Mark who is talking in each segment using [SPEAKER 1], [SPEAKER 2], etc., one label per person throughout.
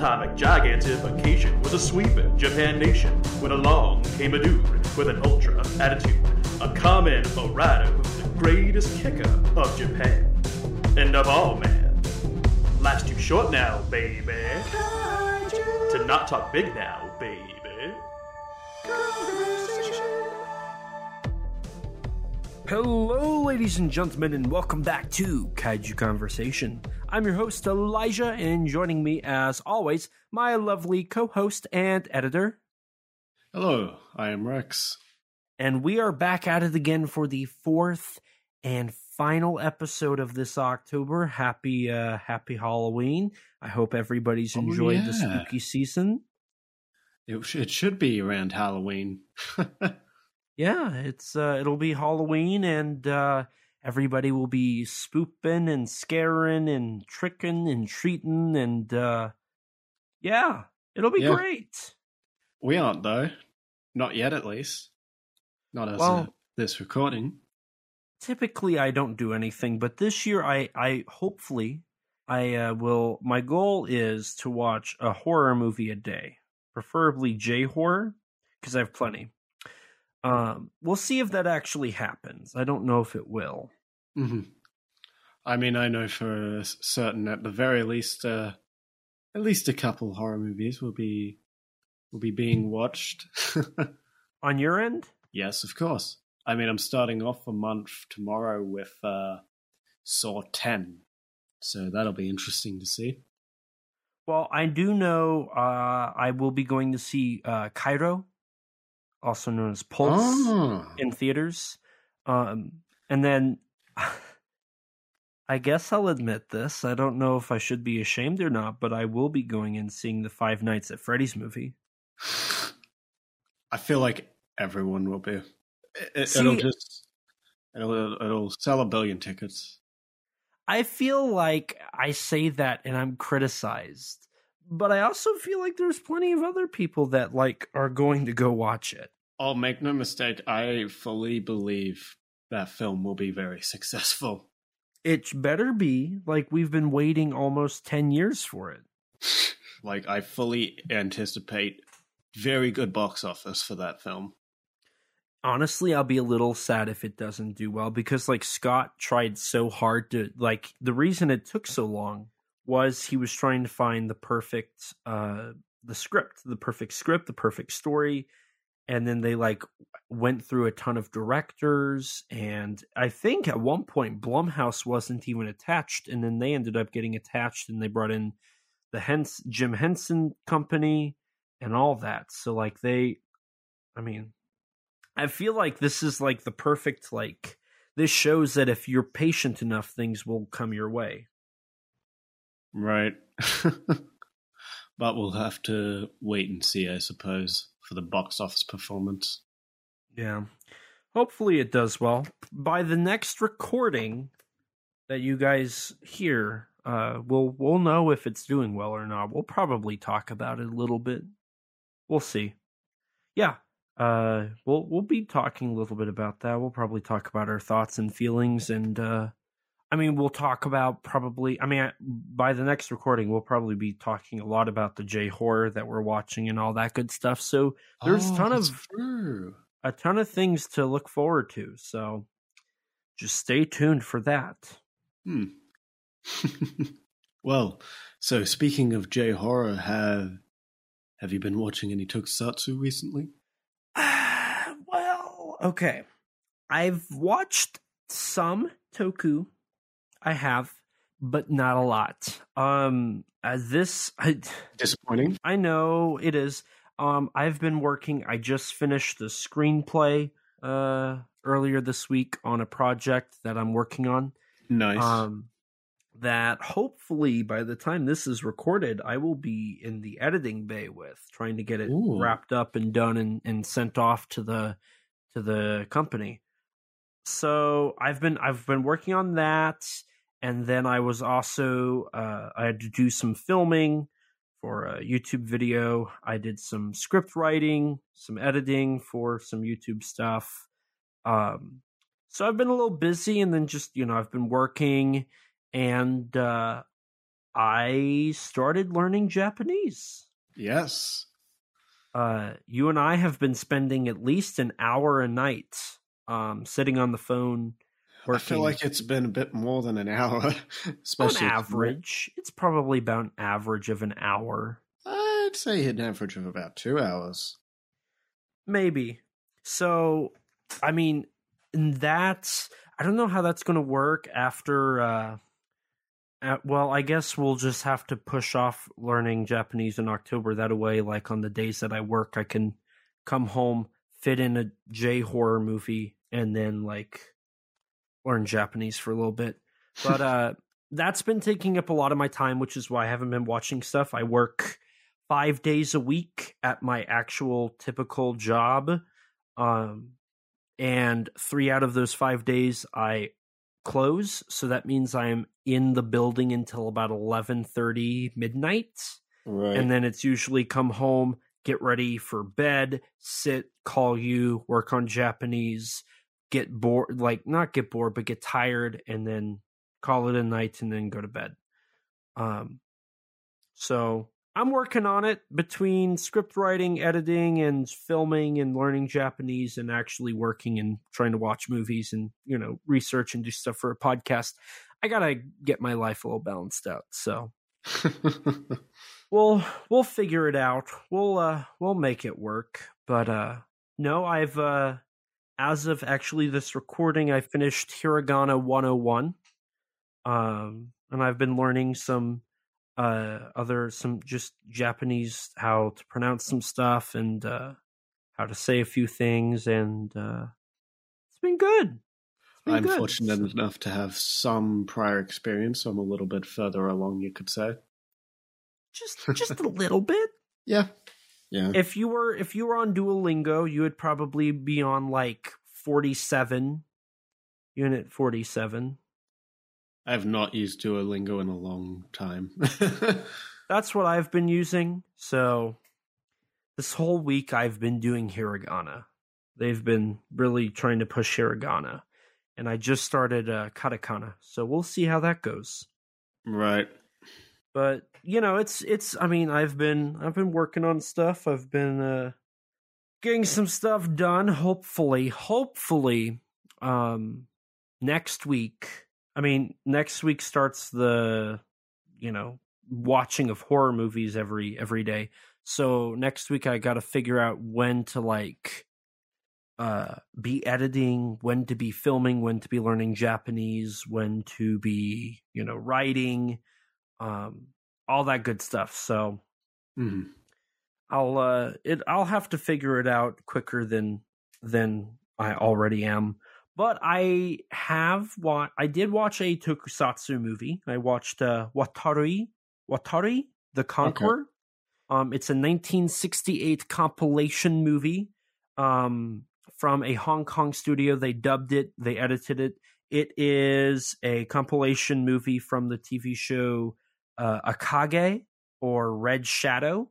[SPEAKER 1] atomic gigantification was a sweeping Japan nation when along came a dude with an ultra attitude, a Rider who's the greatest kicker of Japan. And of all, man, life's too short now, baby, to not talk big now, baby.
[SPEAKER 2] Hello, ladies and gentlemen, and welcome back to Kaiju Conversation. I'm your host, Elijah, and joining me, as always, my lovely co host and editor.
[SPEAKER 3] Hello, I am Rex.
[SPEAKER 2] And we are back at it again for the fourth and final episode of this October. Happy, uh, happy Halloween. I hope everybody's
[SPEAKER 3] Oh,
[SPEAKER 2] enjoyed the spooky season.
[SPEAKER 3] It, sh- it should be around Halloween.
[SPEAKER 2] Yeah, it's uh, it'll be Halloween, and uh, everybody will be spooping and scaring and tricking and treating, and uh, yeah, it'll be
[SPEAKER 3] Yeah.
[SPEAKER 2] great.
[SPEAKER 3] we aren't, though. Not yet, at least. Not as
[SPEAKER 2] Well-
[SPEAKER 3] of this recording.
[SPEAKER 2] Typically, I don't do anything, but this year, I I hopefully I uh, will. My goal is to watch a horror movie a day, preferably J horror, because I have plenty. Um, we'll see if that actually happens. I don't know if it will.
[SPEAKER 3] hmm I mean, I know for certain, at the very least, uh, at least a couple horror movies will be will be being watched.
[SPEAKER 2] On your end,
[SPEAKER 3] yes, of course. I mean, I'm starting off a month tomorrow with uh, Saw Ten, so that'll be interesting to see.
[SPEAKER 2] Well, I do know uh, I will be going to see uh, Kairo, also known as Pulse,
[SPEAKER 3] Oh.
[SPEAKER 2] in theaters. Um, and then I guess I'll admit this. I don't know if I should be ashamed or not, but I will be going and seeing the Five Nights at Freddy's movie.
[SPEAKER 3] I feel like everyone will be. It, it'll just it'll it'll sell a billion tickets.
[SPEAKER 2] I feel like I say that and I'm criticized, but I also feel like there's plenty of other people that like are going to go watch it.
[SPEAKER 3] Oh, make no mistake, I fully believe that film will be very successful.
[SPEAKER 2] It better be like we've been waiting almost 10 years for it.
[SPEAKER 3] Like I fully anticipate very good box office for that film.
[SPEAKER 2] honestly i'll be a little sad if it doesn't do well because like scott tried so hard to like the reason it took so long was he was trying to find the perfect uh the script the perfect script the perfect story and then they like went through a ton of directors and i think at one point blumhouse wasn't even attached and then they ended up getting attached and they brought in the Hens- jim henson company and all that so like they i mean I feel like this is like the perfect like this shows that if you're patient enough things will come your way.
[SPEAKER 3] Right. but we'll have to wait and see, I suppose, for the box office performance.
[SPEAKER 2] Yeah. Hopefully it does well. By the next recording that you guys hear, uh we'll we'll know if it's doing well or not. We'll probably talk about it a little bit. We'll see. Yeah. Uh we'll we'll be talking a little bit about that. We'll probably talk about our thoughts and feelings and uh I mean, we'll talk about probably. I mean, I- by the next recording, we'll probably be talking a lot about the J horror that we're watching and all that good stuff. So there's a
[SPEAKER 3] Oh,
[SPEAKER 2] ton of
[SPEAKER 3] true.
[SPEAKER 2] a ton of things to look forward to. So just stay tuned for that.
[SPEAKER 3] Hmm. well, so speaking of J horror, have have you been watching any Tokusatsu recently?
[SPEAKER 2] well, okay. I've watched some Toku. I have, but not a lot. Um, as this, I,
[SPEAKER 3] Disappointing.
[SPEAKER 2] I know it is. Um, I've been working. I just finished the screenplay uh earlier this week on a project that I'm working on.
[SPEAKER 3] Nice.
[SPEAKER 2] Um, that hopefully by the time this is recorded, I will be in the editing bay with trying to get it
[SPEAKER 3] Ooh.
[SPEAKER 2] wrapped up and done and, and sent off to the to the company. So I've been I've been working on that, and then I was also uh, I had to do some filming for a YouTube video. I did some script writing, some editing for some YouTube stuff. Um, so I've been a little busy, and then just you know I've been working, and uh, I started learning Japanese.
[SPEAKER 3] Yes.
[SPEAKER 2] Uh, you and I have been spending at least an hour a night um, sitting on the phone.
[SPEAKER 3] I feel like it's been a bit more than an hour, especially
[SPEAKER 2] on average. It's probably about an average of an hour.
[SPEAKER 3] I'd say an average of about two hours.
[SPEAKER 2] Maybe. So, I mean, that's I don't know how that's going to work after. Uh, uh, well, I guess we'll just have to push off learning Japanese in October. That way, like on the days that I work, I can come home, fit in a J horror movie, and then like learn Japanese for a little bit. But uh, that's been taking up a lot of my time, which is why I haven't been watching stuff. I work five days a week at my actual typical job. Um, and three out of those five days I close. So that means I'm in the building until about 11:30 midnight.
[SPEAKER 3] Right.
[SPEAKER 2] And then it's usually come home, get ready for bed, sit, call you, work on Japanese, get bored, like not get bored, but get tired, and then call it a night and then go to bed. Um, so I'm working on it between script writing, editing, and filming, and learning Japanese, and actually working and trying to watch movies and you know research and do stuff for a podcast. I gotta get my life a little balanced out. So we'll we'll figure it out. We'll uh we'll make it work. But uh no, I've uh as of actually this recording, I finished Hiragana 101. Um and I've been learning some uh other some just Japanese how to pronounce some stuff and uh how to say a few things and uh it's been good. It's been
[SPEAKER 3] I'm
[SPEAKER 2] good.
[SPEAKER 3] fortunate enough to have some prior experience, so I'm a little bit further along, you could say.
[SPEAKER 2] Just just a little bit.
[SPEAKER 3] Yeah. Yeah.
[SPEAKER 2] If you were if you were on Duolingo, you would probably be on like 47 unit 47.
[SPEAKER 3] I have not used Duolingo in a long time.
[SPEAKER 2] That's what I've been using. So this whole week I've been doing hiragana. They've been really trying to push hiragana. And I just started uh, katakana. So we'll see how that goes.
[SPEAKER 3] right.
[SPEAKER 2] But, you know, it's it's I mean, I've been I've been working on stuff. I've been uh getting some stuff done hopefully. Hopefully um next week. I mean, next week starts the you know, watching of horror movies every every day. So next week I got to figure out when to like uh be editing, when to be filming, when to be learning Japanese, when to be, you know, writing, um all that good stuff. So
[SPEAKER 3] Mhm.
[SPEAKER 2] I'll uh it I'll have to figure it out quicker than than I already am. But I have wa- I did watch a tokusatsu movie. I watched uh Watari Watari the Conqueror. Um it's a 1968 compilation movie um from a Hong Kong studio. They dubbed it, they edited it. It is a compilation movie from the TV show uh, Akage or Red Shadow,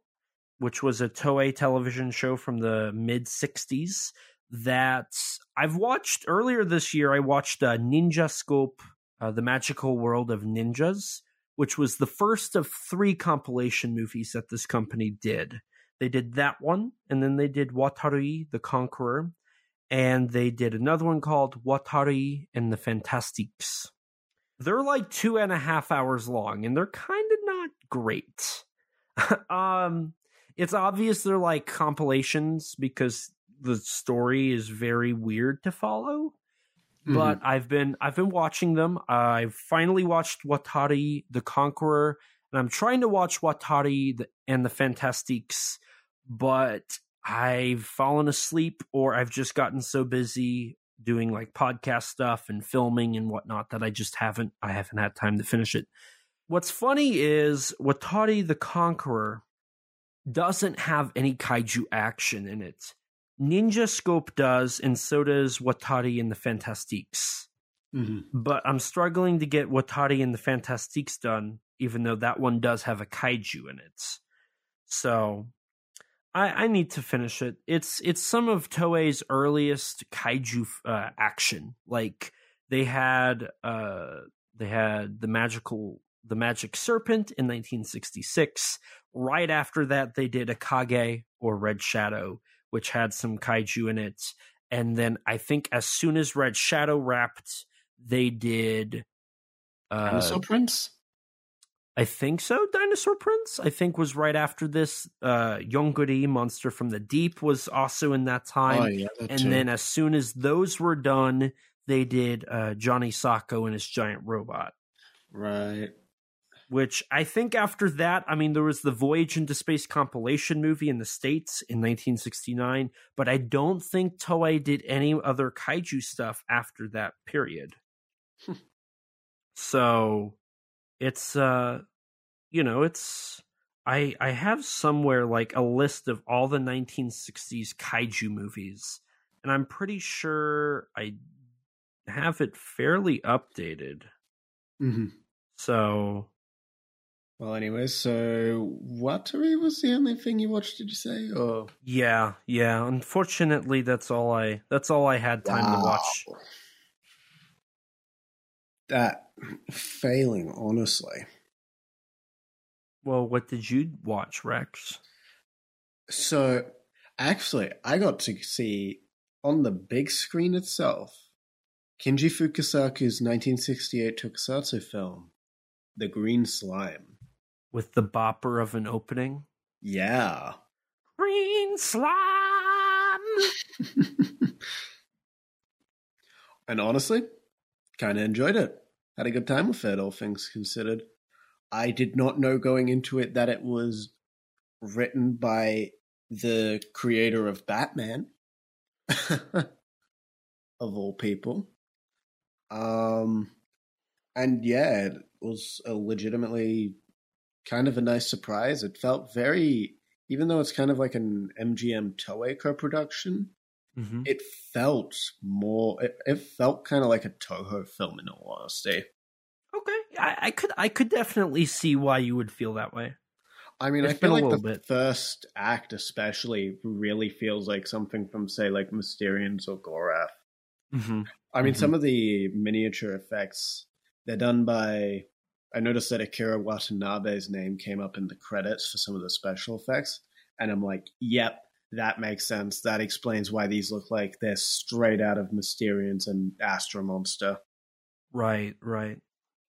[SPEAKER 2] which was a Toei television show from the mid 60s that I've watched earlier this year. I watched uh, Ninja Scope, uh, The Magical World of Ninjas, which was the first of three compilation movies that this company did. They did that one, and then they did Watari the Conqueror, and they did another one called Watari and the Fantastiques. They're like two and a half hours long, and they're kind of not great. um, it's obvious they're like compilations because the story is very weird to follow. But I've been I've been watching them. I've finally watched Watari the Conqueror, and I'm trying to watch Watari the, and the Fantastiques, but I've fallen asleep or I've just gotten so busy doing like podcast stuff and filming and whatnot that I just haven't I haven't had time to finish it. What's funny is Watari the Conqueror doesn't have any kaiju action in it. Ninja Scope does, and so does Watari and the Fantastiques.
[SPEAKER 3] Mhm.
[SPEAKER 2] But I'm struggling to get Watari and the Fantastiques done, even though that one does have a kaiju in it. So I, I need to finish it. It's it's some of Toei's earliest kaiju uh, action. Like they had uh they had the magical The Magic Serpent in 1966. Right after that, they did Akage or Red Shadow, which had some kaiju in it. And then I think as soon as Red Shadow wrapped, they did. Uh,
[SPEAKER 3] Dinosaur Prince?
[SPEAKER 2] I think so. Dinosaur Prince, I think, was right after this. Uh, Yongary, Monster from the Deep, was also in that time.
[SPEAKER 3] Oh, yeah, that
[SPEAKER 2] and
[SPEAKER 3] too.
[SPEAKER 2] then as soon as those were done, they did uh, Johnny Sokko and his giant robot.
[SPEAKER 3] Right.
[SPEAKER 2] Which I think after that, I mean, there was the Voyage into Space compilation movie in the States in 1969, but I don't think Toei did any other kaiju stuff after that period. so it's, uh, you know, it's. I, I have somewhere like a list of all the 1960s kaiju movies, and I'm pretty sure I have it fairly updated.
[SPEAKER 3] hmm
[SPEAKER 2] So
[SPEAKER 3] Well, anyway, so Watari was the only thing you watched, did you say? Or
[SPEAKER 2] yeah, yeah. Unfortunately, that's all I that's all I had time to watch.
[SPEAKER 3] That failing, honestly.
[SPEAKER 2] Well, what did you watch, Rex?
[SPEAKER 3] So, actually, I got to see on the big screen itself Kinji Fukasaku's 1968 tokusatsu film, The Green Slime.
[SPEAKER 2] With the bopper of an opening,
[SPEAKER 3] Yeah.
[SPEAKER 2] green slime.
[SPEAKER 3] and honestly, kind of enjoyed it. Had a good time with it, all things considered. I did not know going into it that it was written by the creator of Batman, of all people. Um, and yeah, it was a legitimately kind of a nice surprise. It felt very, even though it's kind of like an MGM Toei co-production,
[SPEAKER 2] Mhm.
[SPEAKER 3] it felt more. It, it felt kind of like a Toho film, in all honesty.
[SPEAKER 2] Okay, I, I could I could definitely see why you would feel that way.
[SPEAKER 3] I mean,
[SPEAKER 2] It's
[SPEAKER 3] I feel like the
[SPEAKER 2] little bit.
[SPEAKER 3] first act, especially, really feels like something from, say, like Mysterians or Gorath.
[SPEAKER 2] Mm-hmm.
[SPEAKER 3] I mean,
[SPEAKER 2] Mhm.
[SPEAKER 3] some of the miniature effects they're done by. I noticed that Akira Watanabe's name came up in the credits for some of the special effects, and I'm like, "Yep, that makes sense. That explains why these look like they're straight out of Mysterians and Astro-Monster."
[SPEAKER 2] Right, right.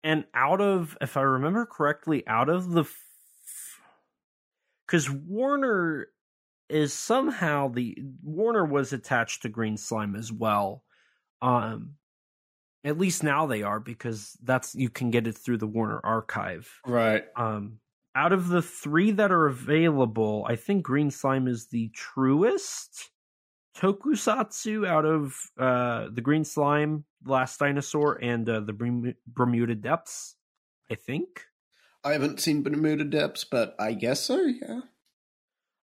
[SPEAKER 2] And out of, if I remember correctly, out of the, because Warner is somehow the Warner was attached to Green Slime as well. Um, at least now they are because that's you can get it through the Warner archive.
[SPEAKER 3] Right.
[SPEAKER 2] Um, out of the three that are available, I think Green Slime is the truest tokusatsu out of uh, the Green Slime, Last Dinosaur, and uh, the Bermuda Depths. I think.
[SPEAKER 3] I haven't seen Bermuda Depths, but I guess so. Yeah.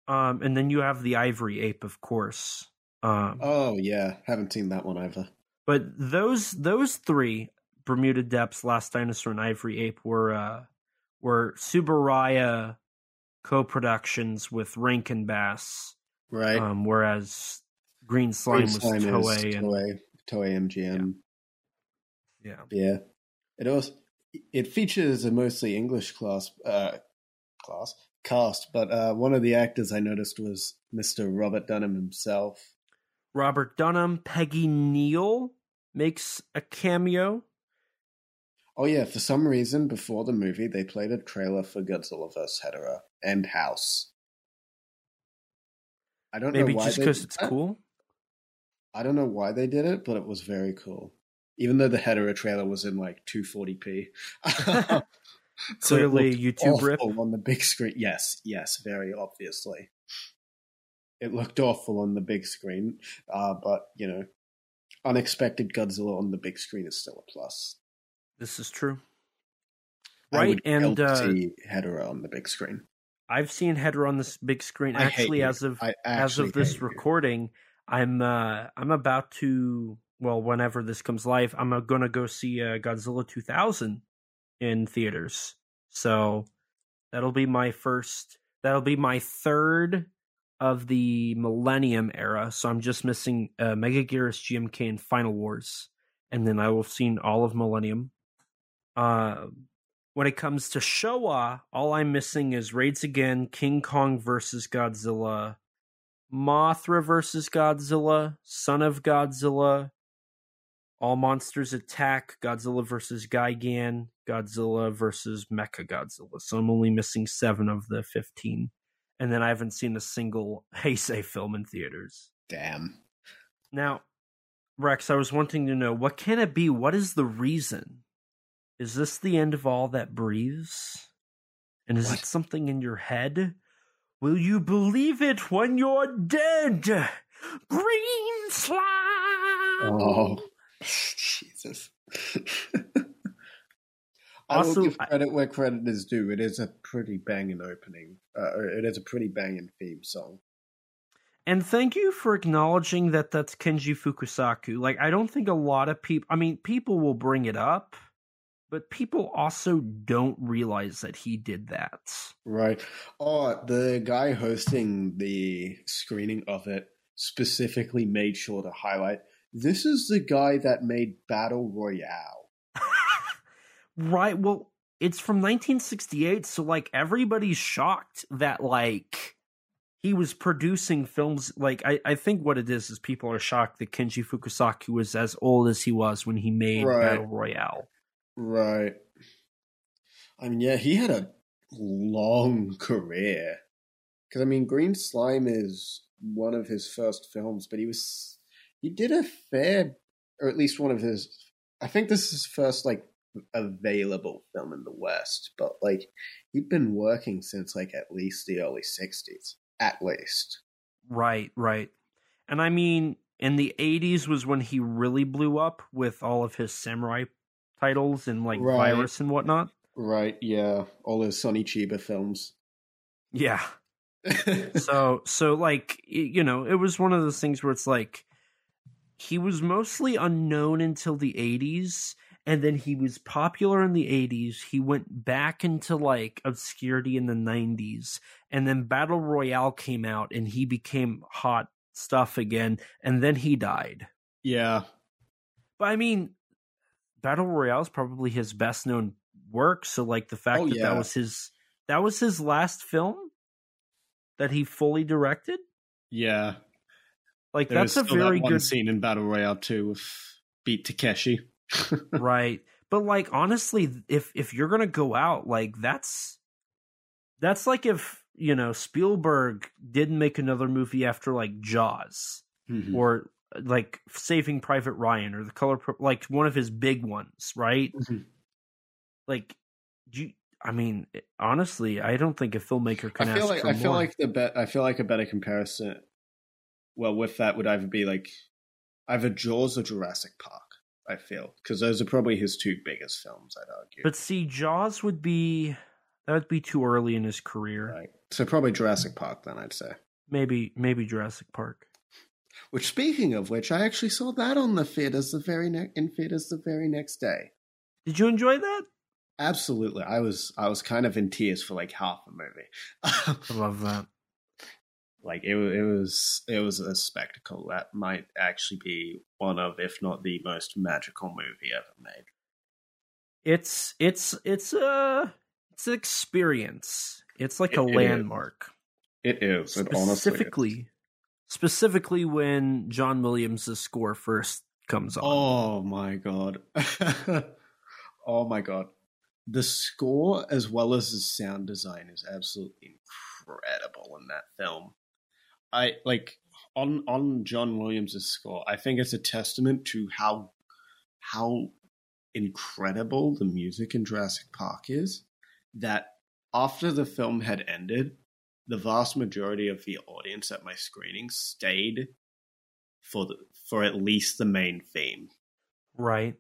[SPEAKER 2] Um, and then you have the Ivory Ape, of course. Um,
[SPEAKER 3] Oh yeah, haven't seen that one either.
[SPEAKER 2] But those those three Bermuda Depths, Last Dinosaur, and Ivory Ape were uh, were Tsuburaya co-productions with Rankin Bass,
[SPEAKER 3] Right.
[SPEAKER 2] um, whereas Green Slime
[SPEAKER 3] Green
[SPEAKER 2] was
[SPEAKER 3] Slime
[SPEAKER 2] Toei. And,
[SPEAKER 3] Toei, Toei MGM.
[SPEAKER 2] yeah,
[SPEAKER 3] Yeah. It also it features a mostly English class uh class cast, but uh one of the actors I noticed was Mr. Robert Dunham himself.
[SPEAKER 2] Robert Dunham, Peggy Neal makes a cameo.
[SPEAKER 3] Oh yeah, for some reason before the movie they played a trailer for Godzilla vs. Hedorah and House. I don't
[SPEAKER 2] Maybe
[SPEAKER 3] know why
[SPEAKER 2] just because it's
[SPEAKER 3] that.
[SPEAKER 2] cool.
[SPEAKER 3] I don't know why they did it, but it was very cool. Even though the Hedorah trailer was in like 240p. So
[SPEAKER 2] Clearly, YouTube rip.
[SPEAKER 3] on the big screen. Yes, yes, very obviously. It looked awful on the big screen, uh, but you know, unexpected Godzilla on the big screen is still a plus.
[SPEAKER 2] This is true. Right, and, uh,
[SPEAKER 3] see Hedorah on the big screen.
[SPEAKER 2] I've seen Hedorah on this big screen.
[SPEAKER 3] I
[SPEAKER 2] Actually, as of
[SPEAKER 3] I
[SPEAKER 2] as of this
[SPEAKER 3] hate you.
[SPEAKER 2] recording, I'm uh I'm about to well, whenever this comes live, I'm uh, gonna go see uh, Godzilla 2000 in theaters. So that'll be my first. That'll be my third of the Millennium era. So I'm just missing uh, Megaguirus, GMK, and Final Wars, and then I will have seen all of Millennium. Uh, when it comes to Showa, all I'm missing is Raids Again, King Kong versus Godzilla, Mothra versus Godzilla, Son of Godzilla, All Monsters Attack, Godzilla versus Gigan, Godzilla versus Mecha Godzilla. So I'm only missing seven of the 15. And then I haven't seen a single Heisei film in theaters.
[SPEAKER 3] Damn.
[SPEAKER 2] Now, Rex, I was wanting to know what can it be? What is the reason? Is this the end of all that breathes? And is
[SPEAKER 3] What?
[SPEAKER 2] it something in your head? Will you believe it when you're dead? Green slime!
[SPEAKER 3] Oh, Jesus. I
[SPEAKER 2] Also,
[SPEAKER 3] will give credit where credit is due. It is a pretty banging opening. Uh, it is a pretty banging theme song.
[SPEAKER 2] And thank you for acknowledging that that's Kenji Fukasaku. Like, I don't think a lot of people, I mean, people will bring it up, but people also don't realize that he did that.
[SPEAKER 3] Right. Oh, the guy hosting the screening of it specifically made sure to highlight this is the guy that made Battle Royale.
[SPEAKER 2] right. Well, it's from 1968, so like everybody's shocked that like he was producing films. Like I, I think what it is is people are shocked that Kenji Fukasaku was as old as he was when he made
[SPEAKER 3] Right.
[SPEAKER 2] Battle Royale.
[SPEAKER 3] Right. I mean, yeah, he had a long career. Because, I mean, Green Slime is one of his first films, but he was. He did a fair. Or at least one of his. I think this is his first, like, available film in the West. But, like, he'd been working since, like, at least the early 60s. At least.
[SPEAKER 2] Right, right. And I mean, in the 80s was when he really blew up with all of his samurai titles and like
[SPEAKER 3] Right.
[SPEAKER 2] Virus and whatnot.
[SPEAKER 3] Right, yeah. All his Sonny Chiba films.
[SPEAKER 2] Yeah. so so like you know it was one of those things where it's like he was mostly unknown until the 80s and then he was popular in the 80s he went back into like obscurity in the 90s and then battle royale came out and he became hot stuff again and then he died
[SPEAKER 3] yeah.
[SPEAKER 2] but i mean battle royale is probably his best known work so like the fact
[SPEAKER 3] Oh,
[SPEAKER 2] that
[SPEAKER 3] yeah.
[SPEAKER 2] that was his that was his last film that he fully directed
[SPEAKER 3] Yeah.
[SPEAKER 2] like
[SPEAKER 3] There
[SPEAKER 2] that's a
[SPEAKER 3] that
[SPEAKER 2] very
[SPEAKER 3] one
[SPEAKER 2] good
[SPEAKER 3] scene in Battle Royale too with Beat Takeshi.
[SPEAKER 2] right but like honestly if if you're gonna go out like that's that's like if you know spielberg didn't make another movie after like jaws
[SPEAKER 3] Mhm.
[SPEAKER 2] or like saving private ryan or the color like one of his big ones right
[SPEAKER 3] Mhm.
[SPEAKER 2] like do you i mean honestly i don't think a filmmaker can
[SPEAKER 3] I feel
[SPEAKER 2] ask
[SPEAKER 3] like
[SPEAKER 2] for
[SPEAKER 3] I feel
[SPEAKER 2] more.
[SPEAKER 3] like the bet I feel like a better comparison. Well, with that would either be like either Jaws or Jurassic Park. I feel because those are probably his two biggest films. I'd argue.
[SPEAKER 2] but see jaws would be that would be too early in his career
[SPEAKER 3] right, so probably Jurassic Park. Then I'd say.
[SPEAKER 2] maybe maybe jurassic park
[SPEAKER 3] Which, speaking of which, I actually saw that on the theaters the very ne- in theaters the very next day.
[SPEAKER 2] did you enjoy that
[SPEAKER 3] Absolutely, I was I was kind of in tears for like half the movie.
[SPEAKER 2] i love that
[SPEAKER 3] like it, it was it was a spectacle that might actually be one of if not the most magical movie ever made
[SPEAKER 2] it's it's it's a it's an experience it's like a
[SPEAKER 3] It- it is.
[SPEAKER 2] landmark
[SPEAKER 3] it is it honestly is.
[SPEAKER 2] specifically specifically when john williams' score first comes on.
[SPEAKER 3] Oh my god. Oh my god. The score as well as the sound design is absolutely incredible in that film. I like on on john williams' score i think it's a testament to how how incredible the music in Jurassic Park is that after the film had ended, the vast majority of the audience at my screening stayed for the, for at least the main theme.
[SPEAKER 2] right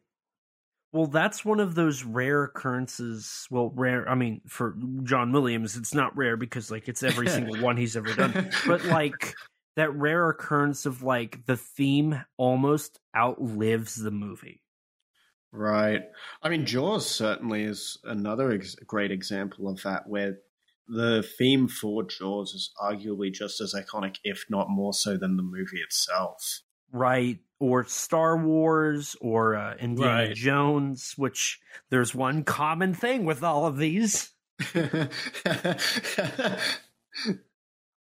[SPEAKER 2] well that's one of those rare occurrences well rare i mean for john williams it's not rare because like it's every single one he's ever done but like that rare occurrence of like the theme almost outlives the movie
[SPEAKER 3] Right. I mean, Jaws certainly is another ex- great example of that, where the theme for Jaws is arguably just as iconic, if not more so, than the movie itself.
[SPEAKER 2] right? Or Star Wars or uh, Indiana
[SPEAKER 3] Right.
[SPEAKER 2] Jones, which there's one common thing with all of these.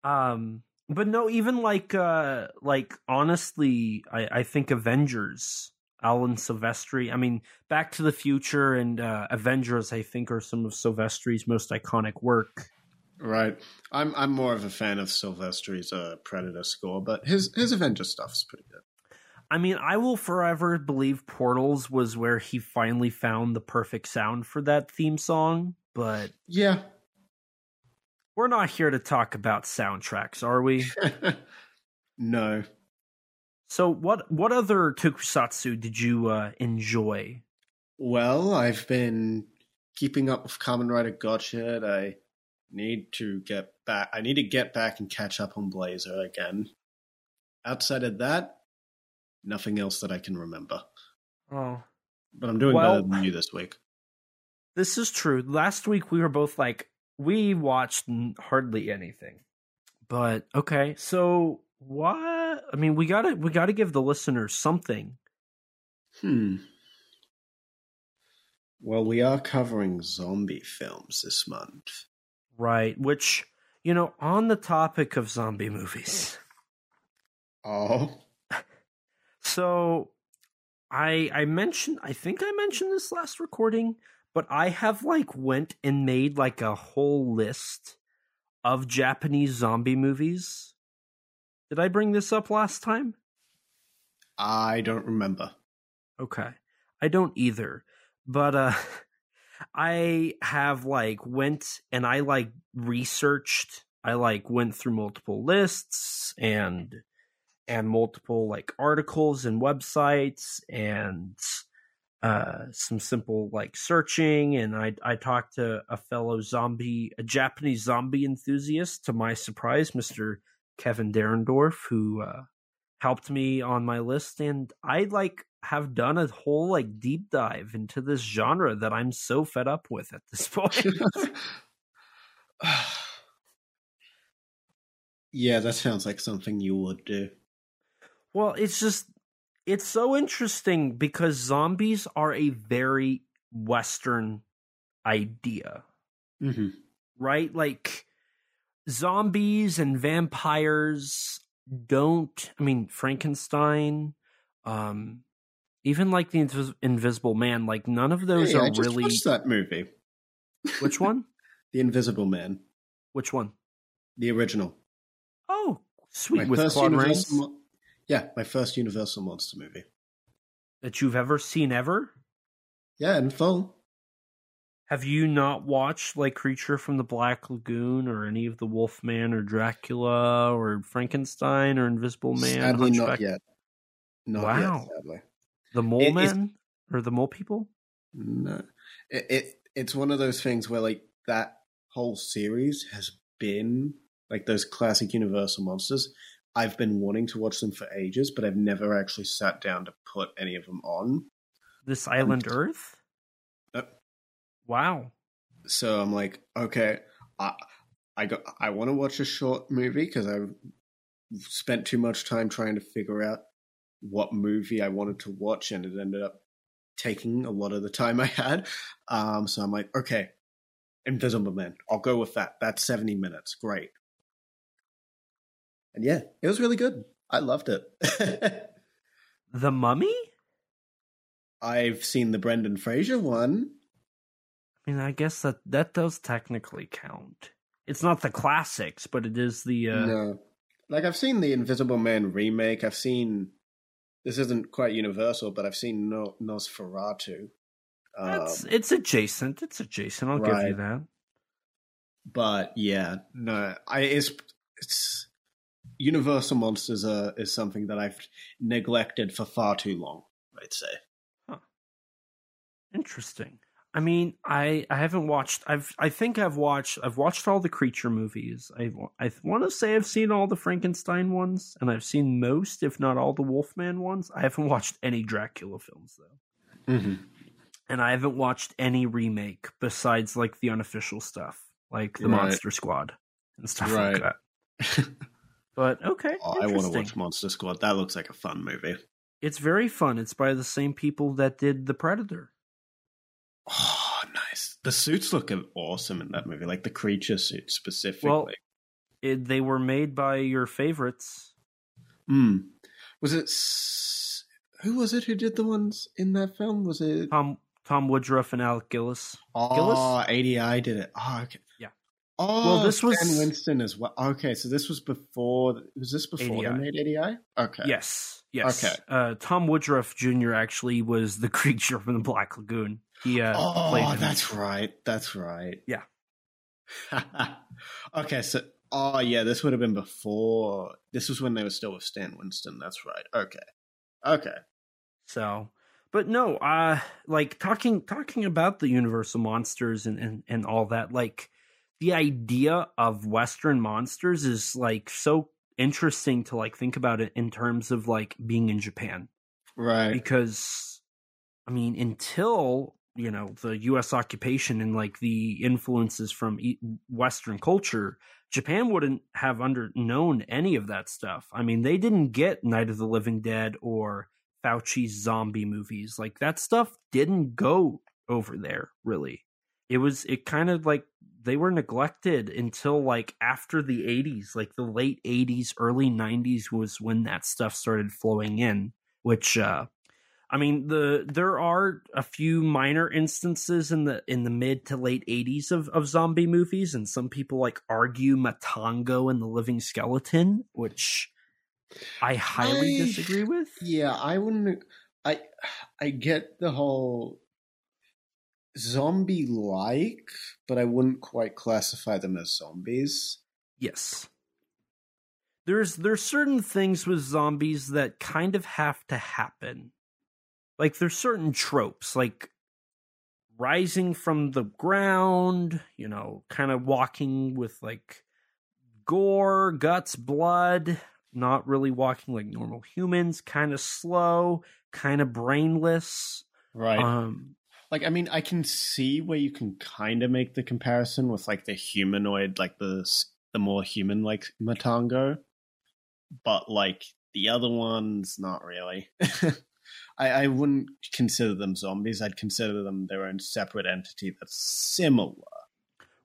[SPEAKER 2] Um, but no, even like uh like honestly, I, I think Avengers, Alan Silvestri. I mean, Back to the Future and uh, Avengers, I think, are some of Silvestri's most iconic work.
[SPEAKER 3] right. I'm I'm more of a fan of Silvestri's uh, Predator score, but his his Avenger stuff's pretty good.
[SPEAKER 2] I mean, I will forever believe Portals was where he finally found the perfect sound for that theme song, but
[SPEAKER 3] Yeah.
[SPEAKER 2] we're not here to talk about soundtracks, are we?
[SPEAKER 3] no.
[SPEAKER 2] So what what other tokusatsu did you uh, enjoy?
[SPEAKER 3] Well, I've been keeping up with Kamen Rider Gotchard. I need to get back. I need to get back and catch up on Blazar again. Outside of that, nothing else that I can remember.
[SPEAKER 2] Oh,
[SPEAKER 3] But I'm doing
[SPEAKER 2] Well-
[SPEAKER 3] better than you this week.
[SPEAKER 2] This is true. Last week we were both like, we watched hardly anything. But okay, so what? I mean, we gotta we gotta give the listeners something.
[SPEAKER 3] Hmm. Well, we are covering zombie films this month.
[SPEAKER 2] Right, which, you know, on the topic of zombie movies.
[SPEAKER 3] Oh,
[SPEAKER 2] So I I mentioned I think I mentioned this last recording, but I have like went and made like a whole list of Japanese zombie movies. Did I bring this up last time?
[SPEAKER 3] I don't remember.
[SPEAKER 2] Okay. I don't either. But uh I have like went and I like researched. I like went through multiple lists and and multiple like articles and websites and uh some simple like searching and I I talked to a fellow zombie a Japanese zombie enthusiast to my surprise Mr. Kevin Derendorf who uh helped me on my list and I like have done a whole like deep dive into this genre that I'm so fed up with at this point.
[SPEAKER 3] yeah, that sounds like something you would do.
[SPEAKER 2] well, it's just it's so interesting because zombies are a very western idea,
[SPEAKER 3] Mm-hmm.
[SPEAKER 2] right? Like zombies and vampires don't I mean Frankenstein um even like the Invis- invisible man like none of those
[SPEAKER 3] Hey,
[SPEAKER 2] are
[SPEAKER 3] I just
[SPEAKER 2] really
[SPEAKER 3] watched that movie,
[SPEAKER 2] which one?
[SPEAKER 3] The Invisible Man,
[SPEAKER 2] Which one?
[SPEAKER 3] the original.
[SPEAKER 2] Oh, sweet
[SPEAKER 3] My
[SPEAKER 2] with
[SPEAKER 3] first
[SPEAKER 2] Claude
[SPEAKER 3] Universal Mo- yeah, my first Universal monster movie.
[SPEAKER 2] that you've ever seen ever.
[SPEAKER 3] Yeah, in full.
[SPEAKER 2] Have you not watched like Creature from the Black Lagoon or any of the Wolfman or Dracula or Frankenstein or Invisible Man?
[SPEAKER 3] sadly, not
[SPEAKER 2] Hunchback-
[SPEAKER 3] yet. Not
[SPEAKER 2] Wow.
[SPEAKER 3] yet, sadly.
[SPEAKER 2] The Mole
[SPEAKER 3] It
[SPEAKER 2] or the Mole People?
[SPEAKER 3] No, it, it it's one of those things where like that whole series has been like those classic Universal monsters. I've been wanting to watch them for ages, but I've never actually sat down to put any of them on.
[SPEAKER 2] This Island Earth? Wow.
[SPEAKER 3] So I'm like, okay, I I got I want to watch a short movie because I spent too much time trying to figure out what movie I wanted to watch, and it ended up taking a lot of the time I had. Um, so I'm like, okay, Invisible Man, I'll go with that. That's 70 minutes, great. And yeah, it was really good. I loved it.
[SPEAKER 2] The Mummy?
[SPEAKER 3] I've seen the Brendan Fraser one.
[SPEAKER 2] I mean, I guess that that does technically count. It's not the classics, but it is the uh
[SPEAKER 3] No. Like I've seen the Invisible Man remake. I've seen this isn't quite universal, but I've seen no- Nosferatu.
[SPEAKER 2] it's
[SPEAKER 3] Um,
[SPEAKER 2] it's adjacent. It's adjacent. I'll give you that.
[SPEAKER 3] but yeah, no, I it's it's Universal monsters are, is something that I've neglected for far too long. I'd say.
[SPEAKER 2] Interesting. I mean, I I haven't watched. I've I think I've watched. I've watched all the creature movies. I I want to say I've seen all the Frankenstein ones, and I've seen most, if not all, the Wolfman ones. I haven't watched any Dracula films though,
[SPEAKER 3] Mm-hmm.
[SPEAKER 2] and I haven't watched any remake besides like the unofficial stuff, like the
[SPEAKER 3] Right.
[SPEAKER 2] Monster Squad and stuff
[SPEAKER 3] Right.
[SPEAKER 2] like that. But okay,
[SPEAKER 3] Oh, I want to watch Monster Squad. That looks like a fun movie.
[SPEAKER 2] It's very fun. It's by the same people that did The Predator.
[SPEAKER 3] Oh, nice. The suits look awesome in that movie, like the creature suit specifically.
[SPEAKER 2] Well, It, they were made by your favorites.
[SPEAKER 3] Hmm. Was it who was it who did the ones in that film? Was it
[SPEAKER 2] Tom Tom Woodruff and Alec Gillis.
[SPEAKER 3] oh
[SPEAKER 2] Gillis?
[SPEAKER 3] ADI did it? Oh, okay.
[SPEAKER 2] Yeah.
[SPEAKER 3] Oh,
[SPEAKER 2] Well, this was-
[SPEAKER 3] Stan Winston as well. Okay, so this was before. Was this before
[SPEAKER 2] ADI.
[SPEAKER 3] they made ADI? Okay.
[SPEAKER 2] Yes, yes.
[SPEAKER 3] Okay.
[SPEAKER 2] Uh, Tom Woodruff Jr. actually was the creature from the Black Lagoon. He uh,
[SPEAKER 3] Oh, that's right. That's right.
[SPEAKER 2] Yeah.
[SPEAKER 3] okay, so oh yeah, this would have been before. This was when they were still with Stan Winston. That's right. Okay. Okay.
[SPEAKER 2] So, but no, uh, like talking talking about the Universal monsters and and and all that. Like the idea of Western monsters is like so interesting to like think about it in terms of like being in Japan
[SPEAKER 3] Right.
[SPEAKER 2] because I mean until you know the U.S. occupation and like the influences from Western culture, Japan wouldn't have under known any of that stuff. I mean, they didn't get Night of the Living Dead or Fulci's zombie movies. Like that stuff didn't go over there really. It was it kind of like they were neglected until like after the 80s, like the late 80s, early 90s was when that stuff started flowing in, which uh I mean the there are a few minor instances in the in the mid to late 80s of of zombie movies and some people like argue Matango and the Living Skeleton, which I highly
[SPEAKER 3] I-
[SPEAKER 2] disagree with.
[SPEAKER 3] Yeah, I wouldn't. I I get the whole zombie like, but I wouldn't quite classify them as zombies.
[SPEAKER 2] Yes. There's there's certain things with zombies that kind of have to happen. Like there's certain tropes, like rising from the ground, you know, kind of walking with like gore, guts, blood, not really walking like normal humans, kind of slow, kind of brainless.
[SPEAKER 3] Right.
[SPEAKER 2] Um
[SPEAKER 3] like I mean, I can see where you can kind of make the comparison with like the humanoid, like the the more human like Matango, but like the other ones, not really. I, I wouldn't consider them zombies. I'd consider them their own separate entity that's similar.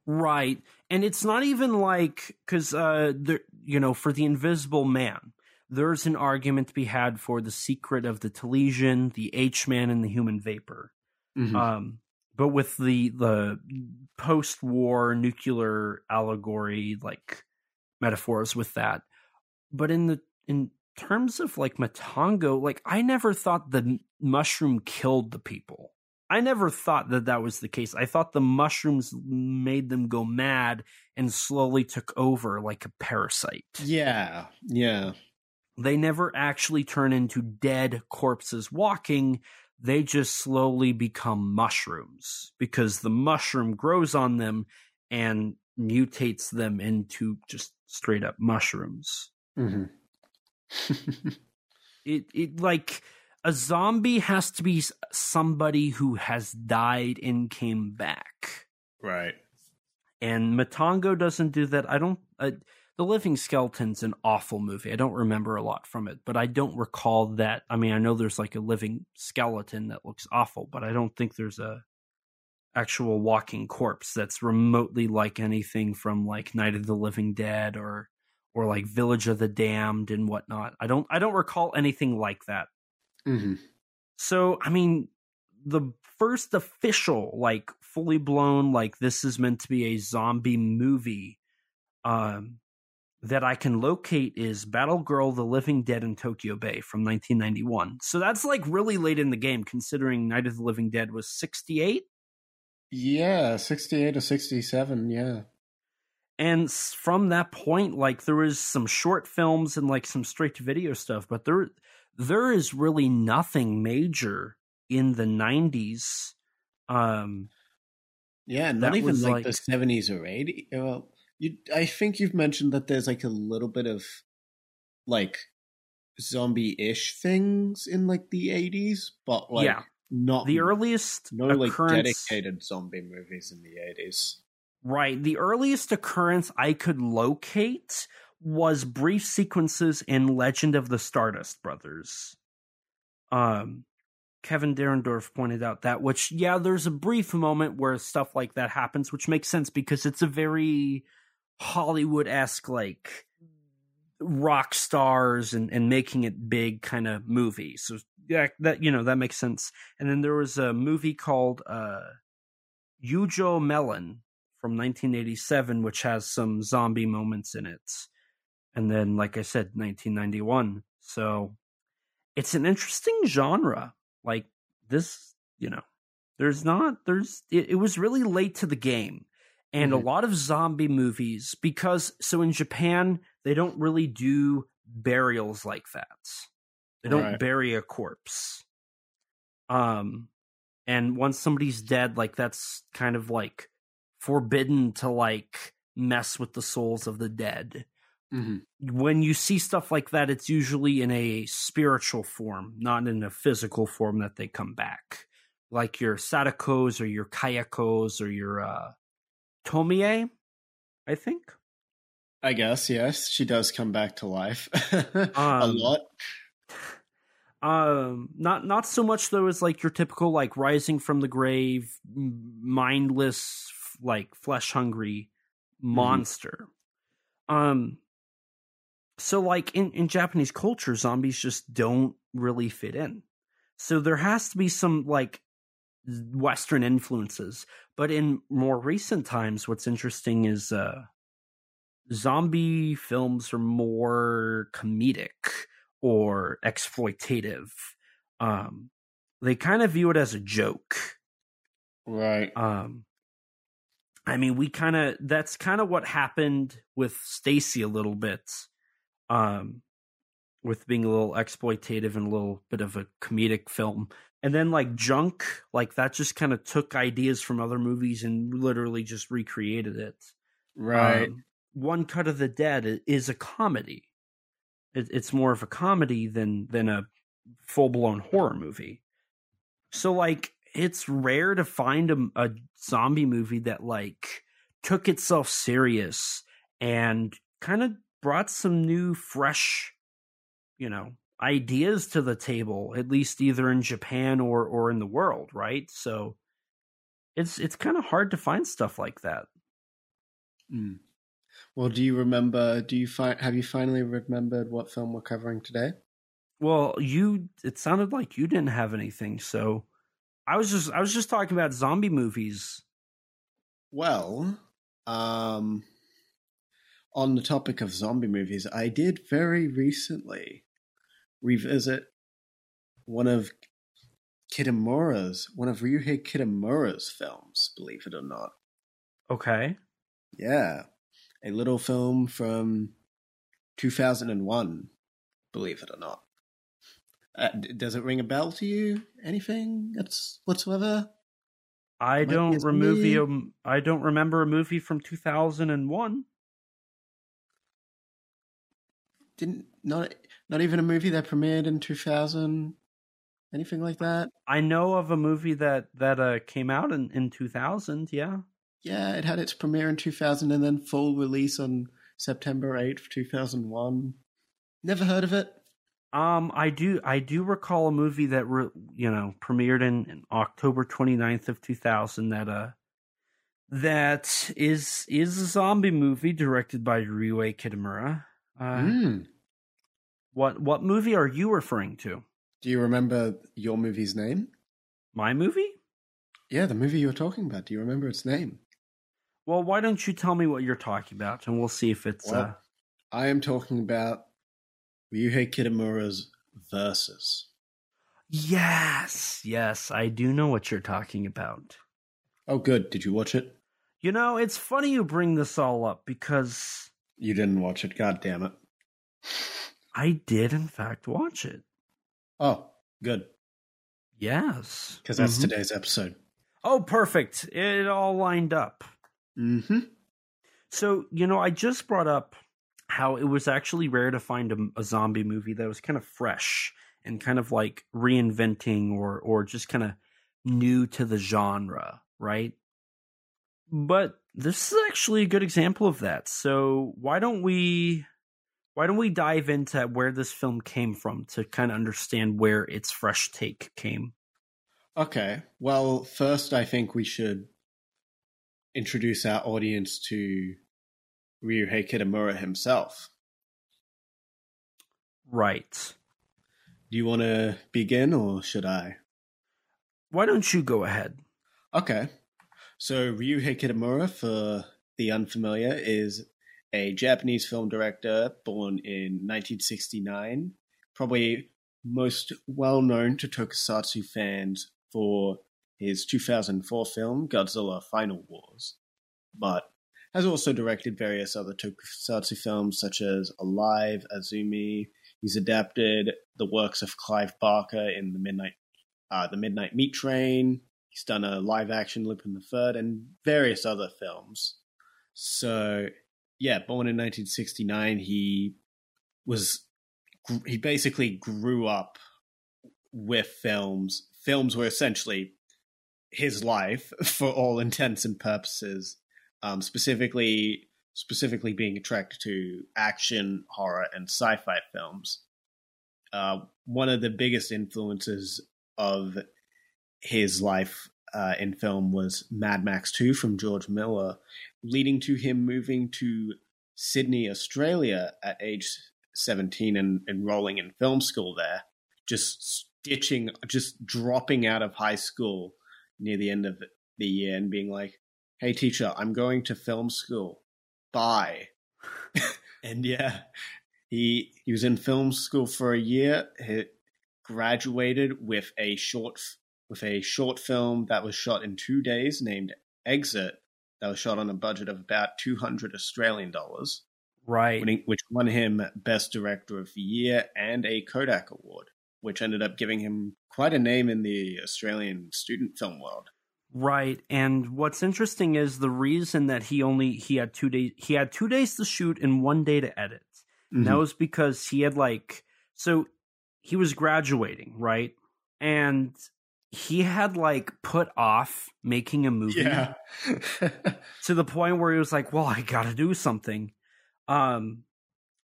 [SPEAKER 2] Right. And it's not even like cuz uh there you know for the invisible man there's an argument to be had for the secret of the Telegian, the H-man and the human vapor.
[SPEAKER 3] Mhm.
[SPEAKER 2] Um but with the the post-war nuclear allegory like metaphors with that. But in the in terms of like Matango, like I never thought the mushroom killed the people. I never thought that that was the case. I thought the mushrooms made them go mad and slowly took over like a parasite.
[SPEAKER 3] yeah, yeah.
[SPEAKER 2] They never actually turn into dead corpses walking. They just slowly become mushrooms because the mushroom grows on them and mutates them into just straight up mushrooms.
[SPEAKER 3] hmm
[SPEAKER 2] it it like a zombie has to be somebody who has died and came back.
[SPEAKER 3] Right.
[SPEAKER 2] and matango doesn't do that. I don't uh, the living skeleton's an awful movie. I don't remember a lot from it but i don't recall that. I mean i know there's like a living skeleton that looks awful but i don't think there's a actual walking corpse that's remotely like anything from like night of the living dead or or like village of the damned and whatnot i don't i don't recall anything like that
[SPEAKER 3] hmm
[SPEAKER 2] so, I mean, the first official, like, fully blown, like, this is meant to be a zombie movie um, that I can locate is Battle Girl The Living Dead in Tokyo Bay from 1991. So that's, like, really late in the game, considering Night of the Living Dead was 68.
[SPEAKER 3] Yeah, sixty-eight or sixty-seven. Yeah.
[SPEAKER 2] And from that point, like, there was some short films and, like, some straight to video stuff, but there, there is really nothing major in the 90s. Um,
[SPEAKER 3] Yeah, not even like,
[SPEAKER 2] like-
[SPEAKER 3] the seventies or eighties. Well, you, I think you've mentioned that there's like a little bit of like zombie-ish things in like the eighties, but like
[SPEAKER 2] Yeah.
[SPEAKER 3] not
[SPEAKER 2] the earliest
[SPEAKER 3] no like dedicated zombie movies in the eighties.
[SPEAKER 2] Right? The earliest occurrence I could locate was brief sequences in Legend of the Stardust Brothers. Um, Kevin Derendorf pointed out that, which, yeah, there's a brief moment where stuff like that happens, which makes sense because it's a very Hollywood esque, like rock stars and, and making it big kind of movie. So, yeah, that, you know, that makes sense. And then there was a movie called uh, Yujo Melon from 1987, which has some zombie moments in it. And then, like I said, 1991. So it's an interesting genre. Like this, you know, there's not, there's, it, it was really late to the game. And mm-hmm. a lot of zombie movies, because, so in Japan, they don't really do burials like that. They don't right. bury a corpse. Um, and once somebody's dead, like that's kind of like forbidden to like mess with the souls of the dead. Mm-hmm. When you see stuff like that, it's usually in a spiritual form, not in a physical form that they come back. Like your Sadakos or your Kayakos or your uh, Tomie, I think.
[SPEAKER 3] I guess, yes. She does come back to life um, a lot.
[SPEAKER 2] Um, not not so much though as like your typical like rising from the grave, mindless like flesh hungry mm-hmm. monster. Mm-hmm. Um so like in, in Japanese culture, zombies just don't really fit in. So there has to be some like Western influences. But in more recent times, what's interesting is uh zombie films are more comedic or exploitative. Um they kind of view it as a joke.
[SPEAKER 3] Right.
[SPEAKER 2] Um I mean, we kind of that's kind of what happened with Stacy a little bit, um, with being a little exploitative and a little bit of a comedic film, and then like Junk, like that just kind of took ideas from other movies and literally just recreated it.
[SPEAKER 3] Right. Um,
[SPEAKER 2] One Cut of the Dead is a comedy. It, it's more of a comedy than than a full blown horror movie. So like it's rare to find a, a zombie movie that like took itself serious and kind of brought some new fresh you know ideas to the table at least either in Japan or or in the world right? So it's it's kind of hard to find stuff like that.
[SPEAKER 3] Mm. well do you remember do you find have you finally remembered what film we're covering today?
[SPEAKER 2] Well you it sounded like you didn't have anything so I was just I was just talking about zombie movies.
[SPEAKER 3] Well, um on the topic of zombie movies, I did very recently revisit one of Kitamura's one of Ryuhei Kitamura's films, believe it or not.
[SPEAKER 2] Okay.
[SPEAKER 3] Yeah. A little film from 2001, believe it or not. Uh, does it ring a bell to you? Anything that's whatsoever?
[SPEAKER 2] I Might don't remove I don't remember a movie from two thousand and one.
[SPEAKER 3] Didn't not not even a movie that premiered in two thousand. Anything like that?
[SPEAKER 2] I know of a movie that that uh, came out in in two thousand. Yeah.
[SPEAKER 3] Yeah, it had its premiere in two thousand and then full release on September eighth, two thousand one. Never heard of it.
[SPEAKER 2] Um, I do. I do recall a movie that re, you know premiered in, in, October 29th of 2000. That uh, that is is a zombie movie directed by Ryuhei Kitamura. Uh, mm. What what movie are you referring to?
[SPEAKER 3] Do you remember your movie's name?
[SPEAKER 2] My movie?
[SPEAKER 3] Yeah, the movie you were talking about. Do you remember its name?
[SPEAKER 2] Well, why don't you tell me what you're talking about, and we'll see if it's. Well, uh...
[SPEAKER 3] I am talking about Ryuhei Kitamura's Versus.
[SPEAKER 2] Yes, yes, I do know what you're talking about.
[SPEAKER 3] Oh, good. Did you watch it?
[SPEAKER 2] You know, it's funny you bring this all up because.
[SPEAKER 3] You didn't watch it. God damn it.
[SPEAKER 2] I did, in fact, watch it.
[SPEAKER 3] Oh, good.
[SPEAKER 2] Yes.
[SPEAKER 3] Because that's mm-hmm. today's episode.
[SPEAKER 2] Oh, perfect. It all lined up.
[SPEAKER 3] Mm hmm.
[SPEAKER 2] So, you know, I just brought up how it was actually rare to find a, a zombie movie that was kind of fresh and kind of like reinventing or or just kind of new to the genre, right? But this is actually a good example of that. So why don't we why don't we dive into where this film came from to kind of understand where its fresh take came?
[SPEAKER 3] Okay. Well, first, I think we should introduce our audience to Ryuhei Kitamura himself.
[SPEAKER 2] Right.
[SPEAKER 3] Do you want to begin or should I?
[SPEAKER 2] Why don't you go ahead?
[SPEAKER 3] Okay. So, Ryuhei Kitamura, for the unfamiliar, is a Japanese film director born in 1969, probably most well known to tokusatsu fans for his 2004 film Godzilla Final Wars, but has also directed various other tokusatsu films such as Alive, Azumi. He's adapted the works of Clive Barker in the Midnight, uh, the Midnight Meat Train. He's done a live action Lupin the Third and various other films. So, yeah, born in 1969, he was he basically grew up with films. Films were essentially his life for all intents and purposes. Um, specifically, specifically being attracted to action, horror, and sci-fi films. Uh, one of the biggest influences of his life uh, in film was Mad Max 2 from George Miller, leading to him moving to Sydney, Australia at age 17 and enrolling in film school there, just stitching, just dropping out of high school near the end of the year and being like, hey, teacher, I'm going to film school. Bye. and yeah, he, he was in film school for a year. He graduated with a short with a short film that was shot in two days named Exit that was shot on a budget of about 200 Australian dollars.
[SPEAKER 2] Right.
[SPEAKER 3] Winning, which won him Best Director of the Year and a Kodak Award, which ended up giving him quite a name in the Australian student film world.
[SPEAKER 2] Right. And what's interesting is the reason that he only he had two days he had two days to shoot and one day to edit. Mm-hmm. that was because he had like so he was graduating, right? And he had like put off making a movie
[SPEAKER 3] yeah.
[SPEAKER 2] to the point where he was like, "Well, I got to do something." Um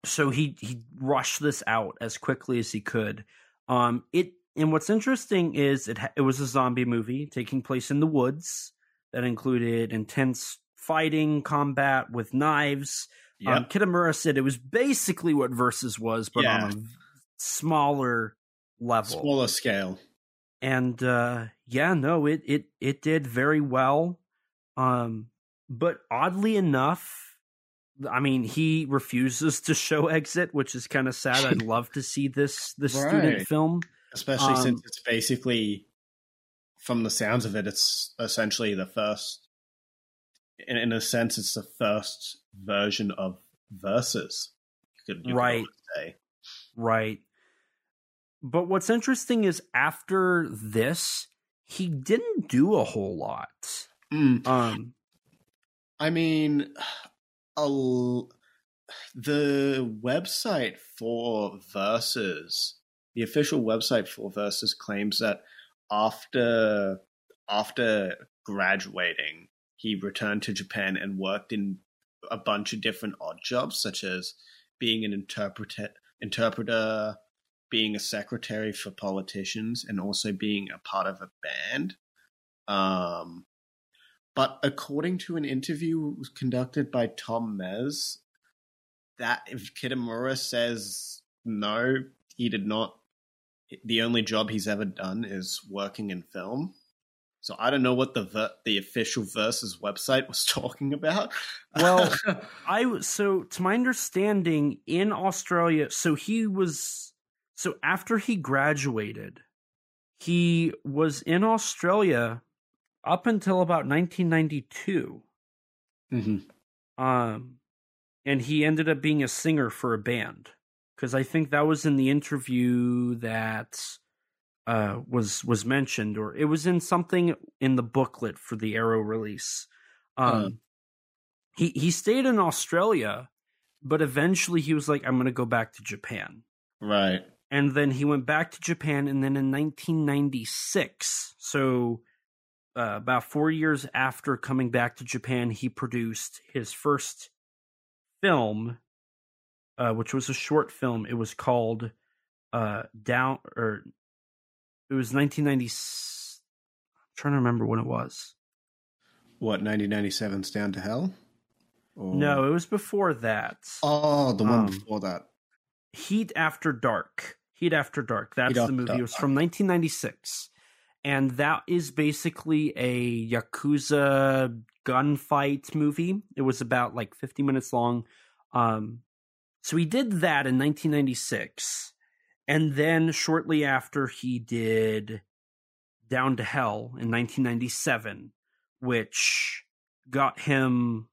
[SPEAKER 2] so he he rushed this out as quickly as he could. Um it and what's interesting is it it was a zombie movie taking place in the woods that included intense fighting, combat with knives. Yep. Um, Kitamura said it was basically what Versus was, but yeah. on a smaller level,
[SPEAKER 3] smaller scale
[SPEAKER 2] and uh, yeah, no, it it it did very well. Um, but oddly enough, I mean, he refuses to show Exit, which is kind of sad. I'd love to see this this right. student film,
[SPEAKER 3] especially um, since it's basically, from the sounds of it, it's essentially the first. In, in a sense, it's the first version of Versus.
[SPEAKER 2] You could, you right. Could right. But what's interesting is after this, he didn't do a whole lot.
[SPEAKER 3] Mm. Um, I mean, a, the website for Versus, the official website for Versus, claims that after after graduating, he returned to Japan and worked in a bunch of different odd jobs, such as being an interpreter, interpreter, being a secretary for politicians and also being a part of a band. Um, but according to an interview conducted by Tom Mes, that if Kitamura says no, he did not. The only job he's ever done is working in film. So I don't know what the ver- the official versus website was talking about.
[SPEAKER 2] well, I so to my understanding in Australia, so he was so after he graduated, he was in Australia up until about 1992. Mm-hmm. Um, and he ended up being a singer for a band because I think that was in the interview that uh, was was mentioned, or it was in something in the booklet for the Arrow release. Um, uh. He he stayed in Australia, but eventually he was like, "I'm going to go back to Japan."
[SPEAKER 3] Right
[SPEAKER 2] and then he went back to Japan, and then in 1996, so uh, about four years after coming back to Japan, he produced his first film, uh, which was a short film. It was called uh, Down, or it was 1990. I'm trying to remember when it was.
[SPEAKER 3] What 1997's Down to Hell?
[SPEAKER 2] Or... No, it was before that.
[SPEAKER 3] Oh, the one um, before that.
[SPEAKER 2] Heat After Dark. Heat After Dark. That's Heat the movie. Dark. It was from 1996. And that is basically a Yakuza gunfight movie. It was about like 50 minutes long. Um, so he did that in 1996. And then shortly after, he did Down to Hell in 1997, which got him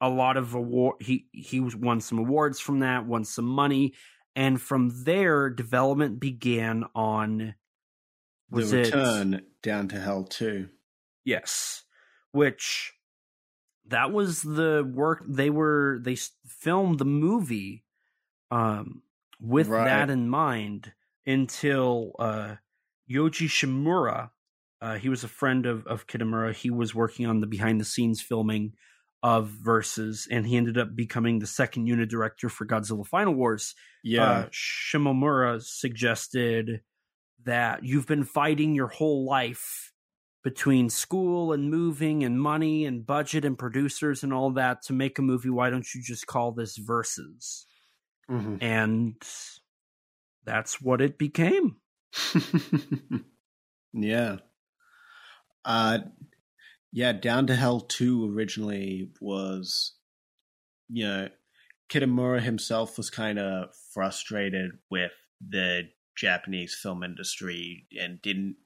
[SPEAKER 2] a lot of award. He he won some awards from that, won some money, and from there, development began on
[SPEAKER 3] the return it, down to hell too.
[SPEAKER 2] Yes, which that was the work they were they filmed the movie um with right. that in mind until uh Yuji Shimomura uh he was a friend of of Kitamura he was working on the behind the scenes filming of Versus, and he ended up becoming the second unit director for Godzilla Final Wars.
[SPEAKER 3] Yeah. Uh,
[SPEAKER 2] Shimomura suggested that you've been fighting your whole life between school and moving and money and budget and producers and all that to make a movie. Why don't you just call this Versus? Mm-hmm. And that's what it became.
[SPEAKER 3] yeah. Uh, yeah, Down to Hell 2 originally was, you know, Kitamura himself was kind of frustrated with the Japanese film industry and didn't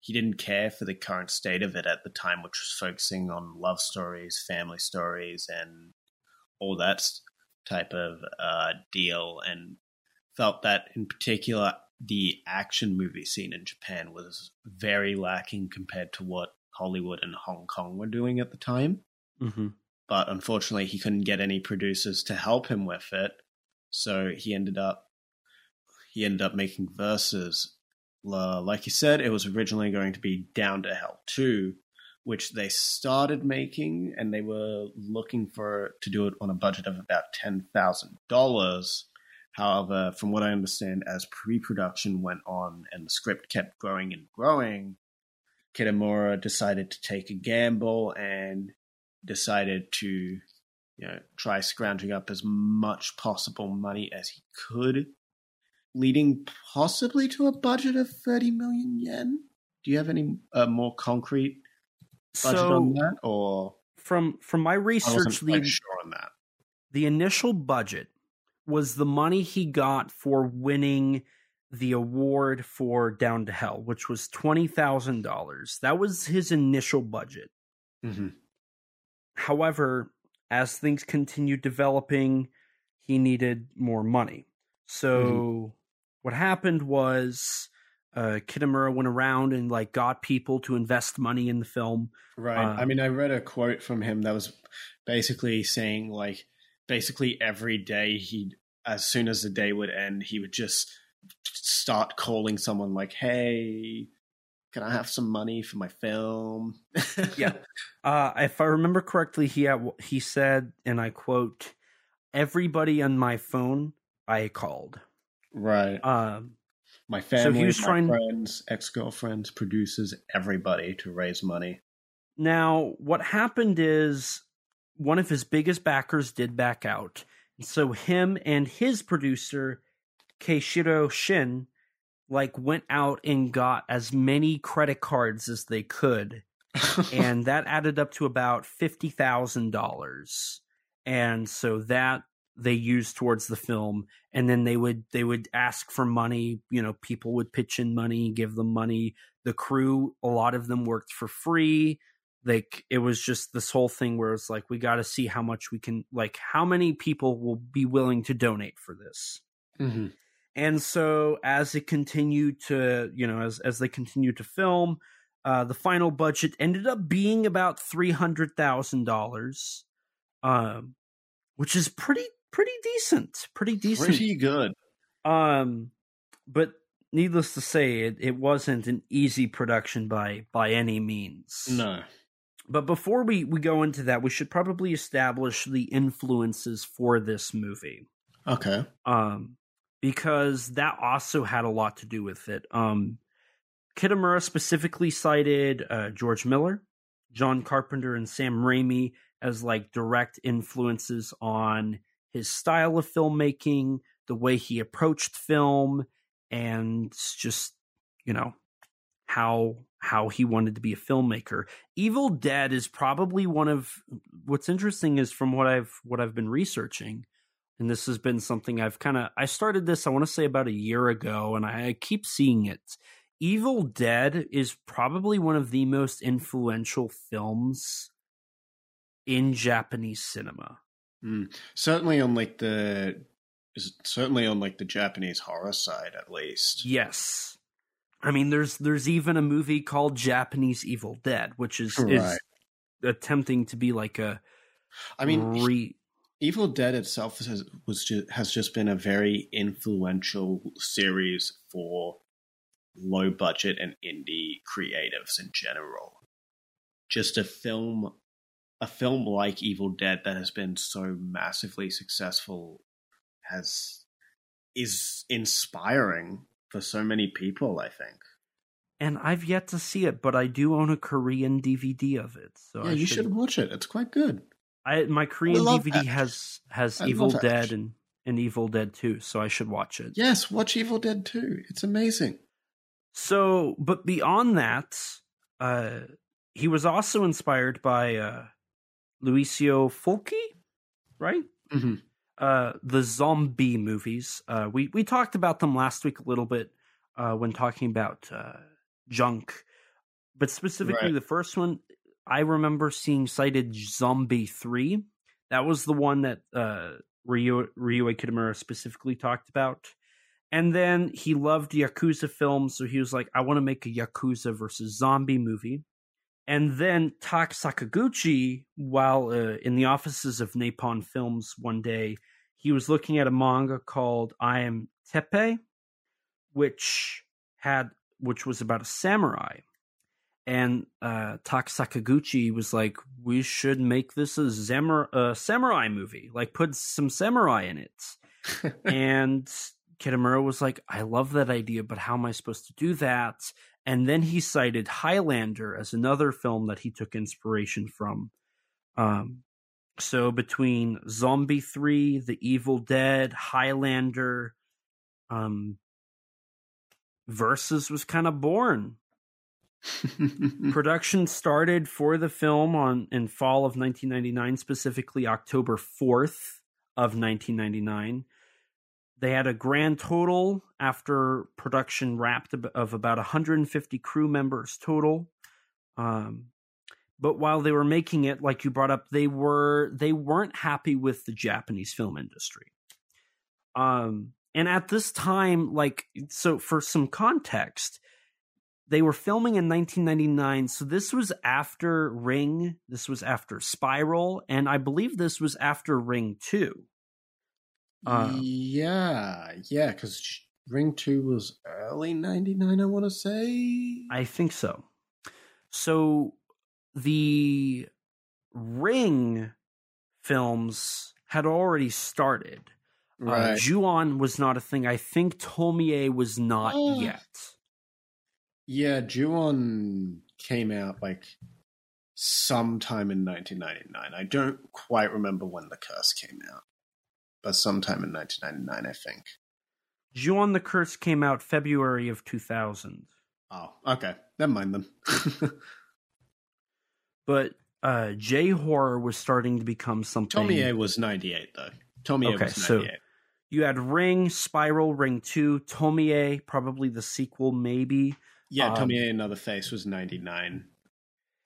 [SPEAKER 3] he didn't care for the current state of it at the time, which was focusing on love stories, family stories, and all that type of uh, deal, and felt that in particular the action movie scene in Japan was very lacking compared to what Hollywood and Hong Kong were doing at the time.
[SPEAKER 2] Mm-hmm.
[SPEAKER 3] But unfortunately, he couldn't get any producers to help him with it, so he ended up he ended up making Versus. Like you said, it was originally going to be Down to Hell 2, which they started making, and they were looking for to do it on a budget of about ten thousand dollars. However, from what I understand, as pre-production went on and the script kept growing and growing, Kitamura decided to take a gamble and decided to, you know, try scrounging up as much possible money as he could, leading possibly to a budget of 30 million yen. Do you have any uh, more concrete budget so, on that or
[SPEAKER 2] from from my research
[SPEAKER 3] the, sure on that.
[SPEAKER 2] the initial budget was the money he got for winning the award for Down to Hell, which was $20,000. That was his initial budget.
[SPEAKER 3] Mm-hmm.
[SPEAKER 2] However, as things continued developing, he needed more money. So mm-hmm. what happened was uh, Kitamura went around and like got people to invest money in the film.
[SPEAKER 3] Right. Uh, I mean, I read a quote from him that was basically saying like basically every day he as soon as the day would end, he would just start calling someone like, "Hey, can I have some money for my film?"
[SPEAKER 2] yeah. Uh, if I remember correctly, he had, he said, and I quote, "Everybody on my phone I called."
[SPEAKER 3] Right.
[SPEAKER 2] Um,
[SPEAKER 3] my family, so he was my trying, friends, ex girlfriends, producers, everybody to raise money.
[SPEAKER 2] Now, what happened is one of his biggest backers did back out. So him and his producer Keishiro Shin like went out and got as many credit cards as they could. and that added up to about $50,000. And so that they used towards the film and then they would they would ask for money, you know, people would pitch in money, give them money. The crew, a lot of them worked for free like it was just this whole thing where it's like we got to see how much we can like how many people will be willing to donate for this
[SPEAKER 3] mm-hmm.
[SPEAKER 2] and so as it continued to you know as as they continued to film uh the final budget ended up being about three hundred thousand dollars um which is pretty pretty decent pretty decent
[SPEAKER 3] pretty good
[SPEAKER 2] um but needless to say it, it wasn't an easy production by by any means
[SPEAKER 3] no
[SPEAKER 2] but before we, we go into that, we should probably establish the influences for this movie.
[SPEAKER 3] Okay.
[SPEAKER 2] Um, because that also had a lot to do with it. Um, Kitamura specifically cited uh, George Miller, John Carpenter, and Sam Raimi as like direct influences on his style of filmmaking, the way he approached film, and just you know how how he wanted to be a filmmaker. Evil Dead is probably one of what's interesting is from what I've what I've been researching and this has been something I've kind of I started this I want to say about a year ago and I, I keep seeing it. Evil Dead is probably one of the most influential films in Japanese cinema.
[SPEAKER 3] Mm. Certainly on like the certainly on like the Japanese horror side at least.
[SPEAKER 2] Yes. I mean there's there's even a movie called Japanese Evil Dead which is right. is attempting to be like a
[SPEAKER 3] I mean re- Evil Dead itself has was just, has just been a very influential series for low budget and indie creatives in general. Just a film a film like Evil Dead that has been so massively successful has is inspiring for so many people, I think.
[SPEAKER 2] And I've yet to see it, but I do own a Korean DVD of it. So
[SPEAKER 3] yeah,
[SPEAKER 2] I
[SPEAKER 3] you should... should watch it. It's quite good.
[SPEAKER 2] I my Korean DVD Ash. has has I Evil Dead and, and Evil Dead 2, so I should watch it.
[SPEAKER 3] Yes, watch Evil Dead 2. It's amazing.
[SPEAKER 2] So, but beyond that, uh, he was also inspired by uh, Lucio Fulci, right?
[SPEAKER 3] Mm-hmm.
[SPEAKER 2] Uh, the zombie movies. Uh, we we talked about them last week a little bit uh, when talking about uh, Junk, but specifically right. the first one. I remember seeing cited Zombie 3. That was the one that uh, Ryu, Ryuhei Kitamura specifically talked about. And then he loved Yakuza films, so he was like, I want to make a Yakuza versus zombie movie. And then Tak Sakaguchi, while uh, in the offices of Nippon Films one day, he was looking at a manga called I Am Teppei, which had which was about a samurai and uh, Tak Sakaguchi was like, "We should make this a samurai, samurai movie. Like, put some samurai in it." and Kitamura was like, "I love that idea, but how am I supposed to do that?" And then he cited Highlander as another film that he took inspiration from. Um, so between Zombie Three, The Evil Dead, Highlander, um, Versus was kind of born Production started for the film on in fall of 1999, specifically October 4th of 1999. They had a grand total after production wrapped of about 150 crew members total. Um, but while they were making it, like you brought up, they were they weren't happy with the Japanese film industry. Um, and at this time, like so, for some context, they were filming in 1999 so this was after ring this was after spiral and i believe this was after ring 2
[SPEAKER 3] uh, yeah yeah because ring 2 was early 99 i want to say
[SPEAKER 2] i think so so the ring films had already started uh, right. uh, Ju-on was not a thing. I think Tomie was not oh. yet.
[SPEAKER 3] Yeah, Ju-on came out like sometime in 1999. I don't quite remember when The Curse came out, but sometime in 1999, I think.
[SPEAKER 2] Ju-on the Curse came out February of 2000.
[SPEAKER 3] Oh, okay. Never mind then.
[SPEAKER 2] but uh, J horror was starting to become something.
[SPEAKER 3] Tomie was 98, though. Tomie okay, was 98. So
[SPEAKER 2] you had Ring, Spiral, Ring 2, Tomie, probably the sequel, maybe.
[SPEAKER 3] Yeah, um, Tomie Another Face was 99.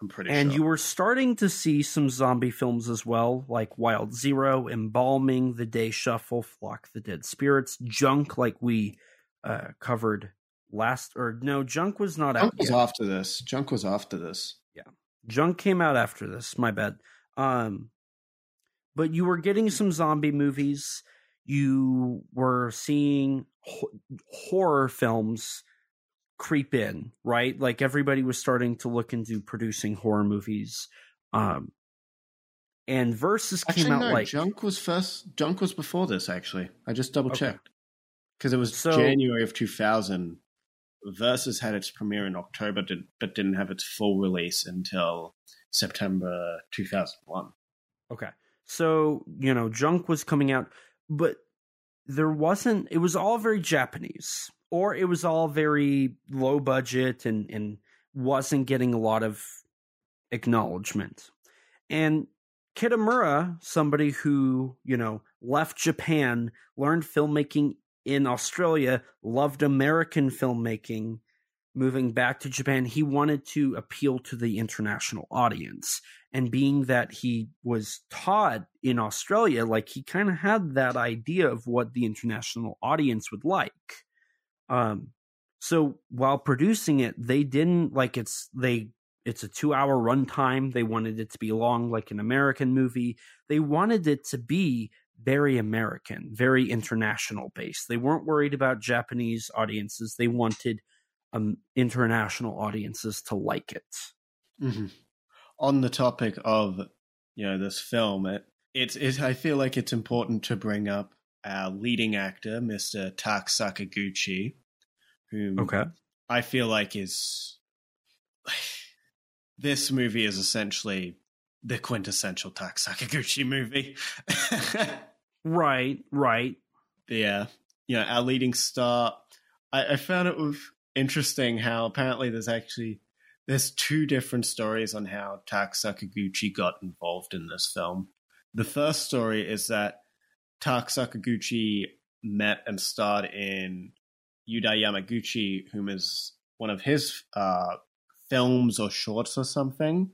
[SPEAKER 3] I'm pretty
[SPEAKER 2] and
[SPEAKER 3] sure.
[SPEAKER 2] you were starting to see some zombie films as well, like Wild Zero, Embalming, The Day Shuffle, Flock the Dead Spirits, Junk, like we uh, covered last, or no, Junk was not
[SPEAKER 3] Junk
[SPEAKER 2] out.
[SPEAKER 3] was
[SPEAKER 2] yet.
[SPEAKER 3] after this. Junk was after this.
[SPEAKER 2] Yeah, Junk came out after this. My bad. Um, but you were getting some zombie movies. You were seeing ho- horror films creep in, right? Like everybody was starting to look into producing horror movies. Um, and Versus
[SPEAKER 3] Actually,
[SPEAKER 2] came out
[SPEAKER 3] no.
[SPEAKER 2] like
[SPEAKER 3] Junk was first. Junk was before this. Actually, I just double checked because it was
[SPEAKER 2] So-
[SPEAKER 3] January of 2000. Versus had its premiere in October, did, but didn't have its full release until September 2001.
[SPEAKER 2] Okay. So, you know, Junk was coming out, but there wasn't, it was all very Japanese, or it was all very low budget and, and wasn't getting a lot of acknowledgement. And Kitamura, somebody who, you know, left Japan, learned filmmaking in Australia, loved American filmmaking, moving back to Japan, he wanted to appeal to the international audience and being that he was taught in Australia, like he kind of had that idea of what the international audience would like. Um, so while producing it, they didn't like it's they it's a two hour runtime. They wanted it to be long, like an American movie. They wanted it to be very American, very international based. They weren't worried about Japanese audiences. They wanted um, international audiences to like it.
[SPEAKER 3] hmm On the topic of you know this film, it, it's it, I feel like it's important to bring up our leading actor, Mr. Tak Sakaguchi, whom
[SPEAKER 2] Okay.
[SPEAKER 3] I feel like is this movie is essentially the quintessential Tak Sakaguchi movie.
[SPEAKER 2] Right, right.
[SPEAKER 3] yeah, you know, our leading star. I, I found it was interesting how apparently there's actually there's two different stories on how Tak Sakaguchi got involved in this film. The first story is that Tak Sakaguchi met and starred in Yudai Yamaguchi, whom is one of his uh, films or shorts or something.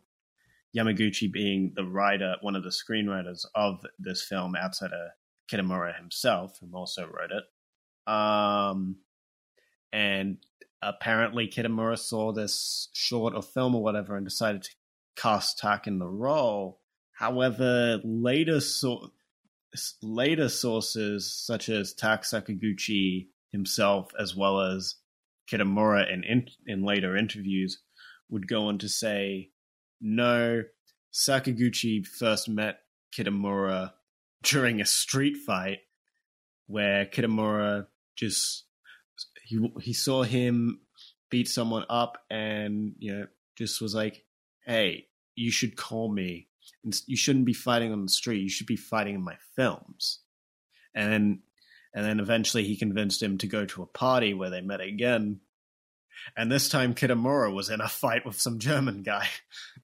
[SPEAKER 3] Yamaguchi being the writer, one of the screenwriters of this film outside of Kitamura himself, who also wrote it. Um, and apparently Kitamura saw this short or film or whatever and decided to cast Tak in the role. However, later so- later sources such as Tak Sakaguchi himself, as well as Kitamura in, in in later interviews, would go on to say, no, Sakaguchi first met Kitamura during a street fight where Kitamura just he he saw him beat someone up and you know just was like, "Hey, you should call me. And You shouldn't be fighting on the street. You should be fighting in my films." And and then eventually he convinced him to go to a party where they met again. And this time Kitamura was in a fight with some German guy.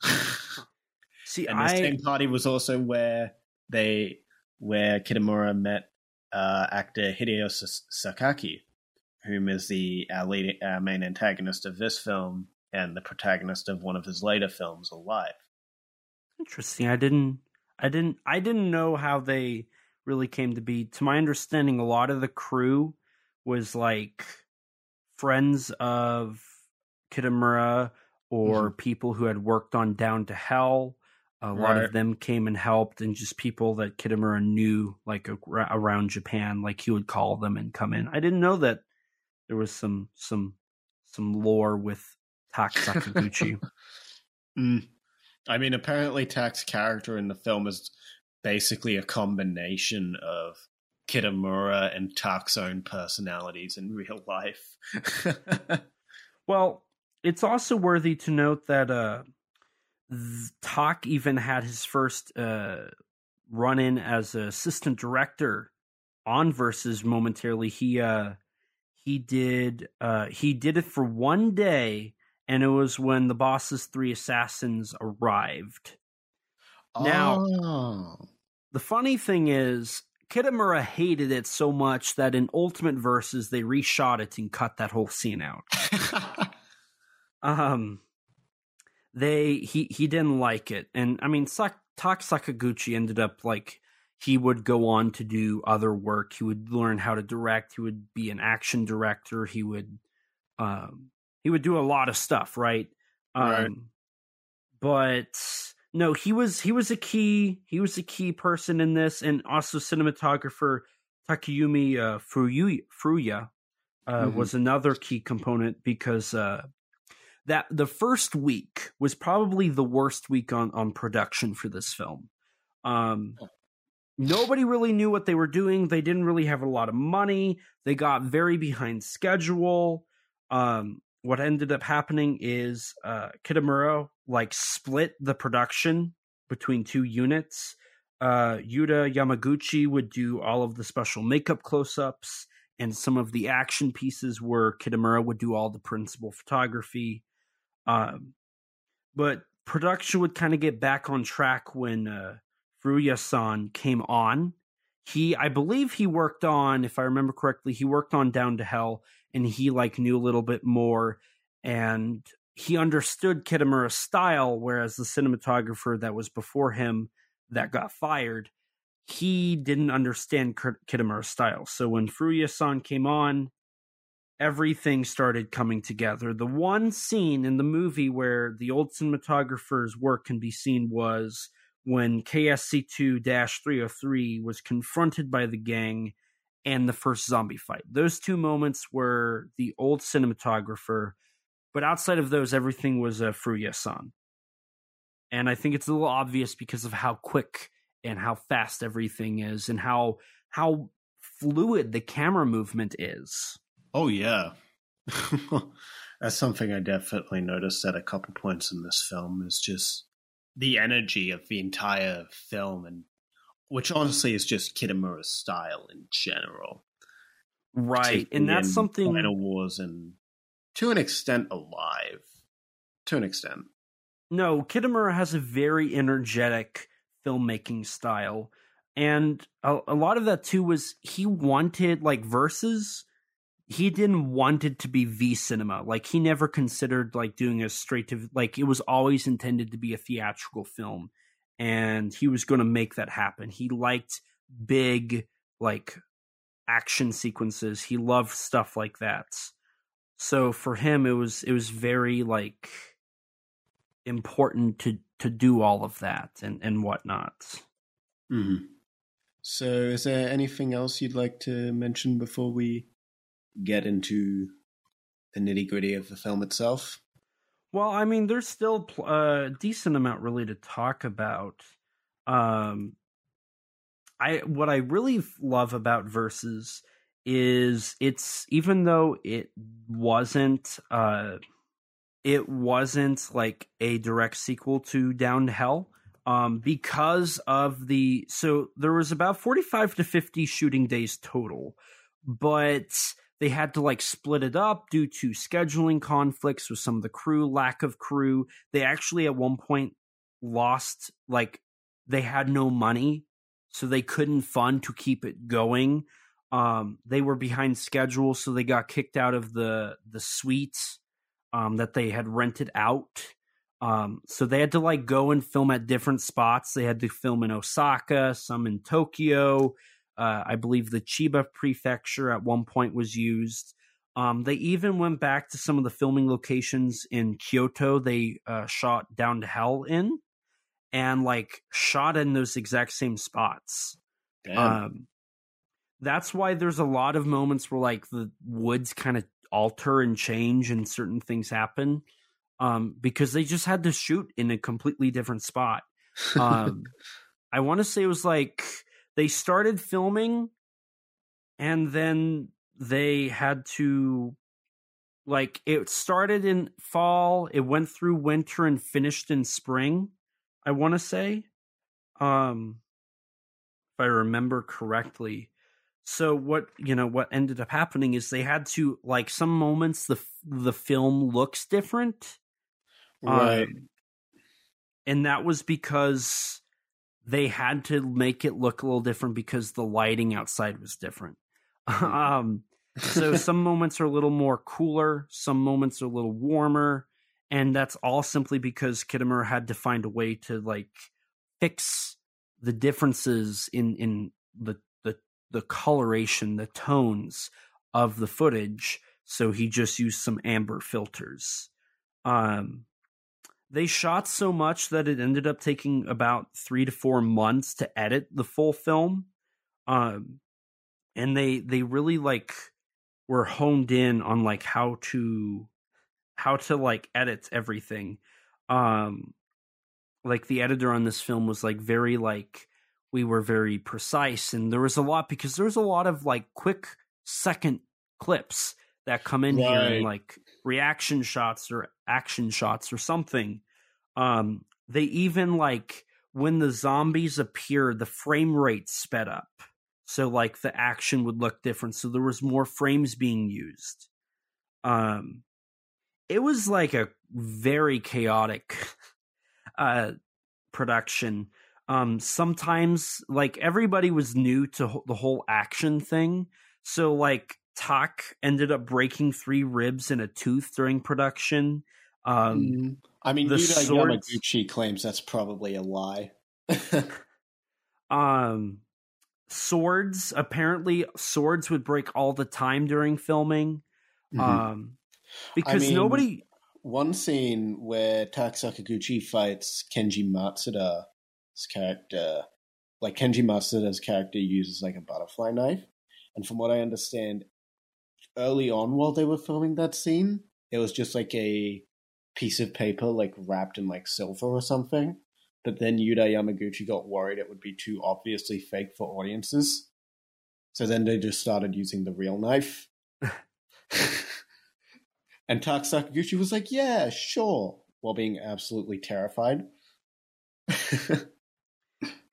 [SPEAKER 2] See,
[SPEAKER 3] and the
[SPEAKER 2] I
[SPEAKER 3] same party was also where they where Kitamura met uh, actor Hideo Sakaki, whom is the our, lead, our main antagonist of this film and the protagonist of one of his later films, Alive.
[SPEAKER 2] interesting. I didn't, I didn't, I didn't know how they really came to be. To my understanding, a lot of the crew was like friends of Kitamura or people who had worked on Down to Hell. A lot
[SPEAKER 3] Right.
[SPEAKER 2] of them came and helped, and just people that Kitamura knew, like around Japan. Like he would call them and come in. I didn't know that there was some some some lore with Tak Sakaguchi.
[SPEAKER 3] Mm. I mean, apparently, Tak's character in the film is basically a combination of Kitamura and Tak's own personalities in real life.
[SPEAKER 2] Well, it's also worthy to note that uh, Tak even had his first uh, run in as an assistant director on Versus momentarily. He uh, he did uh, he did it for one day, and it was when the boss's three assassins arrived. Now-
[SPEAKER 3] oh.
[SPEAKER 2] The funny thing is, Kitamura hated it so much that in Ultimate Versus they reshot it and cut that whole scene out. um they he he didn't like it. And i mean Sak, tak sakaguchi ended up like he would go on to do other work. He would learn how to direct. He would be an action director. He would um he would do a lot of stuff right? Um
[SPEAKER 3] Right.
[SPEAKER 2] but no he was he was a key he was a key person in this and also cinematographer takayumi uh, furuya furuya uh,
[SPEAKER 3] Mhm.
[SPEAKER 2] was another key component because uh, that the first week was probably the worst week on on production for this film. Um, nobody really knew what they were doing. They didn't really have a lot of money. They got very behind schedule. Um, what ended up happening is uh, Kitamura like split the production between two units. Uh, Yudai Yamaguchi would do all of the special makeup close-ups, and some of the action pieces where Kitamura would do all the principal photography. Um, but production would kind of get back on track when uh, Furuya-san came on. He, I believe, he worked on, if I remember correctly, he worked on Down to Hell, and he like knew a little bit more, and he understood Kitamura's style, whereas the cinematographer that was before him that got fired, he didn't understand Kitamura's style. So when Furuya-san came on, everything started coming together. The one scene in the movie where the old cinematographer's work can be seen was when KSC2 303 was confronted by the gang and the first zombie fight. Those two moments were the old cinematographer, but outside of those, everything was a Furuya san. And I think it's a little obvious because of how quick and how fast everything is and how how fluid the camera movement is.
[SPEAKER 3] Oh yeah. That's something I definitely noticed at a couple points in this film is just the energy of the entire film and which honestly is just Kitamura's style in general.
[SPEAKER 2] Right. And that's something
[SPEAKER 3] Final Wars and to an extent alive. To an extent.
[SPEAKER 2] No, Kitamura has a very energetic filmmaking style. And a, a lot of that too was he wanted like Versus he didn't want it to be V cinema. Like he never considered like doing a straight to like it was always intended to be a theatrical film, and he was going to make that happen. He liked big like action sequences. He loved stuff like that. So for him, it was it was very like important to to do all of that and and whatnot.
[SPEAKER 3] Mm-hmm. So, is there anything else you'd like to mention before we get into the nitty gritty of the film itself?
[SPEAKER 2] Well, I mean, there's still a decent amount really to talk about. Um, I what I really love about Versus is it's even though it wasn't uh it wasn't like a direct sequel to Down to Hell um because of the so there was about 45 to 50 shooting days total but they had to like split it up due to scheduling conflicts with some of the crew, lack of crew. They actually at one point lost like they had no money, so they couldn't fund to keep it going. Um, they were behind schedule, so they got kicked out of the the suites um, that they had rented out. Um, so they had to like go and film at different spots. They had to film in Osaka, some in Tokyo. Uh, I believe the Chiba prefecture at one point was used. Um, they even went back to some of the filming locations in Kyoto they uh, shot Down to Hell in and like shot in those exact same spots. Um, that's why there's a lot of moments where like the woods kind of alter and change and certain things happen um, because they just had to shoot in a completely different spot. Um, I want to say it was like they started filming and then they had to like it started in fall it went through winter and finished in spring i want to say um if i remember correctly so what you know what ended up happening is they had to like some moments the the film looks different
[SPEAKER 3] right um,
[SPEAKER 2] and that was because they had to make it look a little different because the lighting outside was different. Mm-hmm. um, so some moments are a little more cooler, some moments are a little warmer, and that's all simply because Kitamura had to find a way to like fix the differences in in the the coloration, the tones of the footage. So he just used some amber filters. Um, they shot so much that it ended up taking about three to four months to edit the full film. Um, and they they really like were honed in on like how to how to like edit everything. Um, like the editor on this film was like very like we were very precise and there was a lot because there was a lot of like quick second clips that come in here and like reaction shots or action shots or something. Um they even like when the zombies appeared the frame rate sped up so like the action would look different so there was more frames being used. Um it was like a very chaotic uh production um sometimes like everybody was new to ho- the whole action thing so like tak ended up breaking three ribs and a tooth during production um
[SPEAKER 3] Mm. I mean,
[SPEAKER 2] the
[SPEAKER 3] Yudai
[SPEAKER 2] swords-
[SPEAKER 3] Yamaguchi claims that's probably a lie.
[SPEAKER 2] um swords apparently swords would break all the time during filming
[SPEAKER 3] Mhm.
[SPEAKER 2] um because
[SPEAKER 3] mean-
[SPEAKER 2] nobody
[SPEAKER 3] One scene where Tak Sakaguchi fights Kenji Character, like Kenji Matsuda's character uses like a butterfly knife, and from what I understand, early on while they were filming that scene, it was just like a piece of paper like wrapped in like silver or something. But then Yudai Yamaguchi got worried it would be too obviously fake for audiences. So then they just started using the real knife. and Tak Sakaguchi was like, yeah, sure, while being absolutely terrified.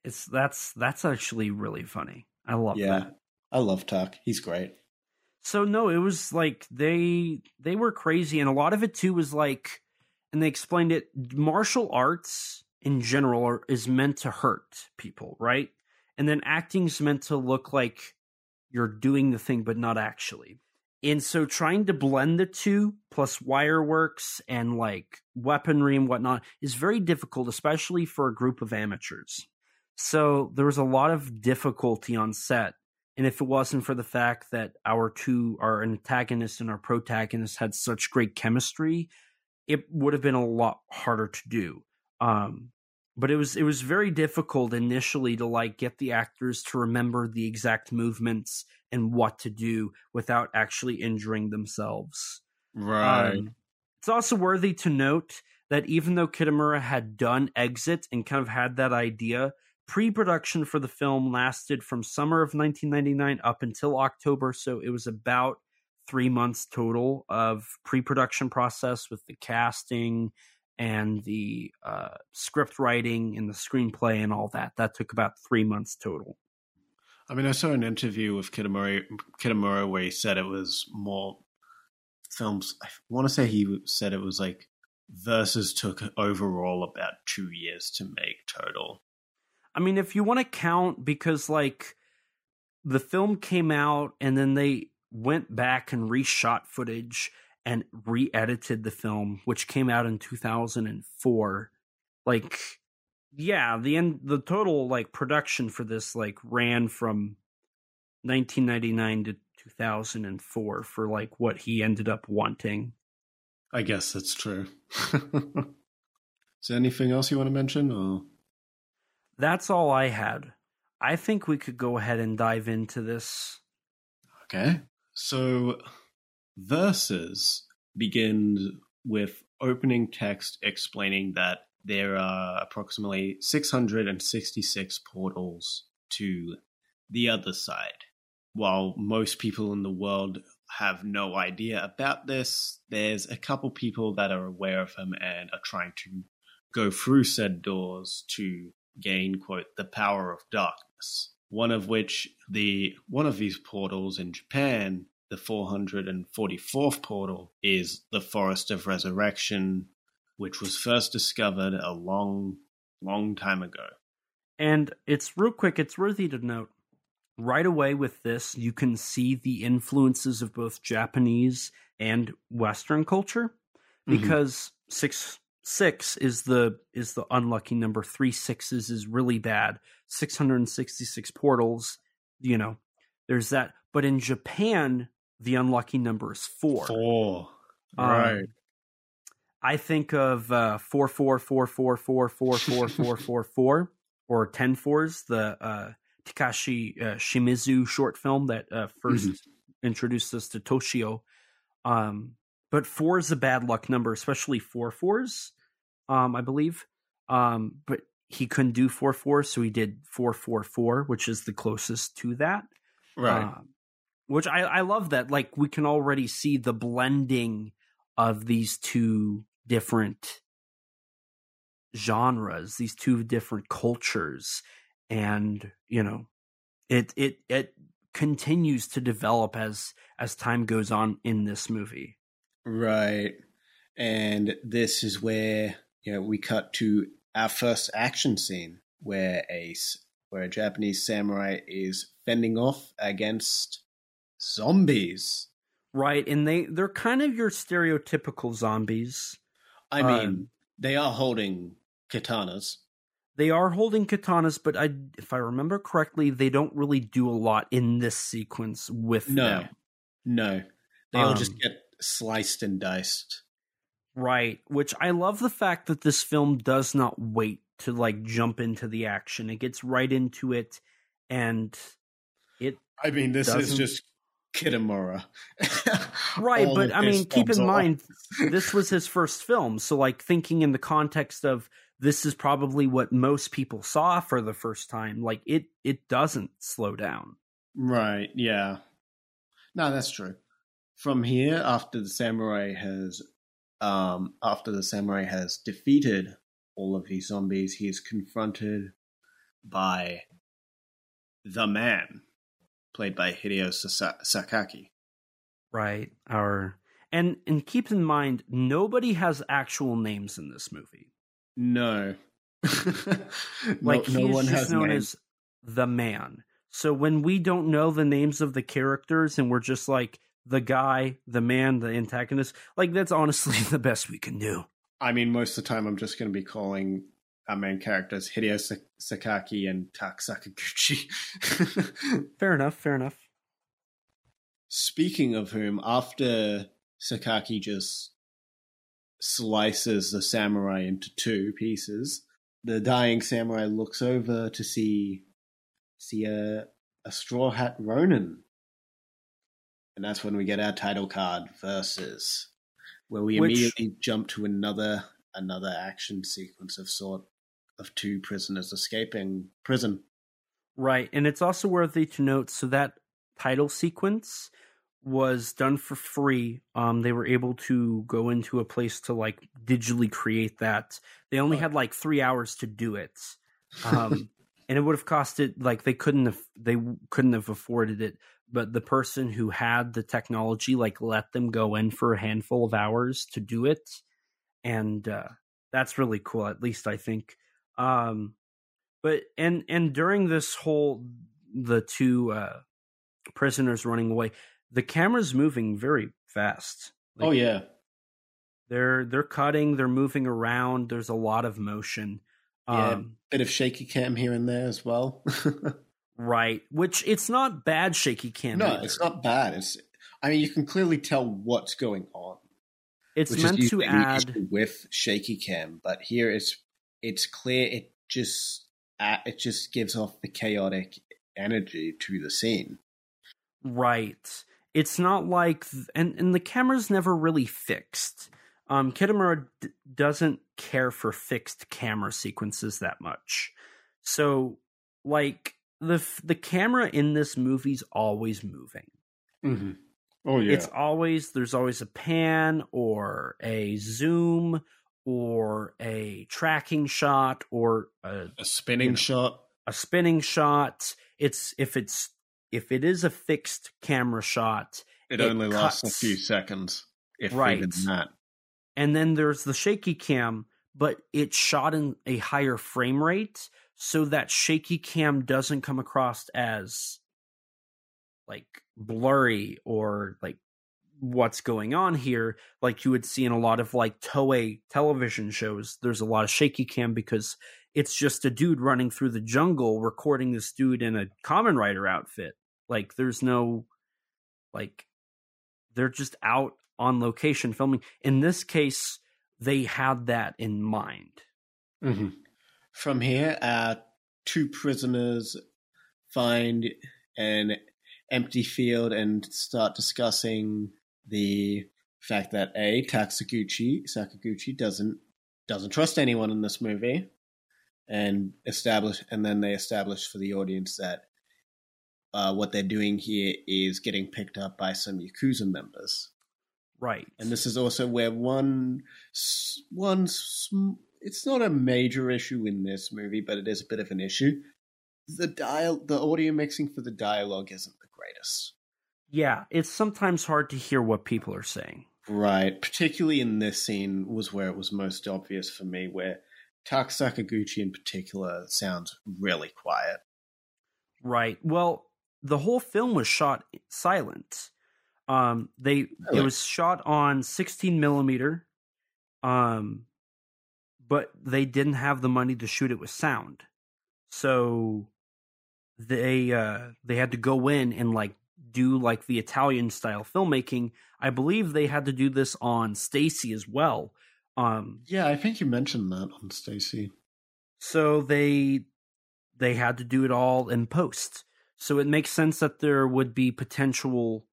[SPEAKER 2] it's that's that's actually really funny i love
[SPEAKER 3] yeah,
[SPEAKER 2] that
[SPEAKER 3] I love Tak. He's great.
[SPEAKER 2] So no, it was like they they were crazy, and a lot of it too was like, and they explained it. Martial arts in general are, is meant to hurt people, right? And then acting's meant to look like you're doing the thing, but not actually. And so trying to blend the two plus wire works and like weaponry and whatnot is very difficult, especially for a group of amateurs. So there was a lot of difficulty on set and if it wasn't for the fact that our two, our antagonist and our protagonist, had such great chemistry, it would have been a lot harder to do. Um, but it was it was very difficult initially to like get the actors to remember the exact movements and what to do without actually injuring themselves. Um, it's also worthy to note that even though Kitamura had done Exit and kind of had that idea, pre-production for the film lasted from summer of 1999 up until October, so it was about three months total of pre-production process with the casting and the uh, script writing and the screenplay and all that. That took about three months total.
[SPEAKER 3] I mean, I saw an interview with Kitamura, Kitamura where he said it was more films. I want to say he said it was like Versus took overall about two years to make total.
[SPEAKER 2] I mean, if you want to count, because like the film came out and then they went back and reshot footage and re-edited the film, which came out in 2004. Like, yeah, the end, the total like production for this like ran from 1999 to 2004 for like what he ended up wanting.
[SPEAKER 3] I guess that's true. Is there anything else you want to mention? Or
[SPEAKER 2] That's all I had. I think we could go ahead and dive into this.
[SPEAKER 3] Okay. So Versus begin with opening text explaining that there are approximately 666 portals to the other side. While most people in the world have no idea about this, there's a couple people that are aware of them and are trying to go through said doors to gain quote the power of darkness one of which the one of these portals in Japan, the 444th portal, is the Forest of Resurrection, which was first discovered a long, long time ago.
[SPEAKER 2] And it's real quick, it's worthy to note right away with this, you can see the influences of both Japanese and Western culture
[SPEAKER 3] Mhm.
[SPEAKER 2] because six six is the is the unlucky number. Three sixes is really bad. Six hundred and sixty six portals, you know, there's that. But in Japan, the unlucky number is four.
[SPEAKER 3] Four.
[SPEAKER 2] Um,
[SPEAKER 3] right.
[SPEAKER 2] I think of uh, four four four four four four four four four four or ten fours, the uh, Takashi uh, Shimizu short film that uh, 1st introduced us to Toshio. Um, but four is a bad luck number, especially four fours, um, I believe. Um, but he couldn't do four four, so he did four four four, which is the closest to that.
[SPEAKER 3] Right.
[SPEAKER 2] Um, which I, I love that. Like we can already see the blending of these two different genres, these two different cultures, and you know, it it it continues to develop as as time goes on in this movie.
[SPEAKER 3] Right. And this is where you know we cut to our first action scene where a where a Japanese samurai is fending off against zombies.
[SPEAKER 2] Right, and they they're kind of your stereotypical zombies.
[SPEAKER 3] I mean,
[SPEAKER 2] Um,
[SPEAKER 3] they are holding katanas.
[SPEAKER 2] They are holding katanas, but I if I remember correctly, they don't really do a lot in this sequence with
[SPEAKER 3] No.
[SPEAKER 2] them.
[SPEAKER 3] No. They all
[SPEAKER 2] Um,
[SPEAKER 3] just get sliced and diced.
[SPEAKER 2] Right, which I love the fact that this film does not wait to like jump into the action. It gets right into it and it
[SPEAKER 3] I mean, this is just Kitamura.
[SPEAKER 2] right,
[SPEAKER 3] All
[SPEAKER 2] but I mean, keep in mind this was his first film, so like thinking in the context of this is probably what most people saw for the first time, like it it doesn't slow down.
[SPEAKER 3] Right, yeah. No, that's true. From here, after the samurai has um after the samurai has defeated all of these zombies, he is confronted by the man, played by Hideo Sakaki.
[SPEAKER 2] Right. Our and and keep in mind nobody has actual names in this movie.
[SPEAKER 3] No.
[SPEAKER 2] Like
[SPEAKER 3] no, no
[SPEAKER 2] he's
[SPEAKER 3] one
[SPEAKER 2] just
[SPEAKER 3] has
[SPEAKER 2] known
[SPEAKER 3] names.
[SPEAKER 2] as the man. So when we don't know the names of the characters and we're just like the guy, the man, the antagonist, like that's honestly the best we can do.
[SPEAKER 3] I mean, most of the time I'm just going to be calling our main characters Hideo Sakaki and Tak Sakaguchi.
[SPEAKER 2] Fair enough, fair enough.
[SPEAKER 3] Speaking of whom, after Sakaki just slices the samurai into two pieces, the dying samurai looks over to see see a, a straw hat Ronin. And that's when we get our title card versus where we
[SPEAKER 2] Which-
[SPEAKER 3] immediately jump to another another action sequence of sort of two prisoners escaping prison.
[SPEAKER 2] Right. And it's also worthy to note so that title sequence was done for free. Um they were able to go into a place to like digitally create that. They only had like 3 hours to do it. Um and it would have costed like they couldn't have they couldn't have afforded it, but the person who had the technology like let them go in for a handful of hours to do it. And uh that's really cool at least I think. Um but and and during this whole the two uh prisoners running away the camera's moving very fast Like,
[SPEAKER 3] oh yeah.
[SPEAKER 2] they're they're cutting they're moving around there's a lot of motion
[SPEAKER 3] Yeah.
[SPEAKER 2] um
[SPEAKER 3] Bit of shaky cam here and there as well.
[SPEAKER 2] right which it's not bad shaky cam
[SPEAKER 3] no,
[SPEAKER 2] either.
[SPEAKER 3] it's not bad. It's I mean you can clearly tell what's going on.
[SPEAKER 2] it's meant to add
[SPEAKER 3] with shaky cam, but here it's it's clear it just it just gives off the chaotic energy to the scene.
[SPEAKER 2] Right. It's not like, and and the camera's never really fixed. Um, Kitamura d- doesn't care for fixed camera sequences that much. So, like the the camera in this movie's always moving.
[SPEAKER 3] Mm-hmm. Oh yeah,
[SPEAKER 2] It's always there's always a pan or a zoom or a tracking shot or a
[SPEAKER 3] a spinning
[SPEAKER 2] you know.
[SPEAKER 3] shot.
[SPEAKER 2] a spinning shot. It's if it's if it is a fixed camera shot,
[SPEAKER 3] It,
[SPEAKER 2] it
[SPEAKER 3] only lasts a few seconds, if
[SPEAKER 2] Right.
[SPEAKER 3] even that.
[SPEAKER 2] and then there's the shaky cam, but it's shot in a higher frame rate, so that shaky cam doesn't come across as like blurry or like what's going on here like you would see in a lot of like toei television shows there's a lot of shaky cam because it's just a dude running through the jungle recording this dude in a Kamen Rider outfit. Like there's no like they're just out on location filming. In this case they had that in mind.
[SPEAKER 3] Mm-hmm. From here, our two prisoners find an empty field and start discussing the fact that a Taksaguchi Sakaguchi doesn't doesn't trust anyone in this movie, and establish, and then they establish for the audience that uh, what they're doing here is getting picked up by some yakuza members.
[SPEAKER 2] Right.
[SPEAKER 3] And this is also where one one it's not a major issue in this movie, but it is a bit of an issue. The dial the audio mixing for the dialogue isn't the greatest.
[SPEAKER 2] Yeah, it's sometimes hard to hear what people are saying.
[SPEAKER 3] Right, particularly in this scene was where it was most obvious for me where Tak Sakaguchi in particular sounds really quiet.
[SPEAKER 2] Right. Well, the whole film was shot silent. Um, they really? it was shot on 16 millimeter, um, but they didn't have the money to shoot it with sound, so they uh, they had to go in and like do like the Italian style filmmaking. I believe they had to do this on Stacy as well. Um,
[SPEAKER 3] yeah, I think you mentioned that on Stacy.
[SPEAKER 2] So they they had to do it all in post. So it makes sense that there would be potential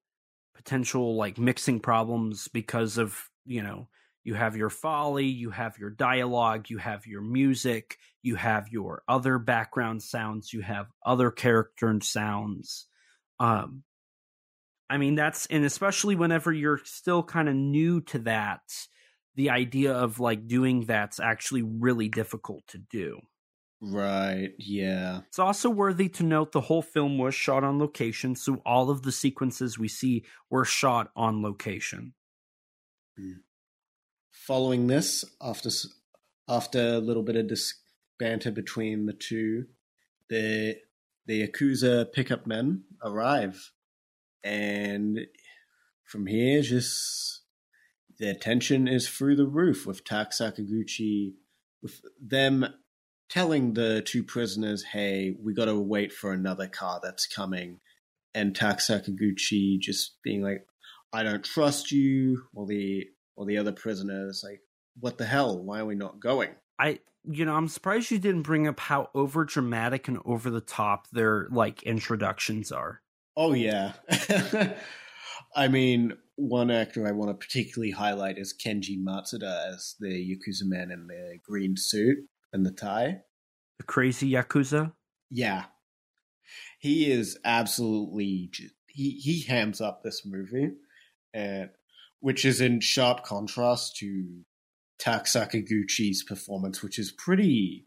[SPEAKER 2] potential like mixing problems because of, you know, you have your foley, you have your dialogue, you have your music, you have your other background sounds, you have other character sounds. Um I mean that's and especially whenever you're still kind of new to that, the idea of like doing that's actually really difficult to do.
[SPEAKER 3] Right, yeah.
[SPEAKER 2] It's also worthy to note the whole film was shot on location, so all of the sequences we see were shot on location.
[SPEAKER 3] Hmm. Following this, after after a little bit of dis- banter between the two, the the Yakuza pickup men arrive, and from here, just the tension is through the roof with Tak Sakaguchi, with them telling the two prisoners, "Hey, we got to wait for another car that's coming," and Tak Sakaguchi just being like, "I don't trust you," or the or the other prisoners like, "What the hell? Why are we not going?"
[SPEAKER 2] I you know, I'm surprised you didn't bring up how over dramatic and over the top their like introductions are.
[SPEAKER 3] Oh yeah. I mean, one actor I want to particularly highlight is Kenji Matsuda as the Yakuza man in the green suit and the tie.
[SPEAKER 2] The crazy Yakuza?
[SPEAKER 3] Yeah. He is absolutely he he hams up this movie and which is in sharp contrast to Tak Sakaguchi's performance, which is pretty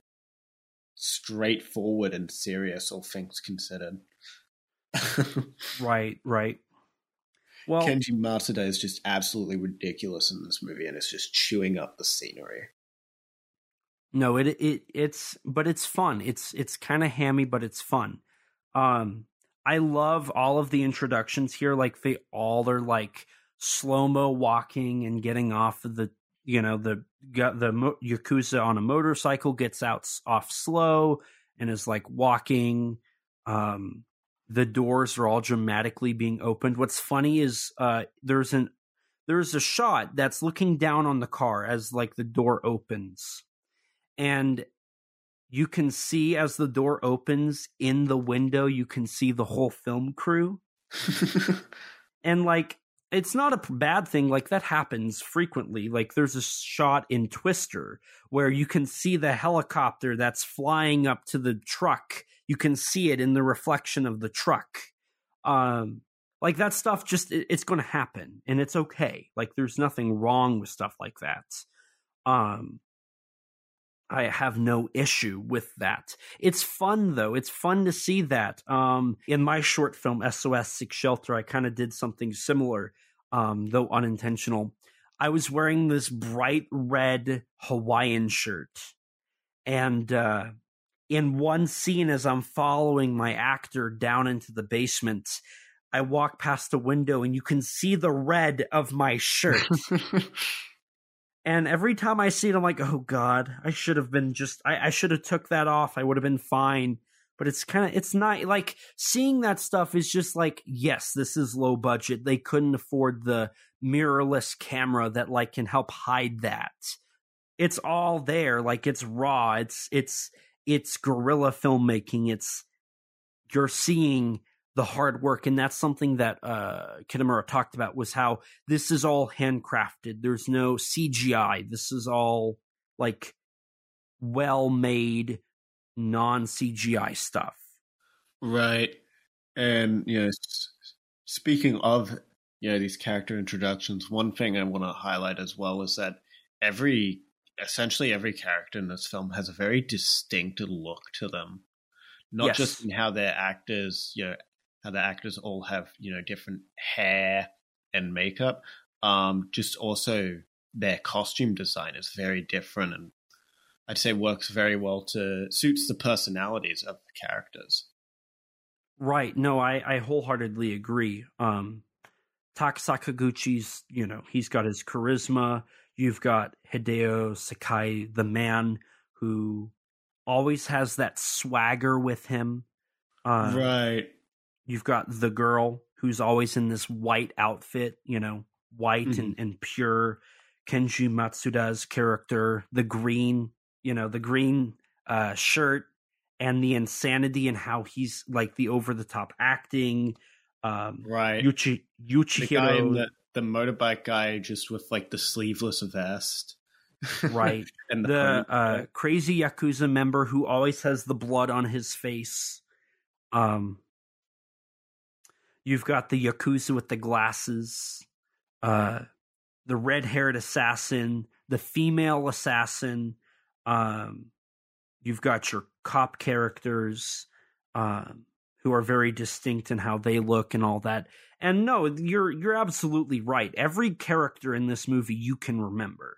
[SPEAKER 3] straightforward and serious, all things considered.
[SPEAKER 2] right, right.
[SPEAKER 3] Well, Kenji Matsuda is just absolutely ridiculous in this movie, and it's just chewing up the scenery.
[SPEAKER 2] No, it it it's but it's fun. It's it's kind of hammy, but it's fun. Um, I love all of the introductions here. Like they all are like slow mo walking and getting off of the you know the got the yakuza on a motorcycle gets out off slow and is like walking. Um, the doors are all dramatically being opened. What's funny is uh, there's an there's a shot that's looking down on the car as like the door opens and you can see as the door opens in the window you can see the whole film crew and like it's not a bad thing like that happens frequently. Like there's a shot in twister where you can see the helicopter that's flying up to the truck. You can see it in the reflection of the truck. Um like that stuff just it's going to happen and it's okay. Like there's nothing wrong with stuff like that. Um I have no issue with that. It's fun though. It's fun to see that. Um, in my short film SOS Seek Shelter, I kind of did something similar, um, though unintentional. I was wearing this bright red Hawaiian shirt, and uh, in one scene, as I'm following my actor down into the basement, I walk past a window and you can see the red of my shirt. And every time I see it, I'm like, oh God, I should have been just, I, I should have took that off. I would have been fine. But it's kind of, it's not like seeing that stuff is just like, yes, this is low budget. They couldn't afford the mirrorless camera that like can help hide that. It's all there. Like it's raw. It's, it's, it's guerrilla filmmaking. It's, you're seeing the hard work and that's something that uh Kitamura talked about was how this is all handcrafted there's no CGI this is all like well made non CGI stuff.
[SPEAKER 3] Right. And, you know, speaking of, you know, these character introductions, one thing I want to highlight as well is that every, essentially every character in this film has a very distinct look to them. Not
[SPEAKER 2] Yes.
[SPEAKER 3] just in how their actors, you know, how the actors all have, you know, different hair and makeup, um, just also their costume design is very different and I'd say works very well to suits the personalities of the characters.
[SPEAKER 2] Right. No, I, I wholeheartedly agree. Um, Tak Sakaguchi's, you know, he's got his charisma. You've got Hideo Sakaki, the man who always has that swagger with him. Uh,
[SPEAKER 3] right.
[SPEAKER 2] You've got the girl who's always in this white outfit, you know, white and, and pure. Kenji Matsuda's character, the green, you know, the green uh, shirt and the insanity and how he's like the over the top acting. Um,
[SPEAKER 3] Right.
[SPEAKER 2] Yuchi,
[SPEAKER 3] the
[SPEAKER 2] Yuchihiro,
[SPEAKER 3] the, the motorbike guy just with like the sleeveless vest.
[SPEAKER 2] right?
[SPEAKER 3] and the,
[SPEAKER 2] the uh, crazy yakuza member who always has the blood on his face. Um, you've got the yakuza with the glasses, uh, the red-haired assassin, the female assassin. Um, you've got your cop characters um, who are very distinct in how they look and all that. And no, you're you're absolutely right. Every character in this movie you can remember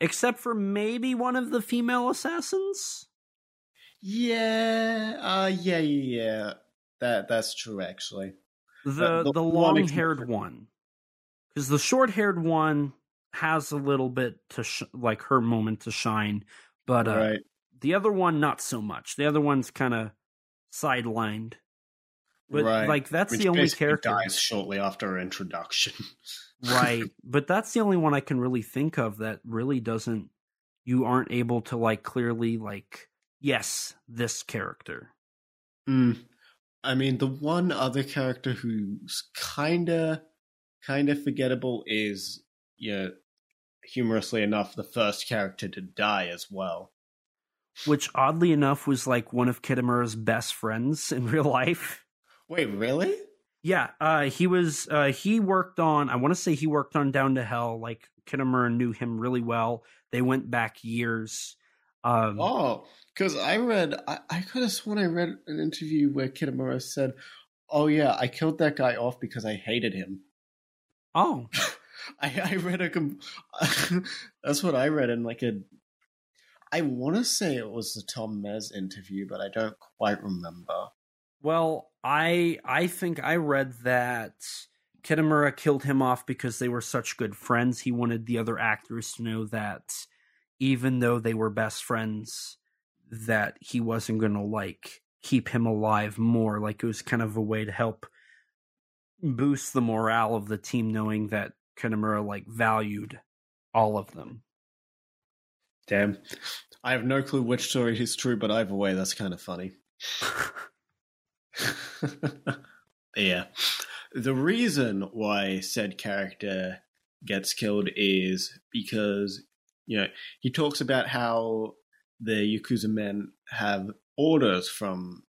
[SPEAKER 2] except for maybe one of the female assassins.
[SPEAKER 3] yeah, uh, yeah, yeah, yeah. That that's true actually.
[SPEAKER 2] The
[SPEAKER 3] the
[SPEAKER 2] the, long haired one, because the short haired one has a little bit to sh- like her moment to shine, but uh,
[SPEAKER 3] right.
[SPEAKER 2] the other one not so much. The other one's kind of sidelined. But
[SPEAKER 3] right.
[SPEAKER 2] like that's
[SPEAKER 3] Which
[SPEAKER 2] the only character,
[SPEAKER 3] dies shortly after her introduction.
[SPEAKER 2] right? But that's the only one I can really think of that really doesn't. You aren't able to like clearly like yes, this character.
[SPEAKER 3] Mm. I mean, the one other character who's kinda kinda forgettable is, yeah, humorously enough, the first character to die as well.
[SPEAKER 2] which oddly enough was like one of Kitamura's best friends in real life.
[SPEAKER 3] Wait, really?
[SPEAKER 2] Yeah, uh, he was. Uh, he worked on. I want to say he worked on Down to Hell. Like Kitamura knew him really well. They went back years. Um,
[SPEAKER 3] Oh, because I read, I, I could have sworn I read an interview where Kitamura said, "Oh yeah, I killed that guy off because I hated him."
[SPEAKER 2] oh,
[SPEAKER 3] I, I read a, that's what I read in like a, I want to say it was the Tom Mes interview, but I don't quite remember.
[SPEAKER 2] well, I I think I read that Kitamura killed him off because they were such good friends. He wanted the other actors to know that even though they were best friends, that he wasn't going to like keep him alive more. Like it was kind of a way to help boost the morale of the team, knowing that Kitamura like valued all of them.
[SPEAKER 3] Damn, I have no clue which story is true, but either way, that's kind of funny. yeah. The reason why said character gets killed is because, you know, he talks about how the Yakuza men have orders from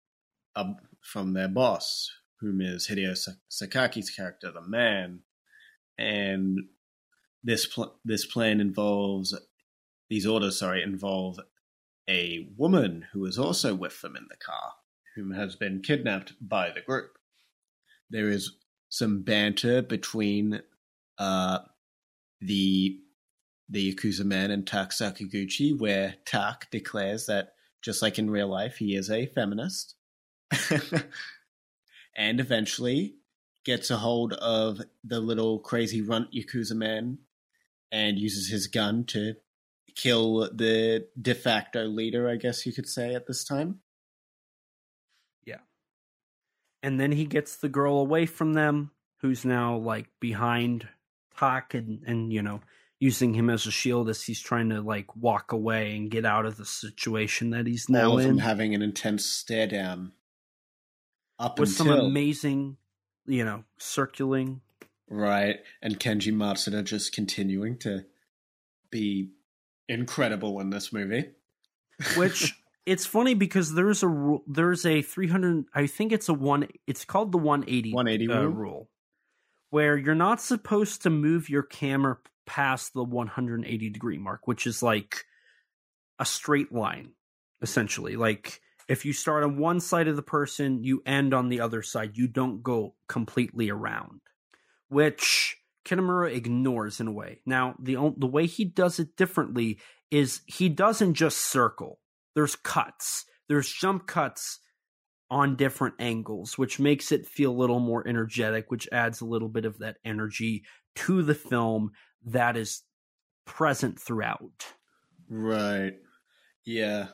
[SPEAKER 3] uh, from their boss, whom is Hideo Sakaki's character, the man, and this pl- this plan involves these orders. Sorry, involve a woman who is also with them in the car, whom has been kidnapped by the group. There is some banter between uh, the the Yakuza man and Tak Sakaguchi, where Tak declares that just like in real life, he is a feminist, and eventually gets a hold of the little crazy runt Yakuza man and uses his gun to kill the de facto leader, I guess you could say, at this time. Yeah.
[SPEAKER 2] And then he gets the girl away from them who's now like behind Tak and and you know using him as a shield as he's trying to like walk away and get out of the situation that he's now in
[SPEAKER 3] having an intense stare down. Up
[SPEAKER 2] with some amazing you know circling
[SPEAKER 3] right, and Kenji Matsuda just continuing to be incredible in this movie.
[SPEAKER 2] which It's funny because there's a there's a 300 I think it's a one it's called the 180
[SPEAKER 3] 180
[SPEAKER 2] uh,
[SPEAKER 3] rule
[SPEAKER 2] where you're not supposed to move your camera past the 180 degree mark, which is like a straight line essentially. Like if you start on one side of the person, you end on the other side. You don't go completely around, which Kitamura ignores in a way. Now, the the way he does it differently is he doesn't just circle. There's cuts. There's jump cuts on different angles, which makes it feel a little more energetic, which adds a little bit of that energy to the film that is present throughout.
[SPEAKER 3] Right. Yeah.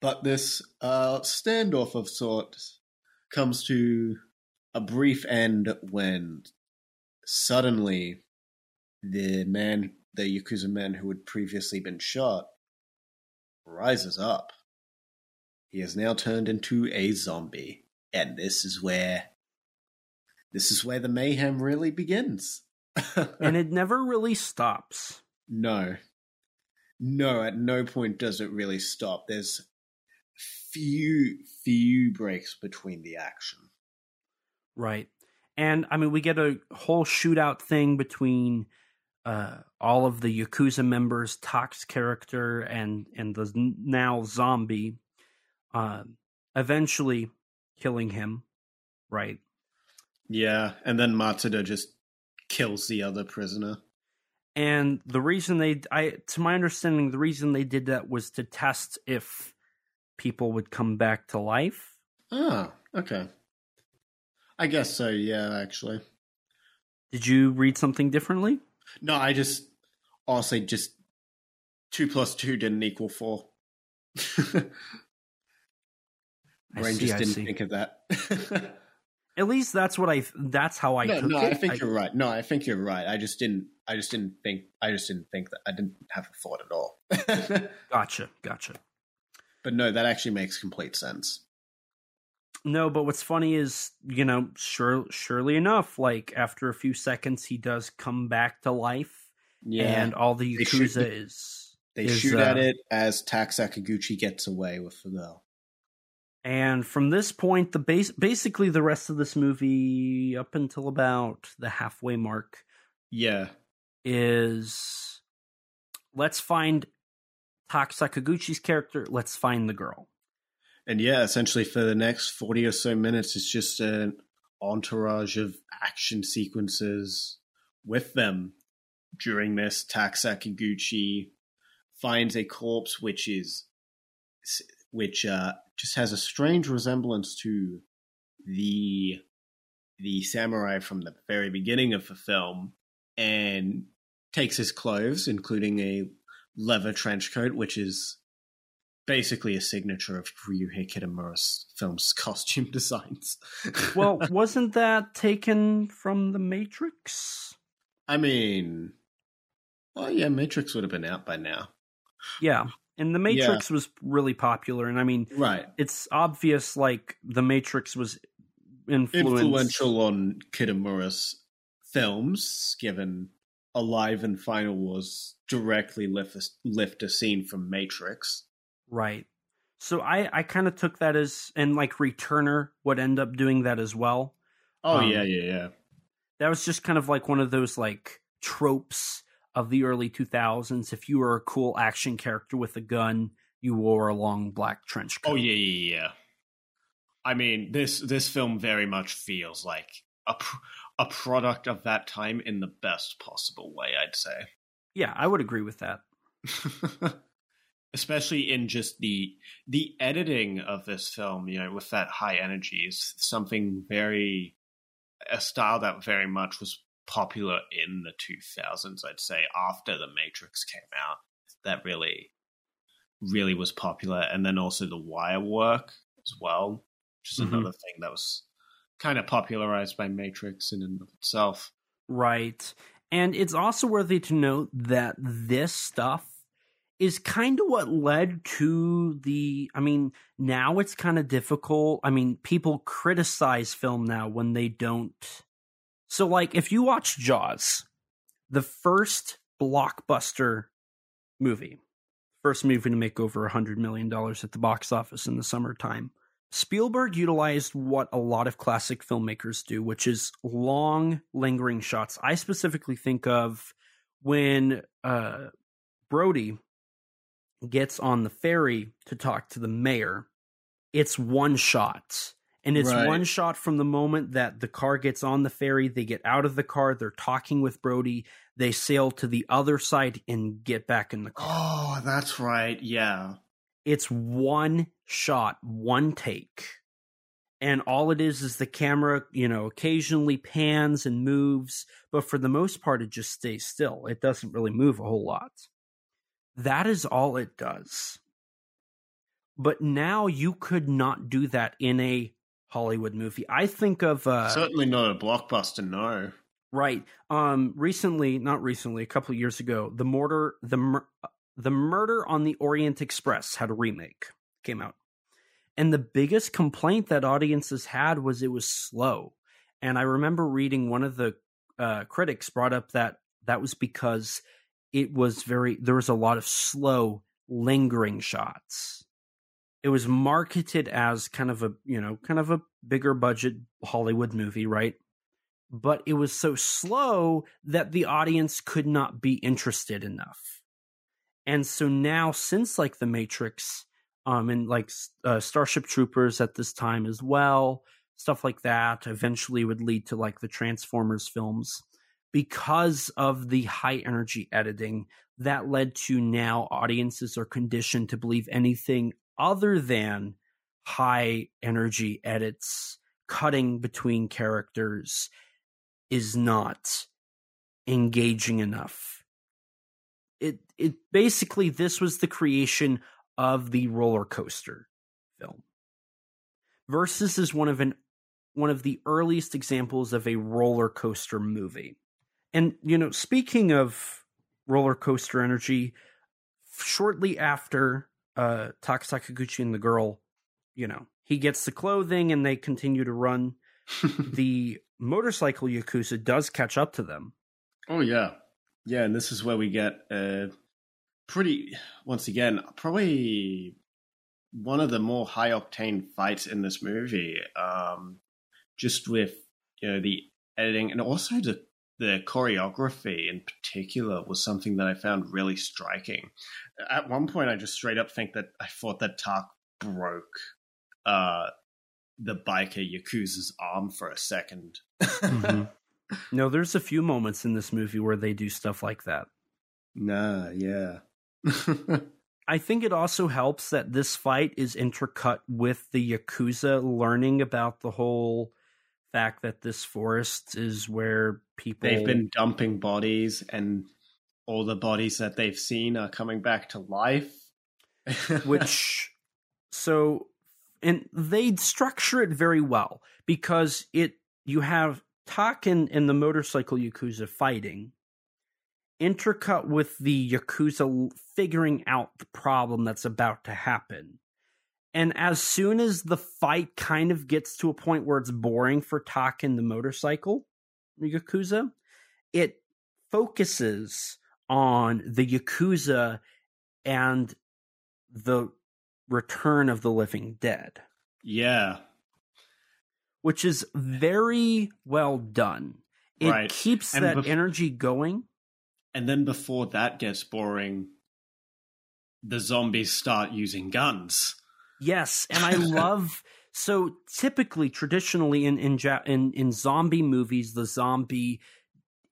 [SPEAKER 3] But this uh, standoff of sorts comes to a brief end when suddenly the man, the Yakuza man who had previously been shot, rises up. He has now turned into a zombie. And this is where this is where the mayhem really begins.
[SPEAKER 2] And it never really stops.
[SPEAKER 3] No. No, at no point does it really stop. There's few, few breaks between the action.
[SPEAKER 2] Right. And I mean, we get a whole shootout thing between uh, all of the Yakuza members, Tak's character, and and the now zombie, uh, eventually killing him. Right.
[SPEAKER 3] Yeah, and then Matsuda just kills the other prisoner.
[SPEAKER 2] And the reason they, I, to my understanding, the reason they did that was to test if people would come back to life.
[SPEAKER 3] Ah, okay. I guess so, yeah, actually.
[SPEAKER 2] Did you read something differently?
[SPEAKER 3] No, I just honestly just two plus two didn't equal four.
[SPEAKER 2] I
[SPEAKER 3] Brain
[SPEAKER 2] see,
[SPEAKER 3] just didn't think of that.
[SPEAKER 2] At least that's what I. That's how I
[SPEAKER 3] no, no. I think you're right. No, I think you're right. I just didn't. I just didn't think. I just didn't think that. I didn't have a thought at all.
[SPEAKER 2] Gotcha, gotcha.
[SPEAKER 3] but no, that actually makes complete sense.
[SPEAKER 2] No, but what's funny is, you know, sure, surely enough, like after a few seconds, he does come back to life,
[SPEAKER 3] Yeah,
[SPEAKER 2] and all the
[SPEAKER 3] They shoot-
[SPEAKER 2] Yakuza is.
[SPEAKER 3] they
[SPEAKER 2] is,
[SPEAKER 3] shoot
[SPEAKER 2] uh,
[SPEAKER 3] at it as Tak Sakaguchi gets away with the girl.
[SPEAKER 2] And from this point, the base, basically the rest of this movie, up until about the halfway mark,
[SPEAKER 3] Yeah,
[SPEAKER 2] is let's find Tak Sakaguchi's character. Let's find the girl.
[SPEAKER 3] and yeah, essentially for the next forty or so minutes, it's just an entourage of action sequences with them. During this, Tak Sakaguchi finds a corpse which is which uh, just has a strange resemblance to the the samurai from the very beginning of the film, and takes his clothes, including a leather trench coat, which is basically a signature of Ryuhei Kitamura's film's costume designs.
[SPEAKER 2] Well, wasn't that taken from The Matrix?
[SPEAKER 3] I mean, oh yeah, Matrix would have been out by now,
[SPEAKER 2] Yeah. And The Matrix was really popular. And I mean,
[SPEAKER 3] right?
[SPEAKER 2] it's obvious like The Matrix was.
[SPEAKER 3] Influential on Kitamura's films, given Alive and Final was directly lift a, lift a scene from Matrix.
[SPEAKER 2] Right. So I, I kind of took that as, and like Returner would end up doing that as well.
[SPEAKER 3] Oh
[SPEAKER 2] Um,
[SPEAKER 3] yeah, yeah, yeah.
[SPEAKER 2] That was just kind of like one of those like tropes of the early 2000s. If you were a cool action character with a gun, you wore a long black trench oh, coat.
[SPEAKER 3] Oh yeah, yeah, yeah. I mean, this this film very much feels like a pr- a product of that time in the best possible way. I'd say.
[SPEAKER 2] Yeah, I would agree with that.
[SPEAKER 3] especially in just the the editing of this film you know with that high energy is something very a style that very much was popular in the 2000s i'd say after the matrix came out that really really was popular and then also the wire work as well which is
[SPEAKER 2] Mhm.
[SPEAKER 3] another thing that was kind of popularized by matrix in and of itself
[SPEAKER 2] Right. And it's also worthy to note that this stuff is kind of what led to the. I mean, now it's kind of difficult. I mean, people criticize film now when they don't. So, like, if you watch Jaws, the first blockbuster movie, first movie to make over a $100 million at the box office in the summertime. Spielberg utilized what a lot of classic filmmakers do, which is long, lingering shots. I specifically think of when uh, Brody gets on the ferry to talk to the mayor. It's one shot. And it's
[SPEAKER 3] Right.
[SPEAKER 2] one shot from the moment that the car gets on the ferry, they get out of the car, they're talking with Brody, they sail to the other side and get back in the car.
[SPEAKER 3] Oh, that's right. Yeah.
[SPEAKER 2] It's one shot, one take. And all it is is the camera, you know, occasionally pans and moves, but for the most part, it just stays still. It doesn't really move a whole lot. That is all it does. But now you could not do that in a Hollywood movie. I think of uh,
[SPEAKER 3] Certainly not a blockbuster, no.
[SPEAKER 2] Right. Um recently, not recently, a couple of years ago, the murder the mur- the murder on the Orient Express had a remake came out. And the biggest complaint that audiences had was it was slow. And I remember reading one of the uh, critics brought up that that was because it was very there was a lot of slow lingering shots. It was marketed as kind of a, you know, kind of a bigger budget Hollywood movie, right? but it was so slow that the audience could not be interested enough. And so now, since like The Matrix, um, and like uh, Starship Troopers at this time as well, stuff like that eventually would lead to like the Transformers films. Because of the high energy editing, that led to now audiences are conditioned to believe anything other than high energy edits, cutting between characters, is not engaging enough. It it basically this was the creation of the roller coaster film. Versus is one of an one of the earliest examples of a roller coaster movie. And you know, speaking of roller coaster energy, shortly after uh Taka Sakaguchi and the girl, you know, he gets the clothing and they continue to run the motorcycle yakuza does catch up to them.
[SPEAKER 3] oh, yeah. Yeah, and this is where we get uh, pretty, once again, probably one of the more high octane fights in this movie. Um, just with, you know, the editing and also the the choreography in particular was something that I found really striking. At one point, I just straight up think that I thought that Tak broke uh, the biker Yakuza's arm for a 2nd
[SPEAKER 2] Mhm. No, there's a few moments in this movie where they do stuff like that.
[SPEAKER 3] Nah, yeah.
[SPEAKER 2] I think it also helps that this fight is intercut with the Yakuza learning about the whole fact that this forest is where people
[SPEAKER 3] they've been dumping bodies, and all the bodies that they've seen are coming back to life.
[SPEAKER 2] which so and they structure it very well because it you have Tak and, and the motorcycle yakuza fighting intercut with the yakuza figuring out the problem that's about to happen and as soon as the fight kind of gets to a point where it's boring for Tak and the motorcycle yakuza it focuses on the yakuza and the return of the living dead
[SPEAKER 3] yeah,
[SPEAKER 2] which is very well done it
[SPEAKER 3] Right.
[SPEAKER 2] keeps
[SPEAKER 3] And
[SPEAKER 2] that
[SPEAKER 3] bef-
[SPEAKER 2] energy going
[SPEAKER 3] and then before that gets boring, the zombies start using guns.
[SPEAKER 2] Yes and i love so typically traditionally in in, in in zombie movies the zombie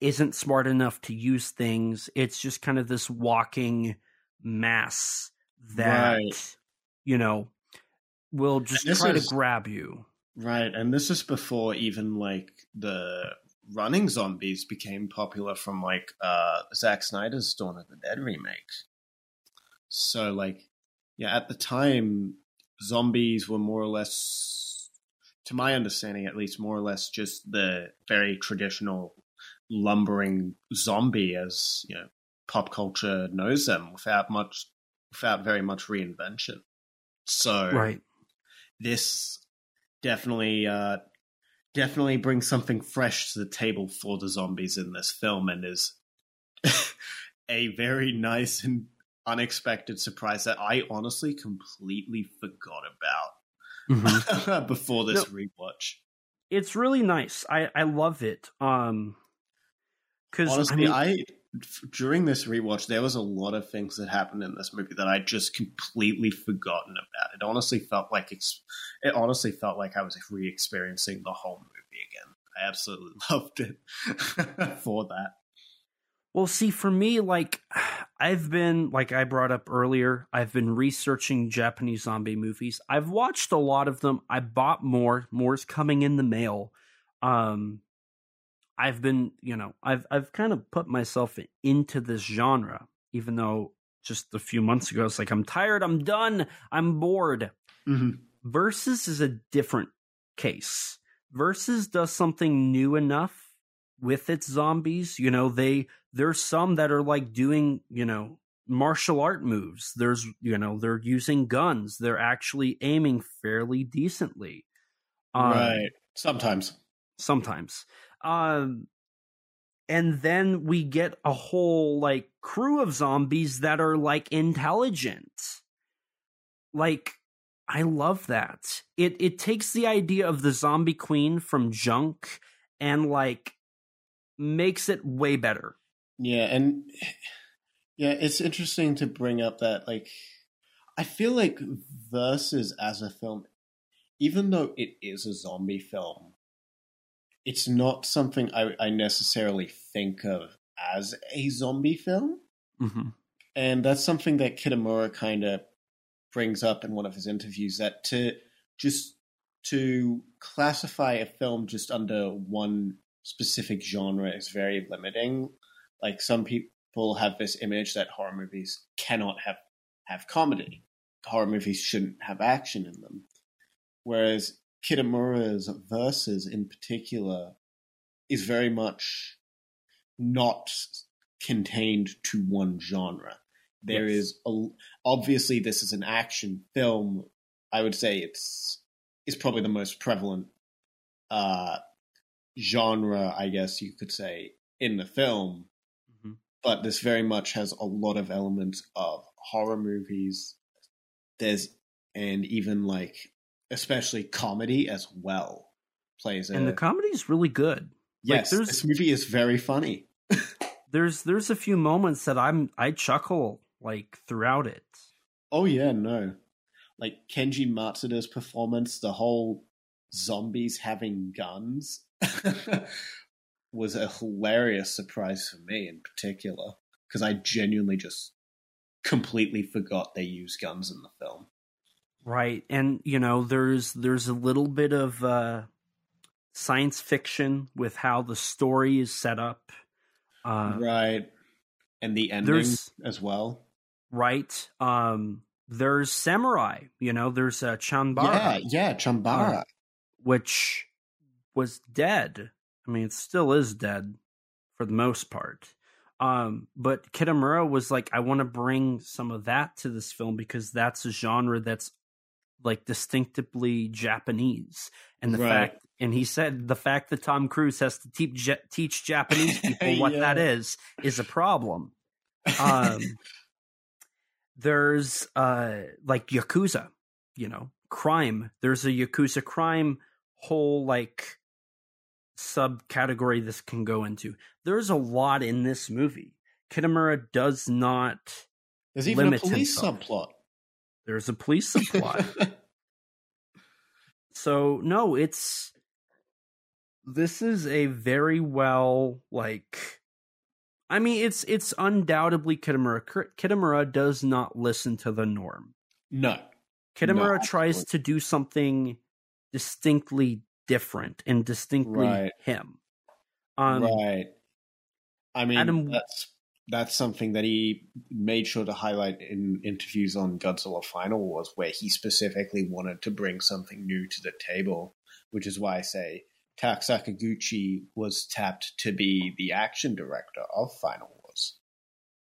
[SPEAKER 2] isn't smart enough to use things it's just kind of this walking mass that
[SPEAKER 3] Right.
[SPEAKER 2] you know will just try
[SPEAKER 3] is-
[SPEAKER 2] to grab you
[SPEAKER 3] Right, and this is before even like the running zombies became popular from like uh Zack Snyder's Dawn of the Dead remake. So like yeah, at the time zombies were more or less to my understanding at least more or less just the very traditional lumbering zombie as, you know, pop culture knows them without much without very much reinvention. So
[SPEAKER 2] right
[SPEAKER 3] this definitely uh definitely brings something fresh to the table for the zombies in this film and is a very nice and unexpected surprise that I honestly completely forgot about
[SPEAKER 2] Mhm.
[SPEAKER 3] before this
[SPEAKER 2] No.
[SPEAKER 3] rewatch.
[SPEAKER 2] it's really nice. I I love it. Um, because I
[SPEAKER 3] Honestly,
[SPEAKER 2] mean,
[SPEAKER 3] I during this rewatch, there was a lot of things that happened in this movie that I just completely forgotten about. It honestly felt like it's. It honestly felt like I was re-experiencing the whole movie again. I absolutely loved it for that.
[SPEAKER 2] Well, see, for me, like, I've been, like I brought up earlier, I've been researching Japanese zombie movies. I've watched a lot of them. I bought more. More's coming in the mail. Um, I've been, you know, I've I've kind of put myself into this genre, even though just a few months ago it's like I'm tired, I'm done, I'm bored.
[SPEAKER 3] Mhm.
[SPEAKER 2] Versus is a different case. Versus does something new enough with its zombies. You know, they there's some that are like doing, you know, martial art moves. There's, you know, they're using guns. They're actually aiming fairly decently. Um,
[SPEAKER 3] right. Sometimes.
[SPEAKER 2] sometimes. Um, and then we get a whole like crew of zombies that are like intelligent. Like I love that. It it takes the idea of the zombie queen from Junk and like makes it way better.
[SPEAKER 3] Yeah, and yeah, it's interesting to bring up that like I feel like Versus as a film, even though it is a zombie film, it's not something I, I necessarily think of as a zombie film.
[SPEAKER 2] Mm-hmm.
[SPEAKER 3] And that's something that Kitamura kind of brings up in one of his interviews that to just to classify a film just under one specific genre is very limiting. Like some people have this image that horror movies cannot have have comedy. Horror movies shouldn't have action in them. Whereas Kitamura's Versus in particular is very much not contained to one genre. There
[SPEAKER 2] Yes.
[SPEAKER 3] is a, obviously this is an action film. I would say it's it's probably the most prevalent uh, genre, I guess you could say, in the film. But this very much has a lot of elements of horror movies. There's and even like especially comedy as well plays a
[SPEAKER 2] And the comedy is really good.
[SPEAKER 3] yes.
[SPEAKER 2] there's-
[SPEAKER 3] this movie is very funny.
[SPEAKER 2] There's there's a few moments that I'm I chuckle like throughout it.
[SPEAKER 3] Oh yeah, no. Like Kenji Matsuda's performance, the whole zombies having guns was a hilarious surprise for me in particular because I genuinely just completely forgot they used guns in the film.
[SPEAKER 2] Right. And you know, there's there's a little bit of uh science fiction with how the story is set up. Uh
[SPEAKER 3] right. And the ending as well.
[SPEAKER 2] right. Um there's samurai, you know, there's uh Chambara.
[SPEAKER 3] Yeah, yeah, Chambara.
[SPEAKER 2] which was dead. I mean, it still is dead for the most part. Um, but Kitamura was like, I want to bring some of that to this film because that's a genre that's like distinctively Japanese. And the
[SPEAKER 3] Right.
[SPEAKER 2] fact, and he said the fact that Tom Cruise has to teach teach Japanese people what
[SPEAKER 3] Yeah.
[SPEAKER 2] that is is a problem. Um, there's uh like yakuza, you know, crime. There's a yakuza crime whole like subcategory this can go into. There's a lot in this movie. Kitamura does not.
[SPEAKER 3] There's even a police
[SPEAKER 2] himself.
[SPEAKER 3] subplot.
[SPEAKER 2] There's a police subplot. so no, it's this is a very well like. I mean, it's it's undoubtedly Kitamura. Kitamura does not listen to the norm.
[SPEAKER 3] no.
[SPEAKER 2] Kitamura
[SPEAKER 3] No,
[SPEAKER 2] tries to do something distinctly different and distinctly
[SPEAKER 3] Right.
[SPEAKER 2] him. Um,
[SPEAKER 3] right. I mean,
[SPEAKER 2] Adam-
[SPEAKER 3] that's that's something that he made sure to highlight in interviews on Godzilla Final Wars, where he specifically wanted to bring something new to the table, which is why I say Tak Sakaguchi was tapped to be the action director of Final Wars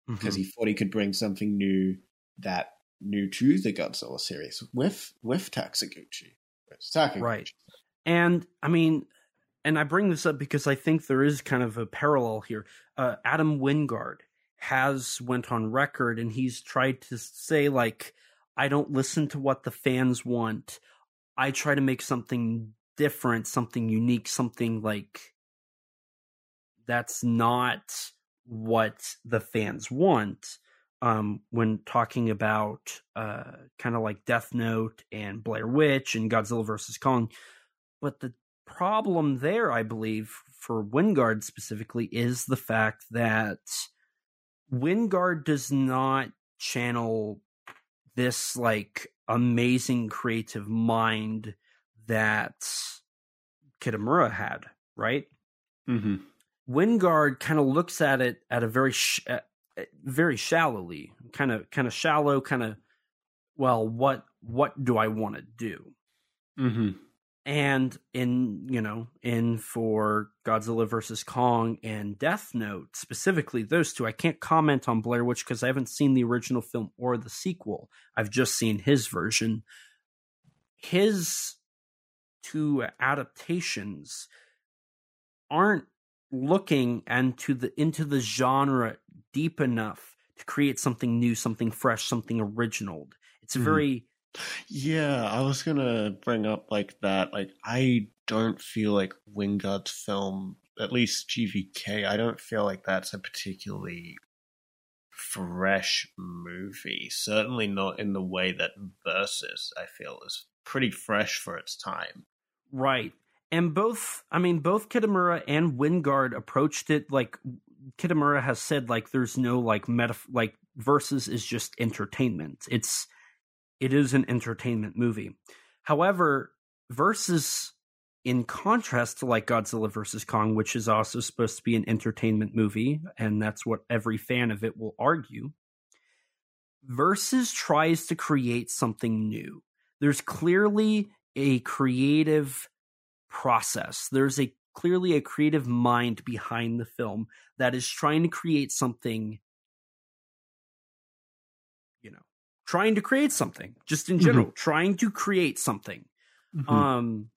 [SPEAKER 3] because
[SPEAKER 2] mhm.
[SPEAKER 3] he thought he could bring something new that new to the Godzilla series with with Sakaguchi.
[SPEAKER 2] Right. And I mean, and I bring this up because I think there is kind of a parallel here. Uh, Adam Wingard has went on record and he's tried to say like I don't listen to what the fans want. I try to make something different, something unique, something like that's not what the fans want. Um, when talking about uh, kind of like Death Note and Blair Witch and Godzilla versus Kong, but the problem there, I believe, for Wingard specifically, is the fact that Wingard does not channel this like amazing creative mind that Kitamura had, right?
[SPEAKER 3] Mm-hmm.
[SPEAKER 2] Wingard kind of looks at it at a very, sh- very shallowly, kind of, kind of shallow, kind of. Well, what what do I want to do?
[SPEAKER 3] Mm-hmm.
[SPEAKER 2] And in you know, in for Godzilla versus Kong and Death Note specifically, those two, I can't comment on Blair Witch because I haven't seen the original film or the sequel. I've just seen his version. His two adaptations aren't looking into the into the genre deep enough to create something new, something fresh, something original. It's
[SPEAKER 3] Mhm.
[SPEAKER 2] very
[SPEAKER 3] Yeah, I was gonna bring up like that. Like, I don't feel like Wingard's film, at least GVK, I don't feel like that's a particularly fresh movie. Certainly not in the way that Versus, I feel, is pretty fresh for its time.
[SPEAKER 2] Right. And both, I mean, both Kitamura and Wingard approached it like Kitamura has said, like, there's no like meta, like, versus is just entertainment. It's, it is an entertainment movie. However, versus, in contrast to like Godzilla versus Kong, which is also supposed to be an entertainment movie, and that's what every fan of it will argue, versus tries to create something new. There's clearly a creative process. There's a clearly a creative mind behind the film that is trying to create something trying to create something just in general, trying to create something.
[SPEAKER 3] Mm-hmm.
[SPEAKER 2] Um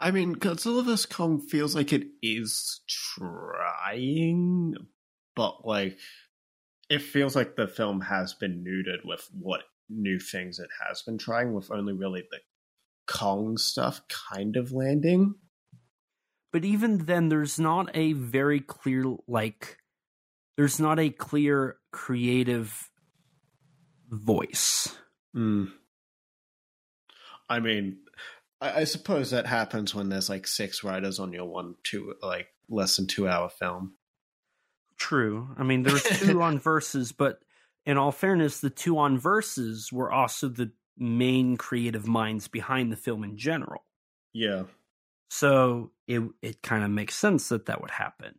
[SPEAKER 3] I mean, Godzilla vs. Kong feels like it is trying, but like it feels like the film has been neutered with what new things it has been trying, with only really the Kong stuff kind of landing.
[SPEAKER 2] but even then there's not a very clear like there's not a clear creative voice.
[SPEAKER 3] Mm. I mean, I, I suppose that happens when there's like six writers on your one, two, like less than two hour film.
[SPEAKER 2] True. I mean, there was two on Versus, but in all fairness, the two on Versus were also the main creative minds behind the film in general.
[SPEAKER 3] Yeah.
[SPEAKER 2] So it it kind of makes sense that that would happen.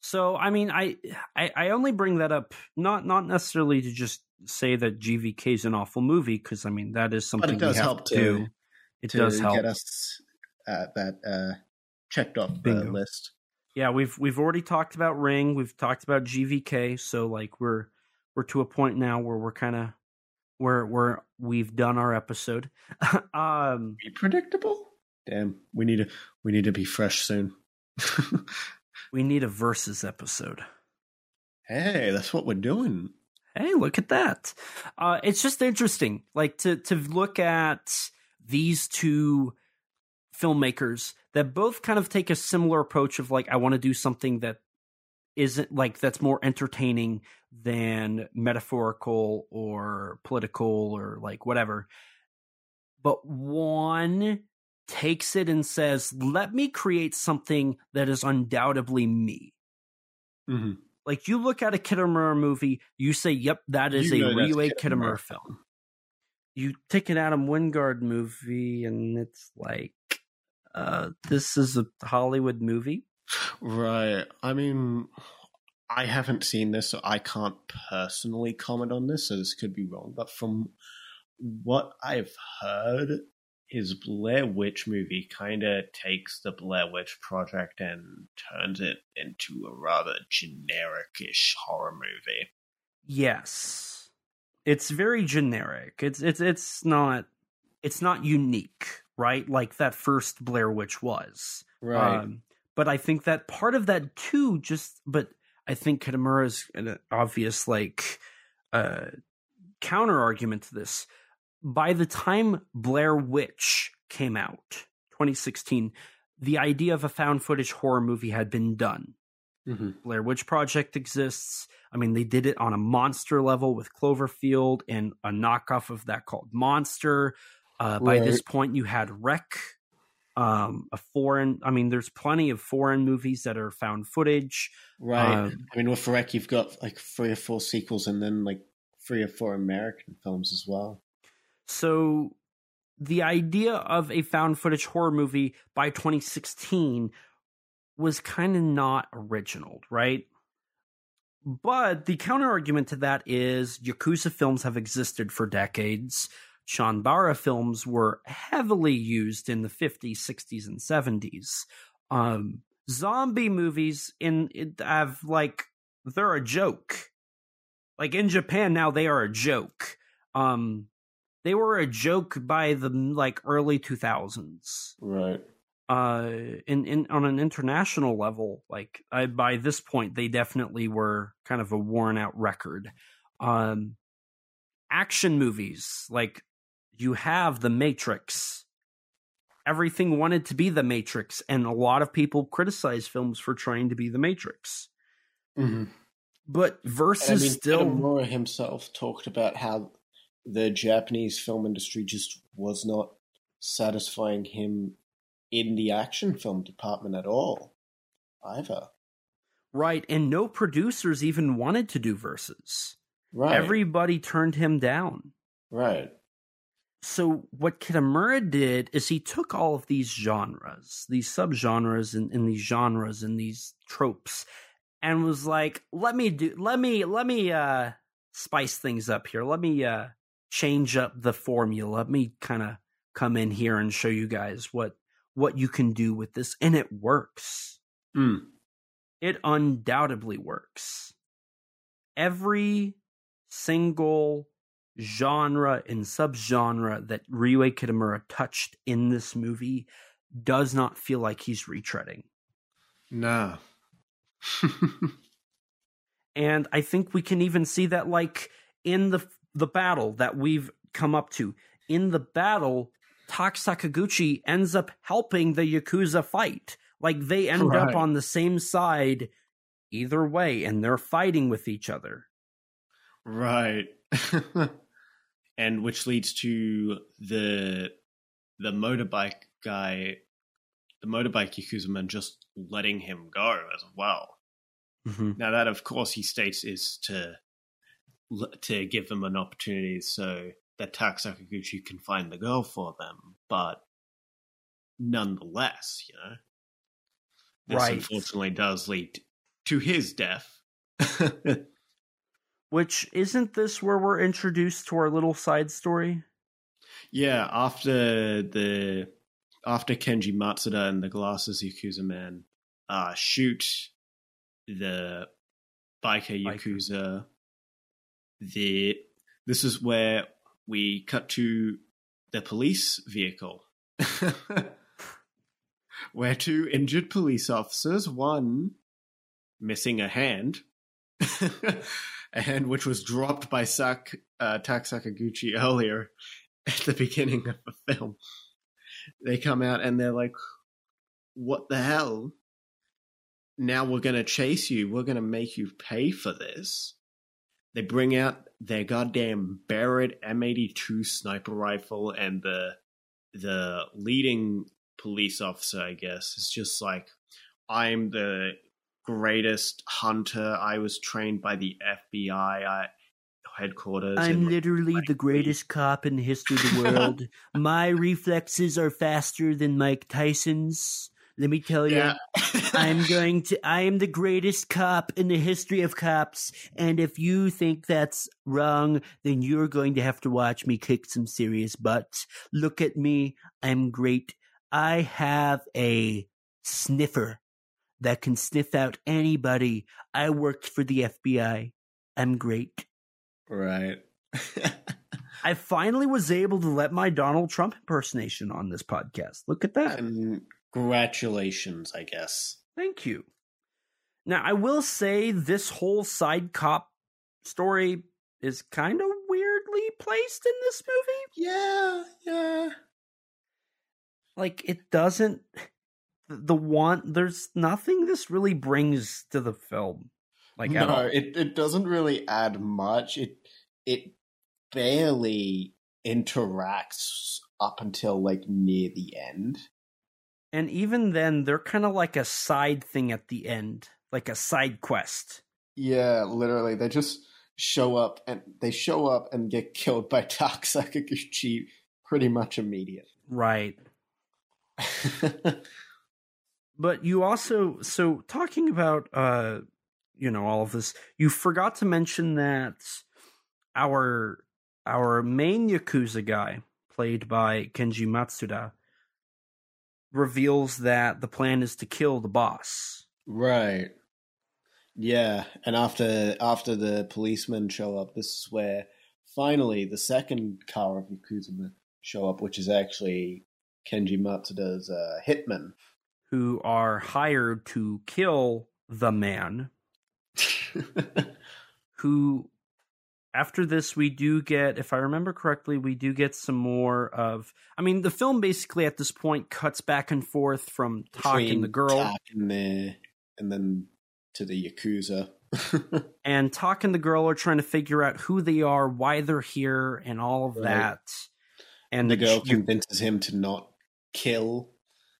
[SPEAKER 2] So I mean, I, I I only bring that up not not necessarily to just say that GVK is an awful movie because I mean that is something
[SPEAKER 3] But it does
[SPEAKER 2] we have
[SPEAKER 3] help
[SPEAKER 2] to
[SPEAKER 3] to.
[SPEAKER 2] It
[SPEAKER 3] to
[SPEAKER 2] does help.
[SPEAKER 3] get us uh, that uh, checked off the
[SPEAKER 2] Bingo.
[SPEAKER 3] list.
[SPEAKER 2] yeah, we've we've already talked about Ring. We've talked about GVK. So like we're we're to a point now where we're kind of where where we've done our episode. um,
[SPEAKER 3] Be predictable. Damn, we need to we need to be fresh soon.
[SPEAKER 2] we need a versus episode.
[SPEAKER 3] hey, that's what we're doing.
[SPEAKER 2] Hey, look at that. Uh, it's just interesting, like to to look at these two filmmakers that both kind of take a similar approach of like I want to do something that isn't like that's more entertaining than metaphorical or political or like whatever. But one takes it and says, "Let me create something that is undoubtedly me."
[SPEAKER 3] Mm-hmm.
[SPEAKER 2] Like you look at a Kitamura movie, you say, "Yep, that is
[SPEAKER 3] You
[SPEAKER 2] a
[SPEAKER 3] Kitamura.
[SPEAKER 2] Kitamura film." You take an Adam Wingard movie, and it's like, uh, "This is a Hollywood movie."
[SPEAKER 3] Right. I mean, I haven't seen this, so I can't personally comment on this, so this could be wrong. But from what I've heard, his Blair Witch movie kind of takes the Blair Witch project and turns it into a rather generic-ish horror movie.
[SPEAKER 2] Yes, it's very generic. It's it's it's not it's not unique, right? Like that first Blair Witch was. Um, but I think that part of that too, just but I think Kitamura is an obvious like uh, counter argument to this. By the time Blair Witch came out, 2016, the idea of a found footage horror movie had been done.
[SPEAKER 3] Mm-hmm.
[SPEAKER 2] Blair Witch Project exists. I mean, they did it on a monster level with Cloverfield and a knockoff of that called Monster. Uh, by this point, you had REC, um, a foreign. I mean, there's plenty of foreign movies that are found footage.
[SPEAKER 3] Right.
[SPEAKER 2] Um,
[SPEAKER 3] I mean, with REC, you've got like three or four sequels and then like three or four American films as well.
[SPEAKER 2] So the idea of a found footage horror movie by 2016 was kind of not original, right? But the counter argument to that is Yakuza films have existed for decades. Chanbara films were heavily used in the 50s, 60s, and 70s. Um, zombie movies in have like they're a joke. Like in Japan now, they are a joke. Um, they were a joke by the like early 2000s
[SPEAKER 3] Right.
[SPEAKER 2] uh in, in on an international level like I, by this point they definitely were kind of a worn out record um action movies like you have the matrix everything wanted to be the matrix and a lot of people criticize films for trying to be the matrix
[SPEAKER 3] Mm-hmm.
[SPEAKER 2] but
[SPEAKER 3] And I
[SPEAKER 2] versus
[SPEAKER 3] mean,
[SPEAKER 2] still
[SPEAKER 3] Kitamura himself talked about how the Japanese film industry just was not satisfying him in the action film department at all, either.
[SPEAKER 2] right and no producers even wanted to do Versus
[SPEAKER 3] Right.
[SPEAKER 2] everybody turned him down
[SPEAKER 3] right.
[SPEAKER 2] so what Kitamura did is he took all of these genres, these subgenres and, and these genres and these tropes, and was like, let me do let me let me uh spice things up here. Let me uh change up the formula. Let me kind of come in here and show you guys what what you can do with this. And it works.
[SPEAKER 3] Mm.
[SPEAKER 2] It undoubtedly works. Every single genre and subgenre that Ryuhei Kitamura touched in this movie does not feel like he's retreading.
[SPEAKER 3] No.
[SPEAKER 2] And I think we can even see that like in the the battle that we've come up to. In the battle, Tak Sakaguchi ends up helping the Yakuza fight. Like they end
[SPEAKER 3] Right.
[SPEAKER 2] up on the same side either way and they're fighting with each other.
[SPEAKER 3] right. and which leads to the the motorbike guy, the motorbike Yakuza man just letting him go as well. Mm-hmm. Now that, of course, he states is to to give them an opportunity so that Tak Sakaguchi can find the girl for them, but nonetheless, you know, this
[SPEAKER 2] Right.
[SPEAKER 3] unfortunately does lead to his death.
[SPEAKER 2] Which isn't this where we're introduced to our little side story?
[SPEAKER 3] yeah, after the after Kenji Matsuda and the Glasses Yakuza man uh, shoot the biker
[SPEAKER 2] Biker.
[SPEAKER 3] Yakuza, the this is where we cut to the police vehicle, where two injured police officers, one missing a hand, a hand which was dropped by Sak uh, Tak Sakaguchi earlier at the beginning of the film. They come out and they're like, "What the hell? Now we're gonna chase you. We're gonna make you pay for this." They bring out their goddamn Barrett M82 sniper rifle, and the the leading police officer, I guess, is just like, "I'm the greatest hunter. I was trained by the FBI I, uh, headquarters."
[SPEAKER 2] I'm literally
[SPEAKER 3] like
[SPEAKER 2] the greatest cop in the history of the world. My reflexes are faster than Mike Tyson's. Let me tell you.
[SPEAKER 3] yeah.
[SPEAKER 2] I'm going to I am the greatest cop in the history of cops and if you think that's wrong then you're going to have to watch me kick some serious butts. Look at me. I'm great. I have a sniffer that can sniff out anybody. I worked for the FBI. I'm great.
[SPEAKER 3] Right.
[SPEAKER 2] I finally was able to let my Donald Trump impersonation on this podcast. Look at that.
[SPEAKER 3] Congratulations, I guess.
[SPEAKER 2] Thank you. Now, I will say this whole side cop story is kind of weirdly placed in this movie.
[SPEAKER 3] Yeah, yeah.
[SPEAKER 2] Like it doesn't the want there's nothing this really brings to the film. Like
[SPEAKER 3] no, it it doesn't really add much. It it barely interacts up until like near the end.
[SPEAKER 2] And even then they're kind of like a side thing at the end, like a side quest.
[SPEAKER 3] Yeah, literally, they just show up and they show up and get killed by Tak Sakaguchi pretty much immediately.
[SPEAKER 2] Right. But you also so talking about uh you know all of this, you forgot to mention that our our main yakuza guy played by Kenji Matsuda reveals that the plan is to kill the boss.
[SPEAKER 3] right. Yeah, and after after the policemen show up, this is where finally the second car of Yakuza show up, which is actually Kenji Matsuda's uh, hitman.
[SPEAKER 2] who are hired to kill the man who after this we do get if i remember correctly we do get some more of i mean the film basically at this point cuts back and forth from
[SPEAKER 3] Between
[SPEAKER 2] and the girl
[SPEAKER 3] Tak and, the, and then to the Yakuza.
[SPEAKER 2] and Tak and the girl are trying to figure out who they are why they're here and all of
[SPEAKER 3] Right.
[SPEAKER 2] that
[SPEAKER 3] and the girl convinces him to not kill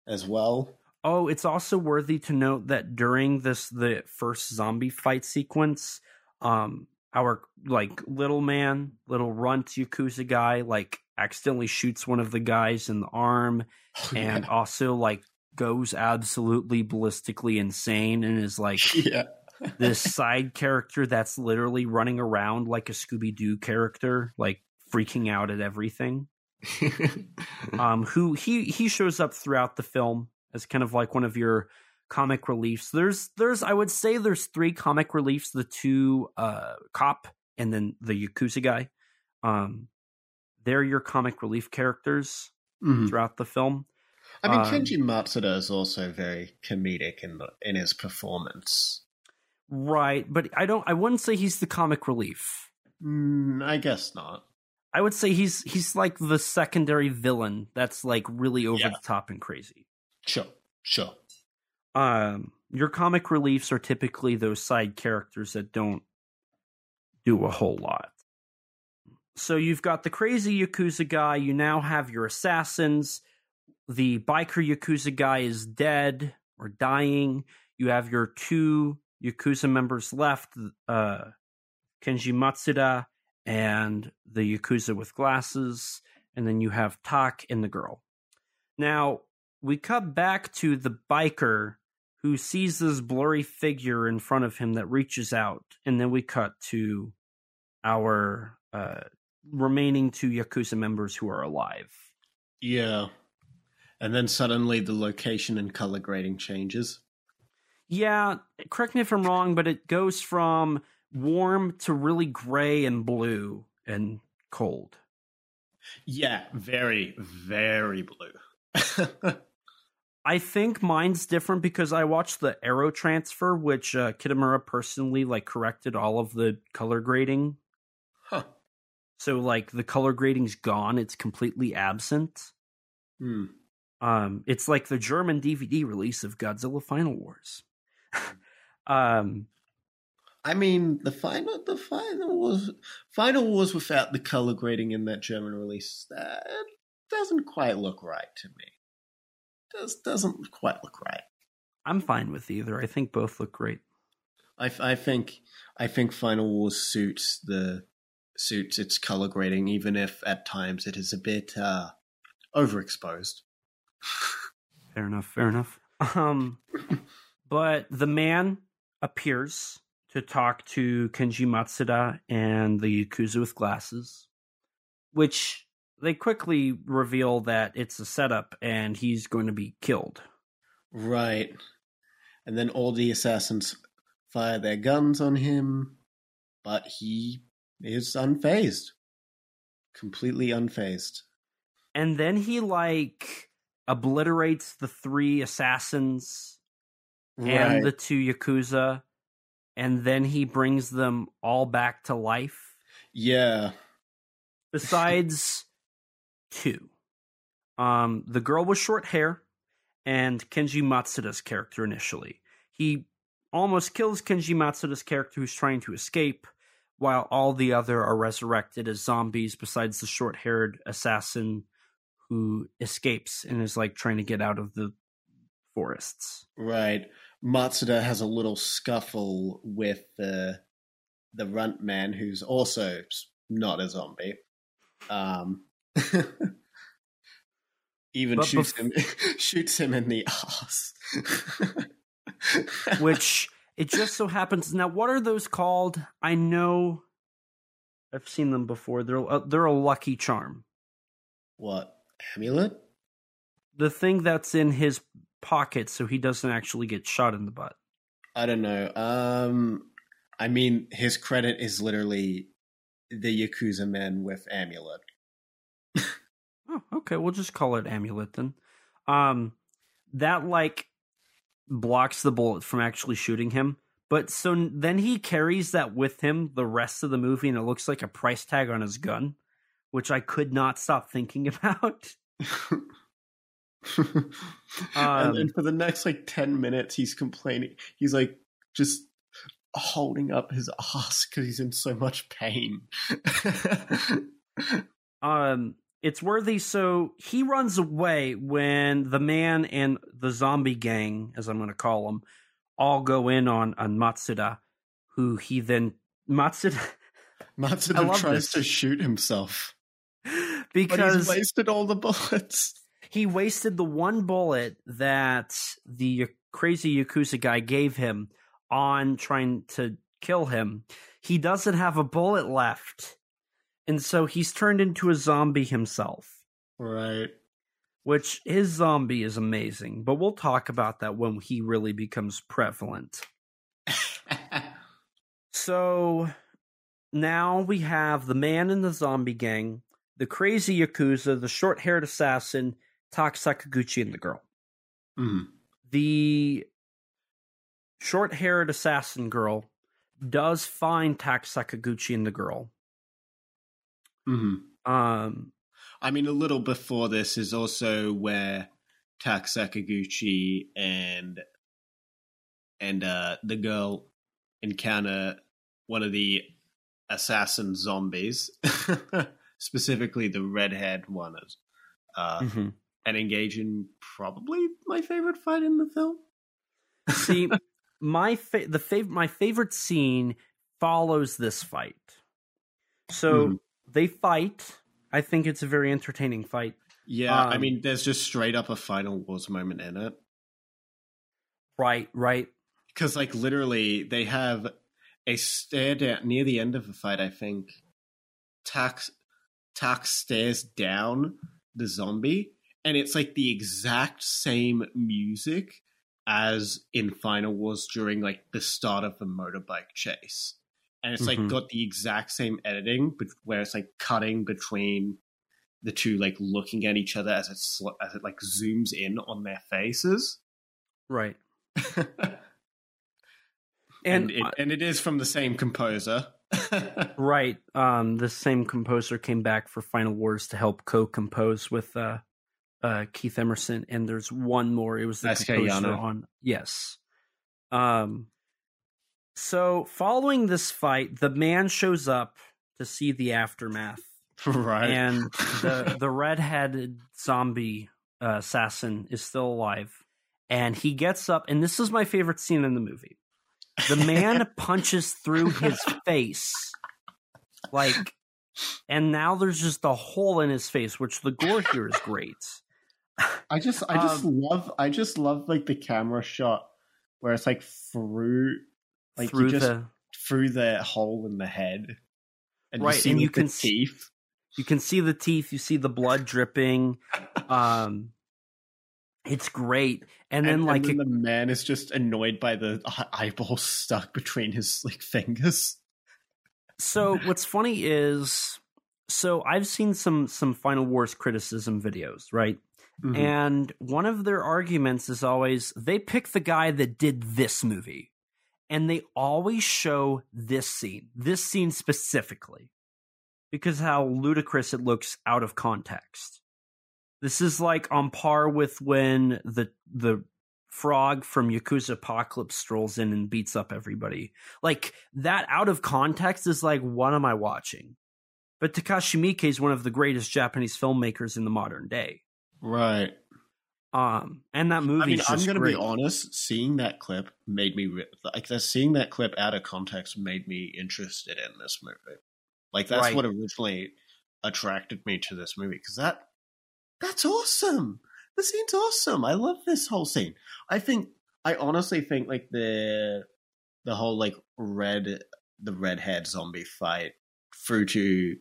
[SPEAKER 3] as well.
[SPEAKER 2] Oh, it's also worthy to note that during this the first zombie fight sequence, um, our like little man, little runt yakuza guy, like accidentally shoots one of the guys in the arm, and also like goes absolutely ballistically insane and is like
[SPEAKER 3] yeah.
[SPEAKER 2] this side character that's literally running around like a Scooby Doo character, like freaking out at everything um, who he he shows up throughout the film as kind of like one of your comic reliefs. There's there's I would say there's three comic reliefs: the two uh, cop and then the yakuza guy. Um, they're your comic relief characters
[SPEAKER 3] Mhm.
[SPEAKER 2] throughout the film.
[SPEAKER 3] I mean,
[SPEAKER 2] Um,
[SPEAKER 3] Kenji Matsuda is also very comedic in the, in his performance.
[SPEAKER 2] Right, but I don't. I wouldn't say he's the comic relief.
[SPEAKER 3] Mm, I guess not.
[SPEAKER 2] I would say he's he's like the secondary villain that's like really over
[SPEAKER 3] Yeah.
[SPEAKER 2] the top and crazy.
[SPEAKER 3] Sure, sure.
[SPEAKER 2] Um your comic reliefs are typically those side characters that don't do a whole lot. So you've got the crazy yakuza guy, you now have your assassins. The biker yakuza guy is dead or dying. You have your two yakuza members left, uh Kenji Matsuda and the yakuza with glasses, and then you have Tak and the girl. Now, we cut back to the biker who sees this blurry figure in front of him that reaches out, and then we cut to our uh, remaining two Yakuza members who are alive.
[SPEAKER 3] Yeah. And then suddenly the location and color grading changes.
[SPEAKER 2] Yeah, correct me if I'm wrong, but it goes from warm to really gray and blue and cold.
[SPEAKER 3] Yeah, very, very blue.
[SPEAKER 2] I think mine's different because I watched the Arrow transfer, which uh, Kitamura personally like corrected all of the color grading.
[SPEAKER 3] huh.
[SPEAKER 2] So like the color grading's gone; it's completely absent.
[SPEAKER 3] Hmm.
[SPEAKER 2] Um, it's like the German DVD release of Godzilla Final Wars. um,
[SPEAKER 3] I mean, the final, the final was final was without the color grading in that German release. That doesn't quite look right to me. Does doesn't quite look right.
[SPEAKER 2] I'm fine with either. I think both look great.
[SPEAKER 3] I, I think I think Final Wars suits the suits its color grading, even if at times it is a bit uh, overexposed.
[SPEAKER 2] Fair enough. Fair enough. Um, but the man appears to talk to Kenji Matsuda and the Yakuza with glasses, which they quickly reveal that it's a setup and he's going to be killed.
[SPEAKER 3] Right, and then all the assassins fire their guns on him, but he is unfazed, completely unfazed.
[SPEAKER 2] And then he like obliterates the three assassins and the two yakuza, and then he brings them all back to life.
[SPEAKER 3] yeah.
[SPEAKER 2] Besides two, um, the girl with short hair and Kenji Matsuda's character initially. He almost kills Kenji Matsuda's character who's trying to escape, while all the other are resurrected as zombies. Besides the short-haired assassin who escapes and is like trying to get out of the forests.
[SPEAKER 3] Right. Matsuda has a little scuffle with the the runt man who's also not a zombie. Um even
[SPEAKER 2] But
[SPEAKER 3] shoots
[SPEAKER 2] bef-
[SPEAKER 3] him shoots him in the ass.
[SPEAKER 2] which it just so happens now what are those called i know i've seen them before they're a, they're a lucky charm
[SPEAKER 3] what amulet?
[SPEAKER 2] the thing that's in his pocket so he doesn't actually get shot in the butt
[SPEAKER 3] I don't know. Um I mean his credit is literally the Yakuza man with amulet.
[SPEAKER 2] Oh okay. We'll just call it amulet then. Um that like blocks the bullet from actually shooting him but so then he carries that with him the rest of the movie and it looks like a price tag on his gun which i could not stop thinking about.
[SPEAKER 3] And
[SPEAKER 2] Um,
[SPEAKER 3] then for the next like 10 minutes he's complaining he's like just holding up his ass because he's in so much pain.
[SPEAKER 2] Um it's worthy. So he runs away when the man and the zombie gang as i'm going to call them all go in on on matsuda who he then matsuda
[SPEAKER 3] matsuda tries
[SPEAKER 2] this.
[SPEAKER 3] to shoot himself. But
[SPEAKER 2] because
[SPEAKER 3] he's wasted all the bullets.
[SPEAKER 2] he wasted the one bullet that the crazy yakuza guy gave him on trying to kill him. He doesn't have a bullet left and so he's turned into a zombie himself
[SPEAKER 3] right
[SPEAKER 2] which his zombie is amazing, but we'll talk about that when he really becomes prevalent. So now we have the man in the zombie gang, the crazy yakuza, the short-haired assassin, Tak Sakaguchi, and the girl.
[SPEAKER 3] Mhm.
[SPEAKER 2] The short-haired assassin girl does find Tak Sakaguchi and the girl.
[SPEAKER 3] Mhm.
[SPEAKER 2] Um,
[SPEAKER 3] i mean a little before this is also where tak sakaguchi and and uh the girl encounter one of the assassin zombies specifically the red-haired one uh,
[SPEAKER 2] mhm.
[SPEAKER 3] and engage in probably my favorite fight in the film.
[SPEAKER 2] See, my fa- the fav- my favorite scene follows this fight. So
[SPEAKER 3] Mhm.
[SPEAKER 2] They fight. I think it's a very entertaining fight.
[SPEAKER 3] Yeah, I
[SPEAKER 2] Um,
[SPEAKER 3] mean, there's just straight up a Final Wars moment in it.
[SPEAKER 2] Right, right.
[SPEAKER 3] Because, like, literally, they have a stare down near the end of the fight, I think. Tak's, Tak's stares down the zombie, and it's like the exact same music as in Final Wars during like the start of the motorbike chase. And it's like
[SPEAKER 2] Mhm.
[SPEAKER 3] got the exact same editing, but where it's like cutting between the two, like looking at each other as it sl- as it like zooms in on their faces.
[SPEAKER 2] Right.
[SPEAKER 3] and
[SPEAKER 2] And,
[SPEAKER 3] it,
[SPEAKER 2] uh,
[SPEAKER 3] and it is from the same composer.
[SPEAKER 2] right, um the same composer came back for Final Wars to help co-compose with uh uh Keith Emerson and there's one more. It was the
[SPEAKER 3] SK
[SPEAKER 2] composer on Yes. Um so following this fight, the man shows up to see the aftermath.
[SPEAKER 3] right.
[SPEAKER 2] and the the redheaded zombie uh, assassin is still alive and he gets up and this is my favorite scene in the movie the man punches through his face like and now there's just a hole in his face which the gore here is great
[SPEAKER 3] I just I just
[SPEAKER 2] Um,
[SPEAKER 3] love I just love like the camera shot where it's like through like
[SPEAKER 2] through
[SPEAKER 3] you just
[SPEAKER 2] the
[SPEAKER 3] through the hole in the head. And
[SPEAKER 2] Right,
[SPEAKER 3] you see
[SPEAKER 2] and you can
[SPEAKER 3] teeth.
[SPEAKER 2] you can see the teeth you see the blood dripping um it's great and then like
[SPEAKER 3] the man is just annoyed by the eye- eyeball stuck between his like fingers.
[SPEAKER 2] So what's funny is so I've seen some some Final Wars criticism videos, right?
[SPEAKER 3] Mhm.
[SPEAKER 2] And one of their arguments is always they pick the guy that did this movie. And they always show this scene, this scene specifically, because how ludicrous it looks out of context. This is like on par with when the the frog from Yakuza Apocalypse strolls in and beats up everybody. Like that out of context is like, what am I watching? But Takashi Miike is one of the greatest Japanese filmmakers in the modern day.
[SPEAKER 3] right.
[SPEAKER 2] Um, and that movie.
[SPEAKER 3] I mean, I'm going to be honest. Seeing that clip made me re- like that. Seeing that clip out of context made me interested in this movie. Like that's
[SPEAKER 2] Right.
[SPEAKER 3] what originally attracted me to this movie because that that's awesome. The scene's awesome. I love this whole scene. I think I honestly think like the the whole like red the redhead zombie fight through to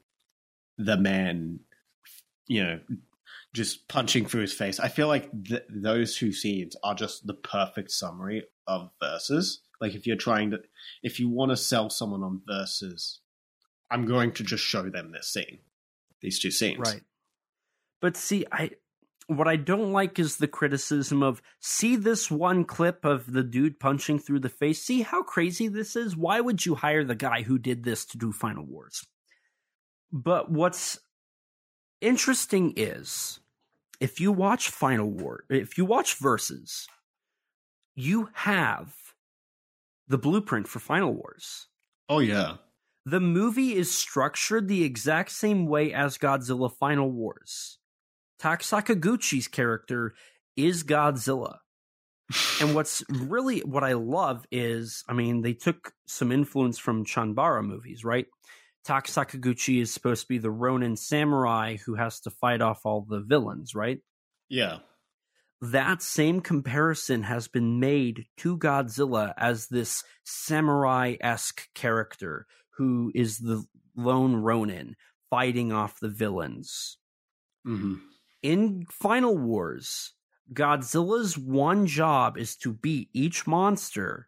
[SPEAKER 3] the man, you know, just punching through his face. I feel like th- those two scenes are just the perfect summary of Versus. Like if you're trying to, if you want to sell someone on Versus, I'm going to just show them this scene, these two scenes.
[SPEAKER 2] Right. But see, I what I don't like is the criticism of see this one clip of the dude punching through the face. See how crazy this is? Why would you hire the guy who did this to do Final Wars? But what's interesting is if you watch Final War, if you watch Versus, you have the blueprint for Final Wars.
[SPEAKER 3] Oh yeah.
[SPEAKER 2] The movie is structured the exact same way as Godzilla Final Wars. Tak Sakaguchi's character is Godzilla. And what's really what I love is, I mean, they took some influence from Chanbara movies, right? Tak Sakaguchi is supposed to be the Ronin samurai who has to fight off all the villains, right?
[SPEAKER 3] Yeah.
[SPEAKER 2] that same comparison has been made to Godzilla as this samurai esque character who is the lone Ronin fighting off the villains.
[SPEAKER 3] hmm
[SPEAKER 2] In Final Wars, Godzilla's one job is to beat each monster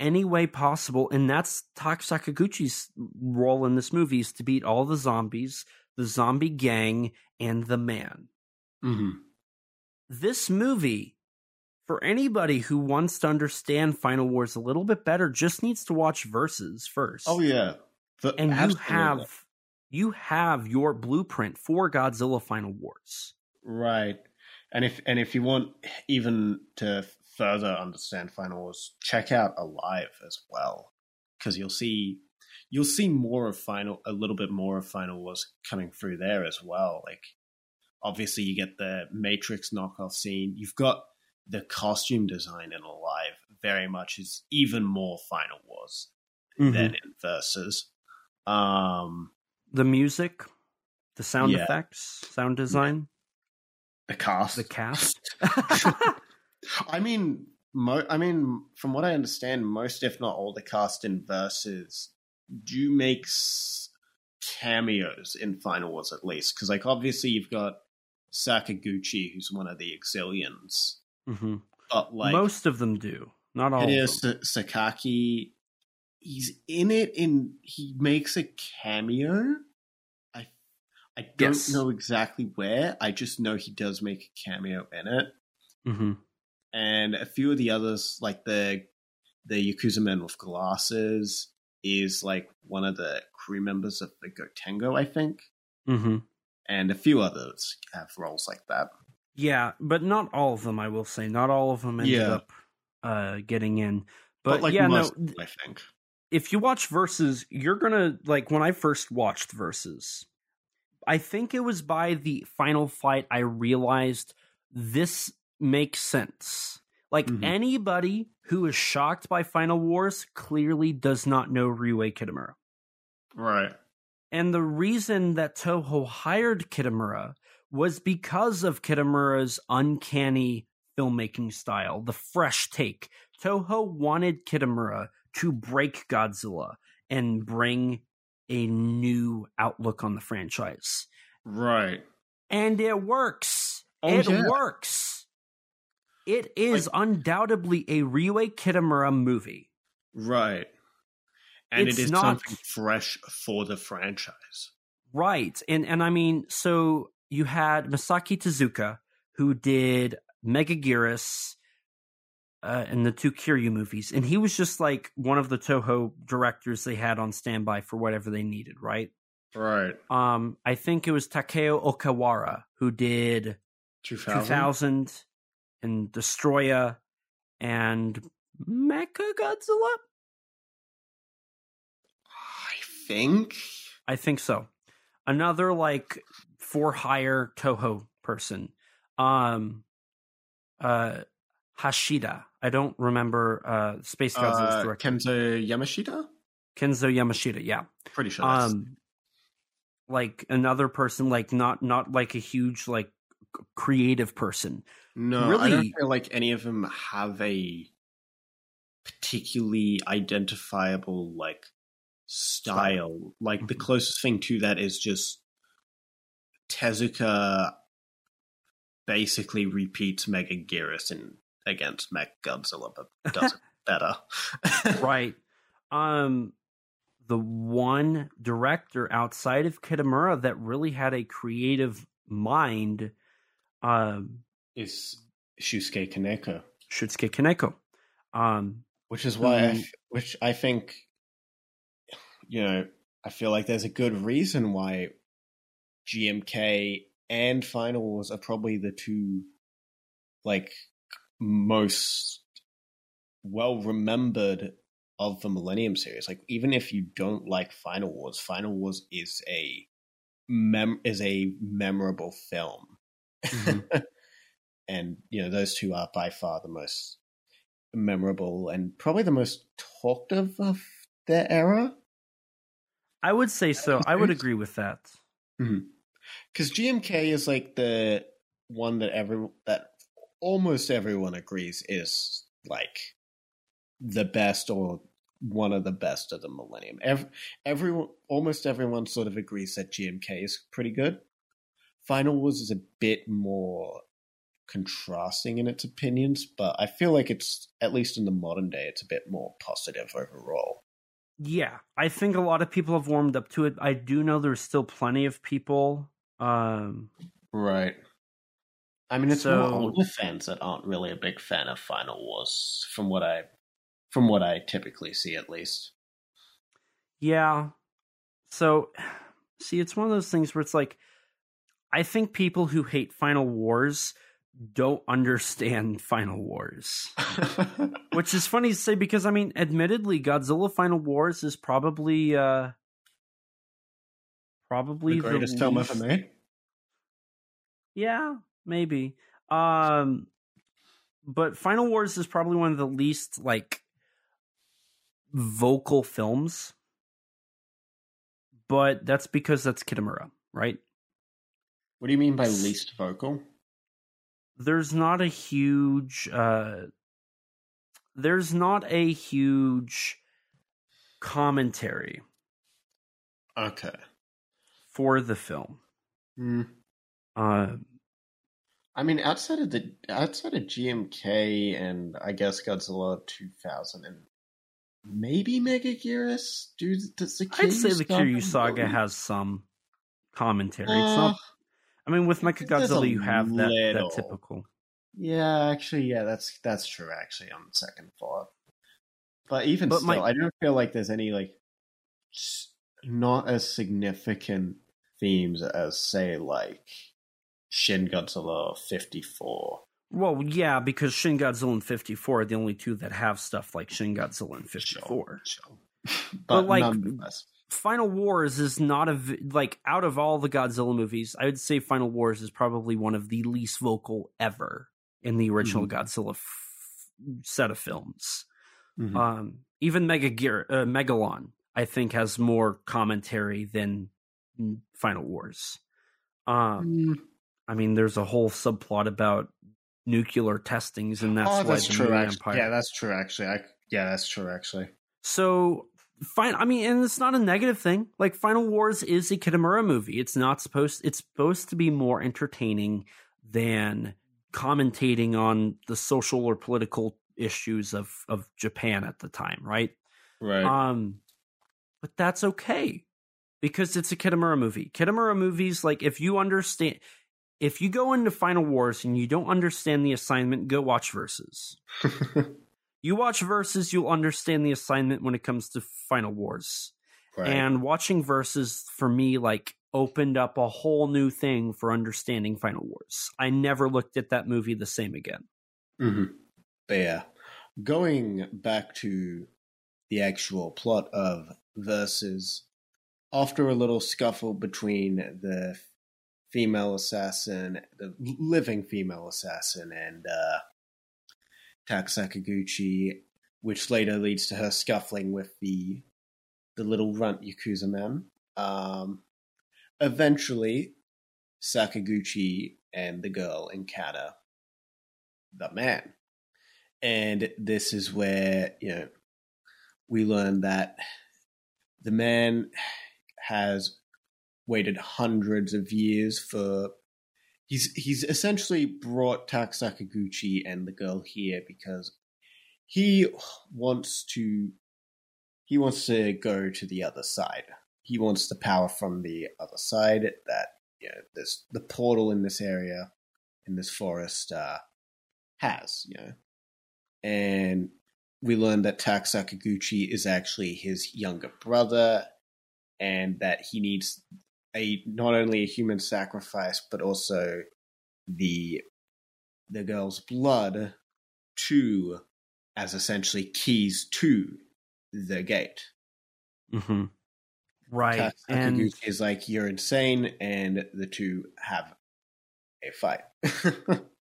[SPEAKER 2] any way possible, and that's Tak Sakaguchi's role in this movie is to beat all the zombies, the zombie gang, and the man.
[SPEAKER 3] Hmm
[SPEAKER 2] this movie for anybody who wants to understand final wars a little bit better just needs to watch Versus first.
[SPEAKER 3] Oh yeah. The-
[SPEAKER 2] and you have you have your blueprint for godzilla final wars.
[SPEAKER 3] Right. And if and if you want even to further understand Final Wars, check out Alive as well. Because you'll see you'll see more of Final a little bit more of Final Wars coming through there as well. Like obviously you get the Matrix knockoff scene. You've got the costume design in Alive very much is even more Final Wars
[SPEAKER 2] Mm-hmm.
[SPEAKER 3] than in Versus. Um
[SPEAKER 2] the music the sound
[SPEAKER 3] Yeah.
[SPEAKER 2] effects sound design
[SPEAKER 3] the cast.
[SPEAKER 2] the cast
[SPEAKER 3] I mean, mo- I mean, from what I understand, most, if not all, the cast in Versus do make cameos in Final Wars at least. Because, like, obviously, you've got Sakaguchi, who's one of the Exilians,
[SPEAKER 2] Mhm.
[SPEAKER 3] but like
[SPEAKER 2] most of them do not all them.
[SPEAKER 3] Sa- Sakaki, he's in it, and he makes a cameo. I I don't
[SPEAKER 2] Yes.
[SPEAKER 3] know exactly where. I just know he does make a cameo in it.
[SPEAKER 2] Mhm.
[SPEAKER 3] And a few of the others, like the the Yakuza man with glasses, is like one of the crew members of the Gotengo, I think,
[SPEAKER 2] Mhm.
[SPEAKER 3] and a few others have roles like that.
[SPEAKER 2] yeah but not all of them i will say not all of them ended
[SPEAKER 3] Yeah.
[SPEAKER 2] up uh getting in
[SPEAKER 3] But,
[SPEAKER 2] but,
[SPEAKER 3] like
[SPEAKER 2] yeah
[SPEAKER 3] most,
[SPEAKER 2] no
[SPEAKER 3] I think.
[SPEAKER 2] if you watch Versus you're gonna like when i first watched Versus i think it was by the final fight i realized this makes sense like
[SPEAKER 3] Mhm.
[SPEAKER 2] anybody who is shocked by final wars clearly does not know ryuhei kitamura
[SPEAKER 3] Right.
[SPEAKER 2] and the reason that toho hired kitamura was because of kitamura's uncanny filmmaking style the fresh take toho wanted kitamura to break Godzilla and bring a new outlook on the franchise.
[SPEAKER 3] Right.
[SPEAKER 2] And it works.
[SPEAKER 3] Oh,
[SPEAKER 2] it
[SPEAKER 3] yeah.
[SPEAKER 2] works. It is undoubtedly a Ryuhei Kitamura movie.
[SPEAKER 3] Right. And
[SPEAKER 2] It's
[SPEAKER 3] it is
[SPEAKER 2] not-
[SPEAKER 3] something fresh for the franchise.
[SPEAKER 2] Right. And and I mean, so you had Masaki Tezuka, who did Megaguirus uh, and the two Kiryu movies, and he was just like one of the Toho directors they had on standby for whatever they needed, right?
[SPEAKER 3] Right.
[SPEAKER 2] Um, I think it was Takao Okawara who did
[SPEAKER 3] 2000?
[SPEAKER 2] 2000 and Destoroyah and Mecha Godzilla.
[SPEAKER 3] I think.
[SPEAKER 2] I think so. Another like for hire Toho person. Um uh Hashida. I don't remember uh Space Godzilla's
[SPEAKER 3] Uh,
[SPEAKER 2] director.
[SPEAKER 3] Kensho Yamashita?
[SPEAKER 2] Kensho Yamashita, yeah.
[SPEAKER 3] Pretty sure that's.
[SPEAKER 2] Um like another person like not not like a huge like creative person.
[SPEAKER 3] no, I
[SPEAKER 2] really-
[SPEAKER 3] don't feel like any of them have a particularly identifiable like style. Like the
[SPEAKER 2] Mhm.
[SPEAKER 3] closest thing to that is just Tezuka basically repeats Megaguirus in against Mechagodzilla, but does it better.
[SPEAKER 2] right. Um the one director outside of Kitamura that really had a creative mind um
[SPEAKER 3] Is Shusuke Kaneko.
[SPEAKER 2] Shusuke Kaneko. Um
[SPEAKER 3] which is why I, which I think you know I feel like there's a good reason why GMK and Final Wars are probably the two like most well remembered of the Millennium series like even if you don't like Final Wars Final Wars is a mem is a memorable film
[SPEAKER 2] Mhm.
[SPEAKER 3] and you know those two are by far the most memorable and probably the most talked of of their era.
[SPEAKER 2] I would say so. I would agree with that.
[SPEAKER 3] Because GMK is like the one that every that almost everyone agrees is like the best or one of the best of the millennium. Every, everyone, almost everyone, sort of agrees that GMK is pretty good. Final Wars is a bit more contrasting in its opinions, but I feel like it's at least in the modern day, it's a bit more positive overall.
[SPEAKER 2] Yeah, I think a lot of people have warmed up to it. I do know there's still plenty of people um
[SPEAKER 3] Right. I mean, it's
[SPEAKER 2] So-
[SPEAKER 3] more older fans that aren't really a big fan of Final Wars, from what I, from what I typically see, at least.
[SPEAKER 2] Yeah. So, see, it's one of those things where it's like, I think people who hate Final Wars don't understand Final Wars. Which is funny to say because, I mean, admittedly, Godzilla Final Wars is probably, uh, probably
[SPEAKER 3] the greatest film ever made.
[SPEAKER 2] Yeah, maybe. Um, but Final Wars is probably one of the least, like, vocal films. But that's because that's Kitamura, right?
[SPEAKER 3] What do you mean by least vocal?
[SPEAKER 2] there's not a huge uh there's not a huge commentary
[SPEAKER 3] Okay.
[SPEAKER 2] for the film
[SPEAKER 3] Hmm.
[SPEAKER 2] uh
[SPEAKER 3] I mean, outside of the outside of GMK and I guess Godzilla 2000 and maybe Mega dude, does the
[SPEAKER 2] i'd say the kiryu
[SPEAKER 3] Kiryu
[SPEAKER 2] saga has some commentary it's
[SPEAKER 3] Uh,
[SPEAKER 2] not i mean with mechagodzilla you have that
[SPEAKER 3] little.
[SPEAKER 2] that typical
[SPEAKER 3] Yeah, actually, yeah, that's that's true. Actually, on second thought, but even
[SPEAKER 2] But
[SPEAKER 3] still,
[SPEAKER 2] my-
[SPEAKER 3] I don't feel like there's any like not as significant themes as say like Shin Godzilla fifty four.
[SPEAKER 2] well yeah because shin godzilla and 54 are the only two that have stuff like shin godzilla and 54
[SPEAKER 3] but,
[SPEAKER 2] But, like, Final Wars is not a like out of all the Godzilla movies, I would say Final Wars is probably one of the least vocal ever in the original
[SPEAKER 3] Mhm.
[SPEAKER 2] Godzilla f- set of films.
[SPEAKER 3] Mhm.
[SPEAKER 2] Um, even Mega Gear, uh, Megalon, I think, has more commentary than Final Wars. Um,
[SPEAKER 3] Mm.
[SPEAKER 2] I mean, there's a whole subplot about nuclear testings, and that's
[SPEAKER 3] oh,
[SPEAKER 2] why
[SPEAKER 3] that's true. Actually,
[SPEAKER 2] Empire.
[SPEAKER 3] yeah, that's true. Actually, I yeah, that's true. Actually,
[SPEAKER 2] So fine. I mean, and it's not a negative thing. Like Final Wars is a Kitamura movie. It's not supposed. It's supposed to be more entertaining than commentating on the social or political issues of of Japan at the time, right?
[SPEAKER 3] right.
[SPEAKER 2] Um, but that's okay. because it's a Kitamura movie. Kitamura movies, like if you understand, if you go into Final Wars and you don't understand the assignment, go watch Versus. you watch Versus, you'll understand the assignment when it comes to Final Wars.
[SPEAKER 3] Right.
[SPEAKER 2] And watching Versus for me, like, opened up a whole new thing for understanding Final Wars. I never looked at that movie the same again.
[SPEAKER 3] hmm But yeah, going back to the actual plot of Versus, after a little scuffle between the female assassin, the living female assassin, and uh, Tak Sakaguchi, which later leads to her scuffling with the the little runt Yakuza man. Um, eventually, Sakaguchi and the girl encounter the man. And this is where, you know, we learn that the man has waited hundreds of years for he's he's essentially brought Tak Sakaguchi and the girl here because he wants to he wants to go to the other side. He wants the power from the other side that you know this the portal in this area in this forest uh has, you know. And we learn that Tak Sakaguchi is actually his younger brother and that he needs a not only a human sacrifice but also the the girl's blood to as essentially keys to the gate.
[SPEAKER 2] Mm-hmm. Right.
[SPEAKER 3] Tak
[SPEAKER 2] And
[SPEAKER 3] Sakaguchi is like, "You're insane," and the two have a fight.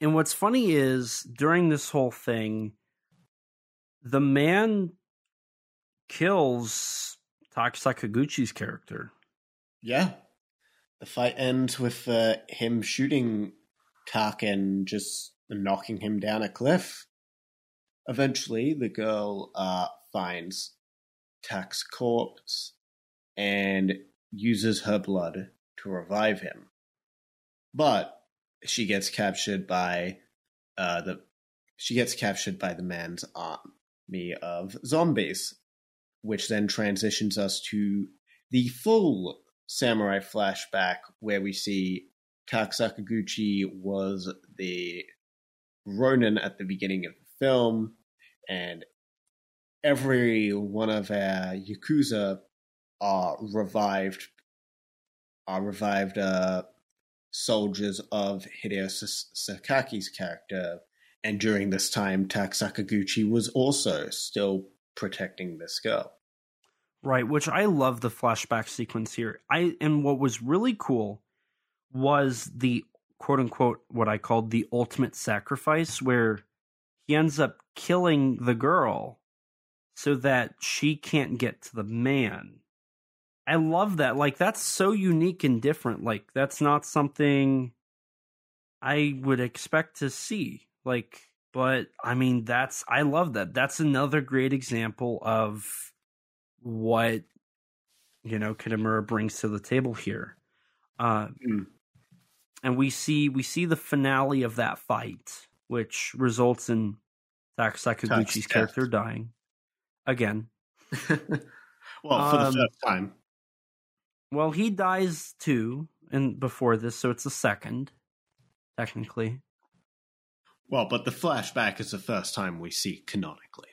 [SPEAKER 2] And what's funny is during this whole thing, the man kills Tak Sakaguchi's character.
[SPEAKER 3] Yeah, the fight ends with uh, him shooting Tak and just knocking him down a cliff. Eventually, the girl uh, finds Tak's corpse and uses her blood to revive him. But she gets captured by uh, the she gets captured by the man's army of zombies, which then transitions us to the full samurai flashback where we see Tak Sakaguchi was the Ronin at the beginning of the film, and every one of our Yakuza are revived are revived uh, soldiers of Hideo Sakaki's character, and during this time, Tak Sakaguchi was also still protecting this girl.
[SPEAKER 2] Right, which I love the flashback sequence here. I and what was really cool was the quote unquote what I called the ultimate sacrifice where he ends up killing the girl so that she can't get to the man. I love that. Like that's so unique and different. Like that's not something I would expect to see. Like but I mean that's I love that. That's another great example of what you know Kitamura brings to the table here. Uh,
[SPEAKER 3] Mm.
[SPEAKER 2] and we see we see the finale of that fight, which results in Tak Sakaguchi's character dying again.
[SPEAKER 3] well, for the
[SPEAKER 2] Um,
[SPEAKER 3] first time.
[SPEAKER 2] Well, he dies too, and before this, so it's a second, technically.
[SPEAKER 3] Well, but the flashback is the first time we see canonically.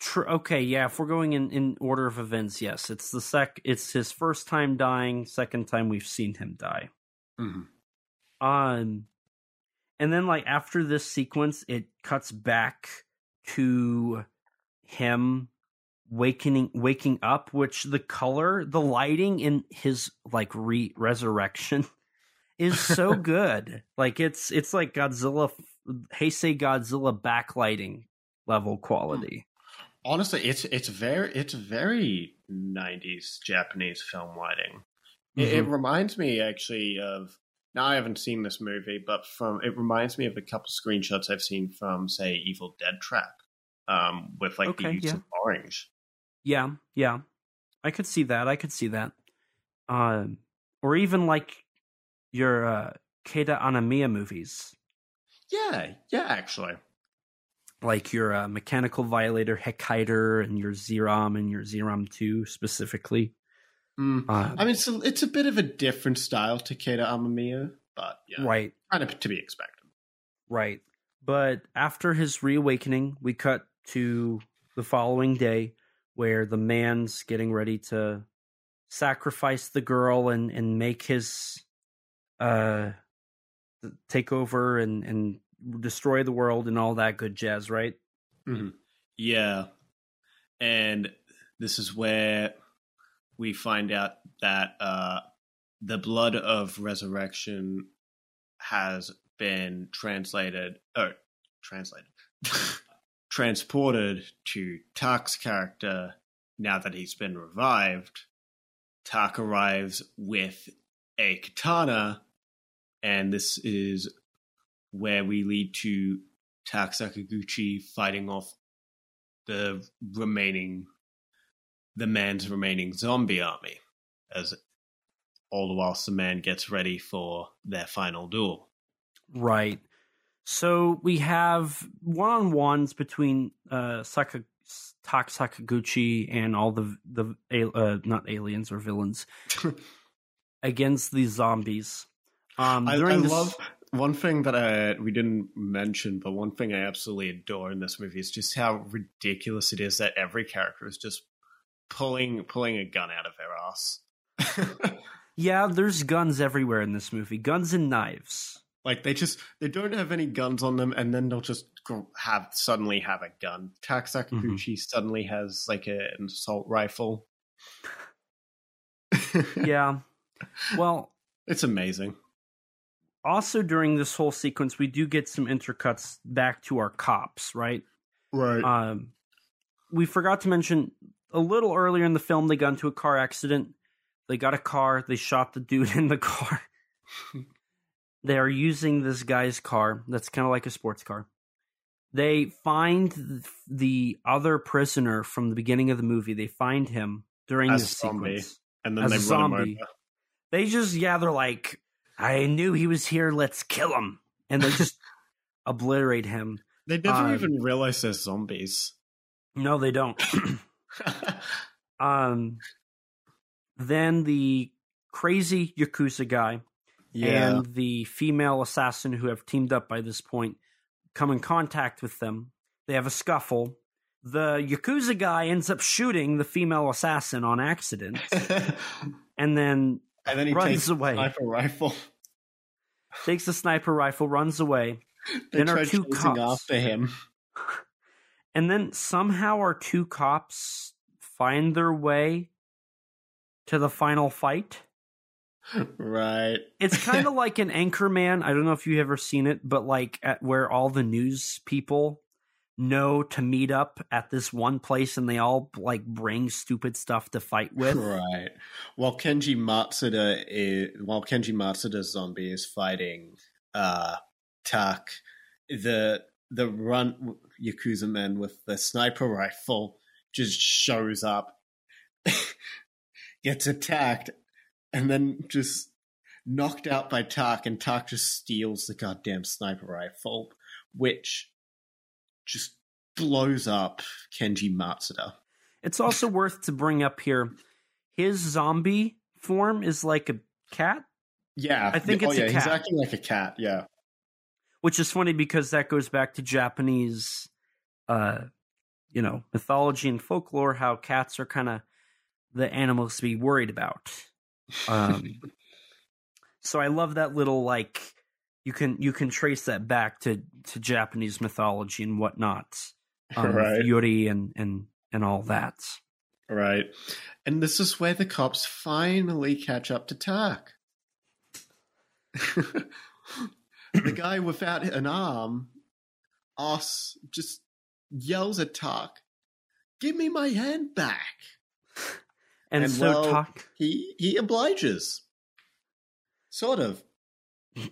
[SPEAKER 2] True. Okay, yeah. If we're going in, in order of events, yes, it's the sec. It's his first time dying. Second time we've seen him die.
[SPEAKER 3] Mm-hmm.
[SPEAKER 2] Um, and then like after this sequence, it cuts back to him waking waking up, which the color, the lighting in his like re resurrection is so good. Like it's it's like Godzilla, Heisei Godzilla backlighting level quality.
[SPEAKER 3] Honestly, it's it's very it's very '90s Japanese film lighting. It, it reminds me actually of. Now I haven't seen this movie, but from it reminds me of a couple screenshots I've seen from, say, Evil Dead Trap, um, with like the
[SPEAKER 2] Okay,
[SPEAKER 3] use
[SPEAKER 2] yeah.
[SPEAKER 3] of orange.
[SPEAKER 2] Yeah, yeah. I could see that. I could see that. Um, or even like your uh, Keita Amamiya movies,
[SPEAKER 3] Yeah, yeah, actually.
[SPEAKER 2] Like your uh, Mechanical Violator Hakaider and your Zeiram and your Zeiram 2 specifically.
[SPEAKER 3] Mm.
[SPEAKER 2] Uh,
[SPEAKER 3] I mean, it's a, it's a bit of a different style to Keita Amamiya, but yeah,
[SPEAKER 2] Right,
[SPEAKER 3] kind of to be expected.
[SPEAKER 2] right. But after his reawakening, we cut to the following day where the man's getting ready to sacrifice the girl and and make his uh take over and and destroy the world and all that good jazz, right?
[SPEAKER 3] Yeah. And this is where we find out that uh, the blood of resurrection has been translated, or translated, transported to Tak's character now that he's been revived. Tak arrives with a katana, and this is where we lead to Tak Sakaguchi fighting off the remaining the man's remaining zombie army as all the whilst the man gets ready for their final duel.
[SPEAKER 2] Right. So we have one on ones between uh Saka Tak Sakaguchi and all the the uh, not aliens or villains against these zombies. Um,
[SPEAKER 3] I, I
[SPEAKER 2] this,
[SPEAKER 3] love one thing that I we didn't mention, but one thing I absolutely adore in this movie is just how ridiculous it is that every character is just pulling pulling a gun out of their ass.
[SPEAKER 2] yeah, there's guns everywhere in this movie, guns and knives.
[SPEAKER 3] Like they just they don't have any guns on them, and then they'll just have suddenly have a gun. Tak Sakaguchi mm-hmm. suddenly has like a, an assault rifle.
[SPEAKER 2] Yeah. Well,
[SPEAKER 3] it's amazing.
[SPEAKER 2] Also during this whole sequence, we do get some intercuts back to our cops, right?
[SPEAKER 3] Right.
[SPEAKER 2] Um, we forgot to mention a little earlier in the film they got into a car accident. They got a car. They shot the dude in the car. they are using this guy's car. That's kind of like a sports car. They find th- the other prisoner from the beginning of the movie. They find him during
[SPEAKER 3] As
[SPEAKER 2] this
[SPEAKER 3] a zombie.
[SPEAKER 2] sequence.
[SPEAKER 3] and then
[SPEAKER 2] as
[SPEAKER 3] they
[SPEAKER 2] a
[SPEAKER 3] run him
[SPEAKER 2] zombie.
[SPEAKER 3] over.
[SPEAKER 2] They just yeah, they're like, I knew he was here. Let's kill him, and they just obliterate him.
[SPEAKER 3] They never
[SPEAKER 2] Um,
[SPEAKER 3] even realize they're zombies.
[SPEAKER 2] No, they don't. um, then the crazy Yakuza guy
[SPEAKER 3] yeah.
[SPEAKER 2] and the female assassin who have teamed up by this point come in contact with them. They have a scuffle. The Yakuza guy ends up shooting the female assassin on accident and then
[SPEAKER 3] and then he
[SPEAKER 2] runs
[SPEAKER 3] takes
[SPEAKER 2] away.
[SPEAKER 3] a sniper rifle.
[SPEAKER 2] takes the sniper rifle, runs away.
[SPEAKER 3] They
[SPEAKER 2] Then our two cops-
[SPEAKER 3] after him.
[SPEAKER 2] And then somehow our two cops find their way to the final fight.
[SPEAKER 3] Right.
[SPEAKER 2] It's kind of like an Anchorman. I don't know if you ever seen it, but like at where all the news people know to meet up at this one place and they all like bring stupid stuff to fight with.
[SPEAKER 3] Right. While Kenji Matsuda is while Kenji Matsuda's zombie is fighting uh Tak, the the run Yakuza man with the sniper rifle just shows up, gets attacked, and then just knocked out by Tak, and Tak just steals the goddamn sniper rifle, which just blows up Kenji Matsuda.
[SPEAKER 2] It's also worth to bring up here his zombie form is like a cat,
[SPEAKER 3] Yeah,
[SPEAKER 2] I think
[SPEAKER 3] oh,
[SPEAKER 2] it's a
[SPEAKER 3] yeah, He's acting like a cat. Yeah,
[SPEAKER 2] which is funny because that goes back to Japanese uh you know, mythology and folklore how cats are kind of the animals to be worried about. Um so I love that little like you can you can trace that back to to Japanese mythology and whatnot. Um,
[SPEAKER 3] Right.
[SPEAKER 2] Yuri and and and all that.
[SPEAKER 3] right. And this is where the cops finally catch up to Tak. the guy without an arm, Os, just yells at Tak, "Give me my hand back!"
[SPEAKER 2] And,
[SPEAKER 3] And
[SPEAKER 2] so
[SPEAKER 3] well-
[SPEAKER 2] talk
[SPEAKER 3] He he obliges, sort of.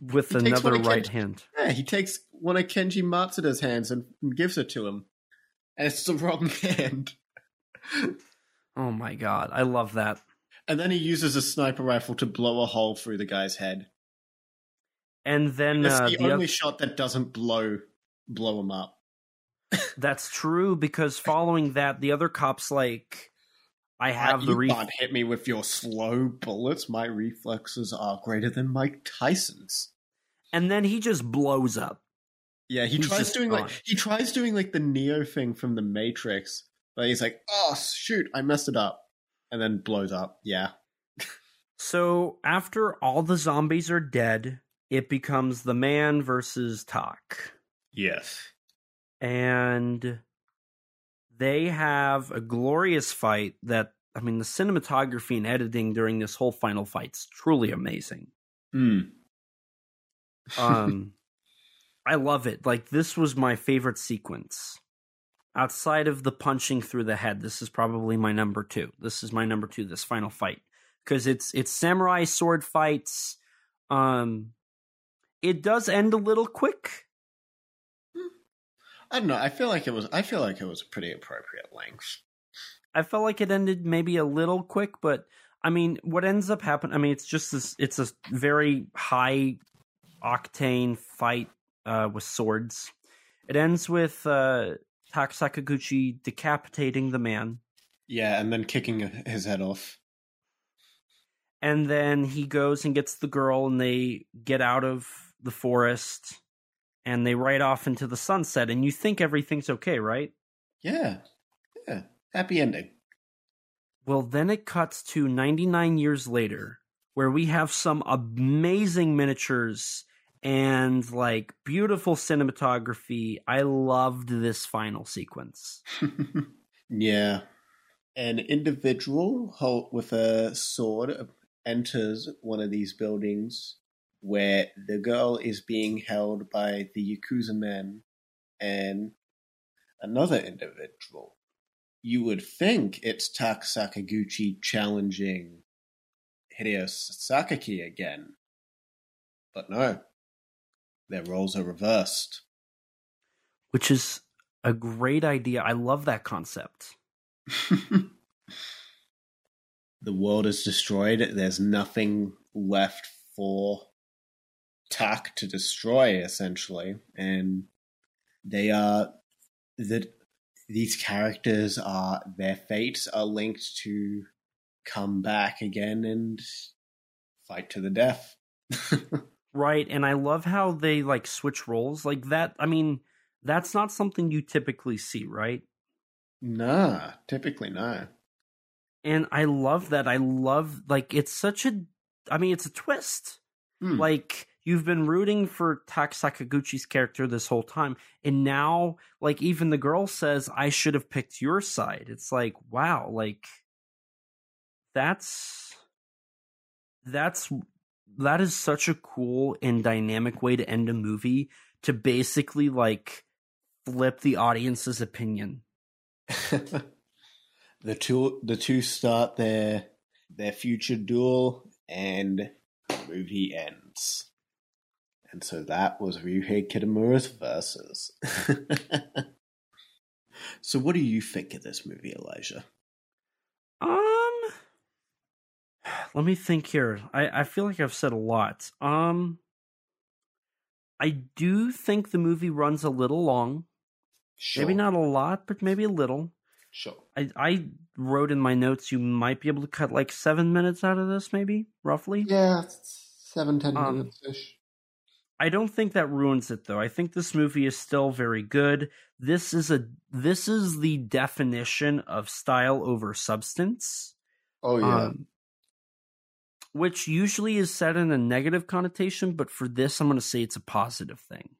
[SPEAKER 2] With
[SPEAKER 3] he
[SPEAKER 2] another right
[SPEAKER 3] Kenji-
[SPEAKER 2] hand.
[SPEAKER 3] Yeah, he takes one of Kenji Matsuda's hands and gives it to him, and it's the wrong hand.
[SPEAKER 2] Oh my god, I love that.
[SPEAKER 3] And then he uses a sniper rifle to blow a hole through the guy's head.
[SPEAKER 2] And then
[SPEAKER 3] It's
[SPEAKER 2] uh,
[SPEAKER 3] the,
[SPEAKER 2] the
[SPEAKER 3] only shot that doesn't blow blow him up.
[SPEAKER 2] That's true because following that, the other cops like, I have
[SPEAKER 3] I,
[SPEAKER 2] the
[SPEAKER 3] you can't hit me with your slow bullets. My reflexes are greater than Mike Tyson's.
[SPEAKER 2] and then he just blows up.
[SPEAKER 3] Yeah, he
[SPEAKER 2] He's
[SPEAKER 3] tries doing
[SPEAKER 2] gone.
[SPEAKER 3] like he tries doing like the Neo thing from the Matrix, but he's like, "Oh shoot, I messed it up," and then blows up. Yeah,
[SPEAKER 2] So after all the zombies are dead, it becomes the man versus Tak.
[SPEAKER 3] yes,
[SPEAKER 2] and they have a glorious fight that I mean the cinematography and editing during this whole final fight's truly amazing.
[SPEAKER 3] Hmm.
[SPEAKER 2] Um I love it. Like this was my favorite sequence. Outside of the punching through the head, this is probably my number 2. This is my number 2 this final fight because it's it's samurai sword fights. Um it does end a little quick.
[SPEAKER 3] I don't know. I feel like it was. I feel like it was a pretty appropriate length.
[SPEAKER 2] I felt like it ended maybe a little quick, but I mean, what ends up happening? I mean, it's just this. It's a very high octane fight uh, with swords. It ends with uh, Tak Sakaguchi decapitating the man,
[SPEAKER 3] Yeah, and then kicking his head off.
[SPEAKER 2] and then he goes and gets the girl, and they get out of the forest, and they ride off into the sunset. And you think everything's okay, right?
[SPEAKER 3] Yeah, yeah. Happy ending.
[SPEAKER 2] Well, then it cuts to 99 years later, where we have some amazing miniatures and like beautiful cinematography. I loved this final sequence.
[SPEAKER 3] yeah. An individual with a sword enters one of these buildings where the girl is being held by the Yakuza men and another individual. You would think it's Tak Sakaguchi challenging Hideo Sakaki again. But no. Their roles are reversed.
[SPEAKER 2] Which is a great idea. I love that concept.
[SPEAKER 3] the world is destroyed. There's nothing left for Tak to destroy, essentially, and they are that these characters are their fates are linked to come back again and fight to the death.
[SPEAKER 2] Right. And I love how they like switch roles like that. I mean, that's not something you typically see, right?
[SPEAKER 3] nah, typically no.
[SPEAKER 2] And I love that. I love like it's such a I mean, it's a twist.
[SPEAKER 3] Hmm.
[SPEAKER 2] Like you've been rooting for Tak Sakaguchi's character this whole time, and now like even the girl says, "I should have picked your side." It's like, wow, like that's that's that is such a cool and dynamic way to end a movie to basically like flip the audience's opinion.
[SPEAKER 3] the two the two start their their future duel and movie ends. And so that was Ryuhei Kitamura's Versus. so what do you think of this movie, Elijah?
[SPEAKER 2] Um, let me think here. I I feel like I've said a lot. Um, I do think the movie runs a little long.
[SPEAKER 3] Sure.
[SPEAKER 2] Maybe not a lot, but maybe a little.
[SPEAKER 3] Sure.
[SPEAKER 2] I I wrote in my notes you might be able to cut like seven minutes out of this, maybe roughly.
[SPEAKER 3] Yeah, seven, ten
[SPEAKER 2] Um,
[SPEAKER 3] minutes ish.
[SPEAKER 2] I don't think that ruins it though. I think this movie is still very good. This is a this is the definition of style over substance.
[SPEAKER 3] Oh yeah.
[SPEAKER 2] Um, which usually is said in a negative connotation, but for this I'm going to say it's a positive thing.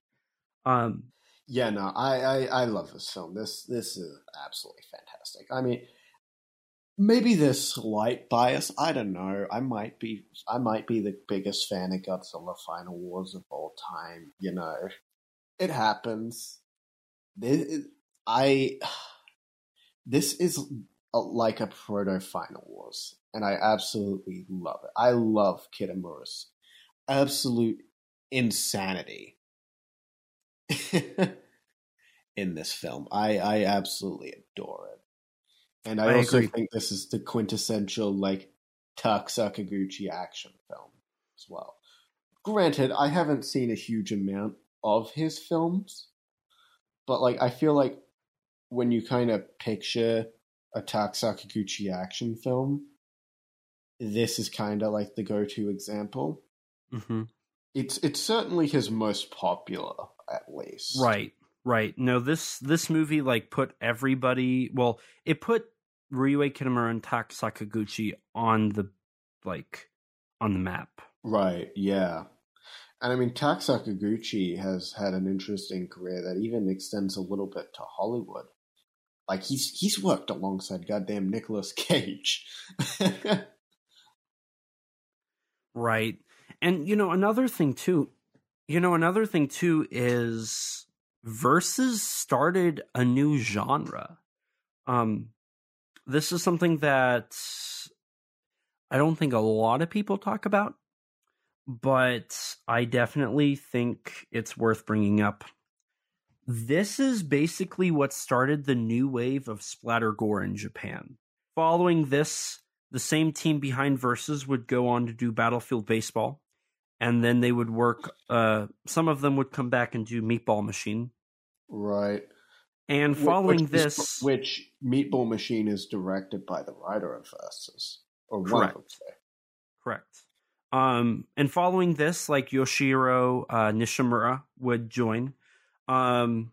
[SPEAKER 2] Um
[SPEAKER 3] Yeah, no, I, I, I love this film. This this is absolutely fantastic. I mean, maybe there's slight bias. I don't know. I might be I might be the biggest fan of Godzilla Final Wars of all time. You know, it happens. This, I this is a, like a proto Final Wars, and I absolutely love it. I love Kitamura's absolute insanity in this film. I I absolutely adore it, and I,
[SPEAKER 2] I
[SPEAKER 3] also
[SPEAKER 2] agree.
[SPEAKER 3] think this is the quintessential like Tak Sakaguchi action film as well. Granted, I haven't seen a huge amount of his films, but like I feel like when you kind of picture attack Sakaguchi action film, this is kind of like the go-to example.
[SPEAKER 2] Mm-hmm.
[SPEAKER 3] It's it's certainly his most popular, at least.
[SPEAKER 2] Right, right. No, this this movie like put everybody. Well, it put Ryuhei Kitamura and Tak Sakaguchi on the like on the map.
[SPEAKER 3] Right. Yeah. And I mean, Tak Sakaguchi has had an interesting career that even extends a little bit to Hollywood. Like he's he's worked alongside goddamn Nicolas Cage.
[SPEAKER 2] right. And you know another thing too, you know another thing too is versus started a new genre. Um this is something that I don't think a lot of people talk about but I definitely think it's worth bringing up. This is basically what started the new wave of splatter gore in Japan. Following this, the same team behind Versus would go on to do Battlefield Baseball, and then they would work. Uh, some of them would come back and do Meatball Machine.
[SPEAKER 3] Right.
[SPEAKER 2] And following
[SPEAKER 3] which,
[SPEAKER 2] this,
[SPEAKER 3] which Meatball Machine is directed by the writer of Versus, or
[SPEAKER 2] correct.
[SPEAKER 3] one say.
[SPEAKER 2] Correct. Um, and following this, like Yoshihiro uh, Nishimura would join, um,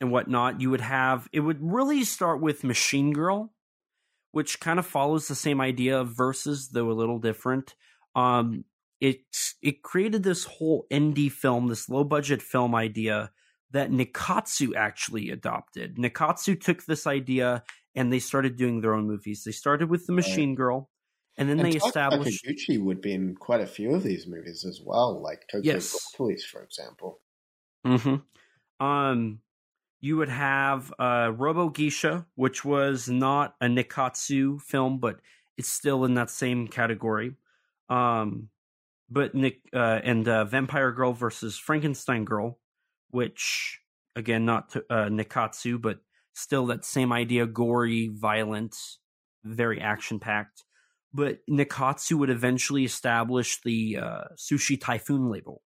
[SPEAKER 2] and whatnot. You would have it would really start with Machine Girl, which kind of follows the same idea of versus, though a little different. Um, it it created this whole indie film, this low budget film idea that Nikkatsu actually adopted. Nikkatsu took this idea and they started doing their own movies. They started with the Machine Girl and then
[SPEAKER 3] And
[SPEAKER 2] they
[SPEAKER 3] Tak
[SPEAKER 2] established
[SPEAKER 3] Sakaguchi would be in quite a few of these movies as well, like Tokyo
[SPEAKER 2] Yes.
[SPEAKER 3] Police, for example.
[SPEAKER 2] hmm Um, you would have uh, Robo Geisha, which was not a Nikkatsu film, but it's still in that same category. Um, but Nick uh, and uh, Vampire Girl versus Frankenstein Girl, which again not to, uh, Nikkatsu, but still that same idea: gory, violent, very action packed. But Nikkatsu would eventually establish the uh, Sushi Typhoon label,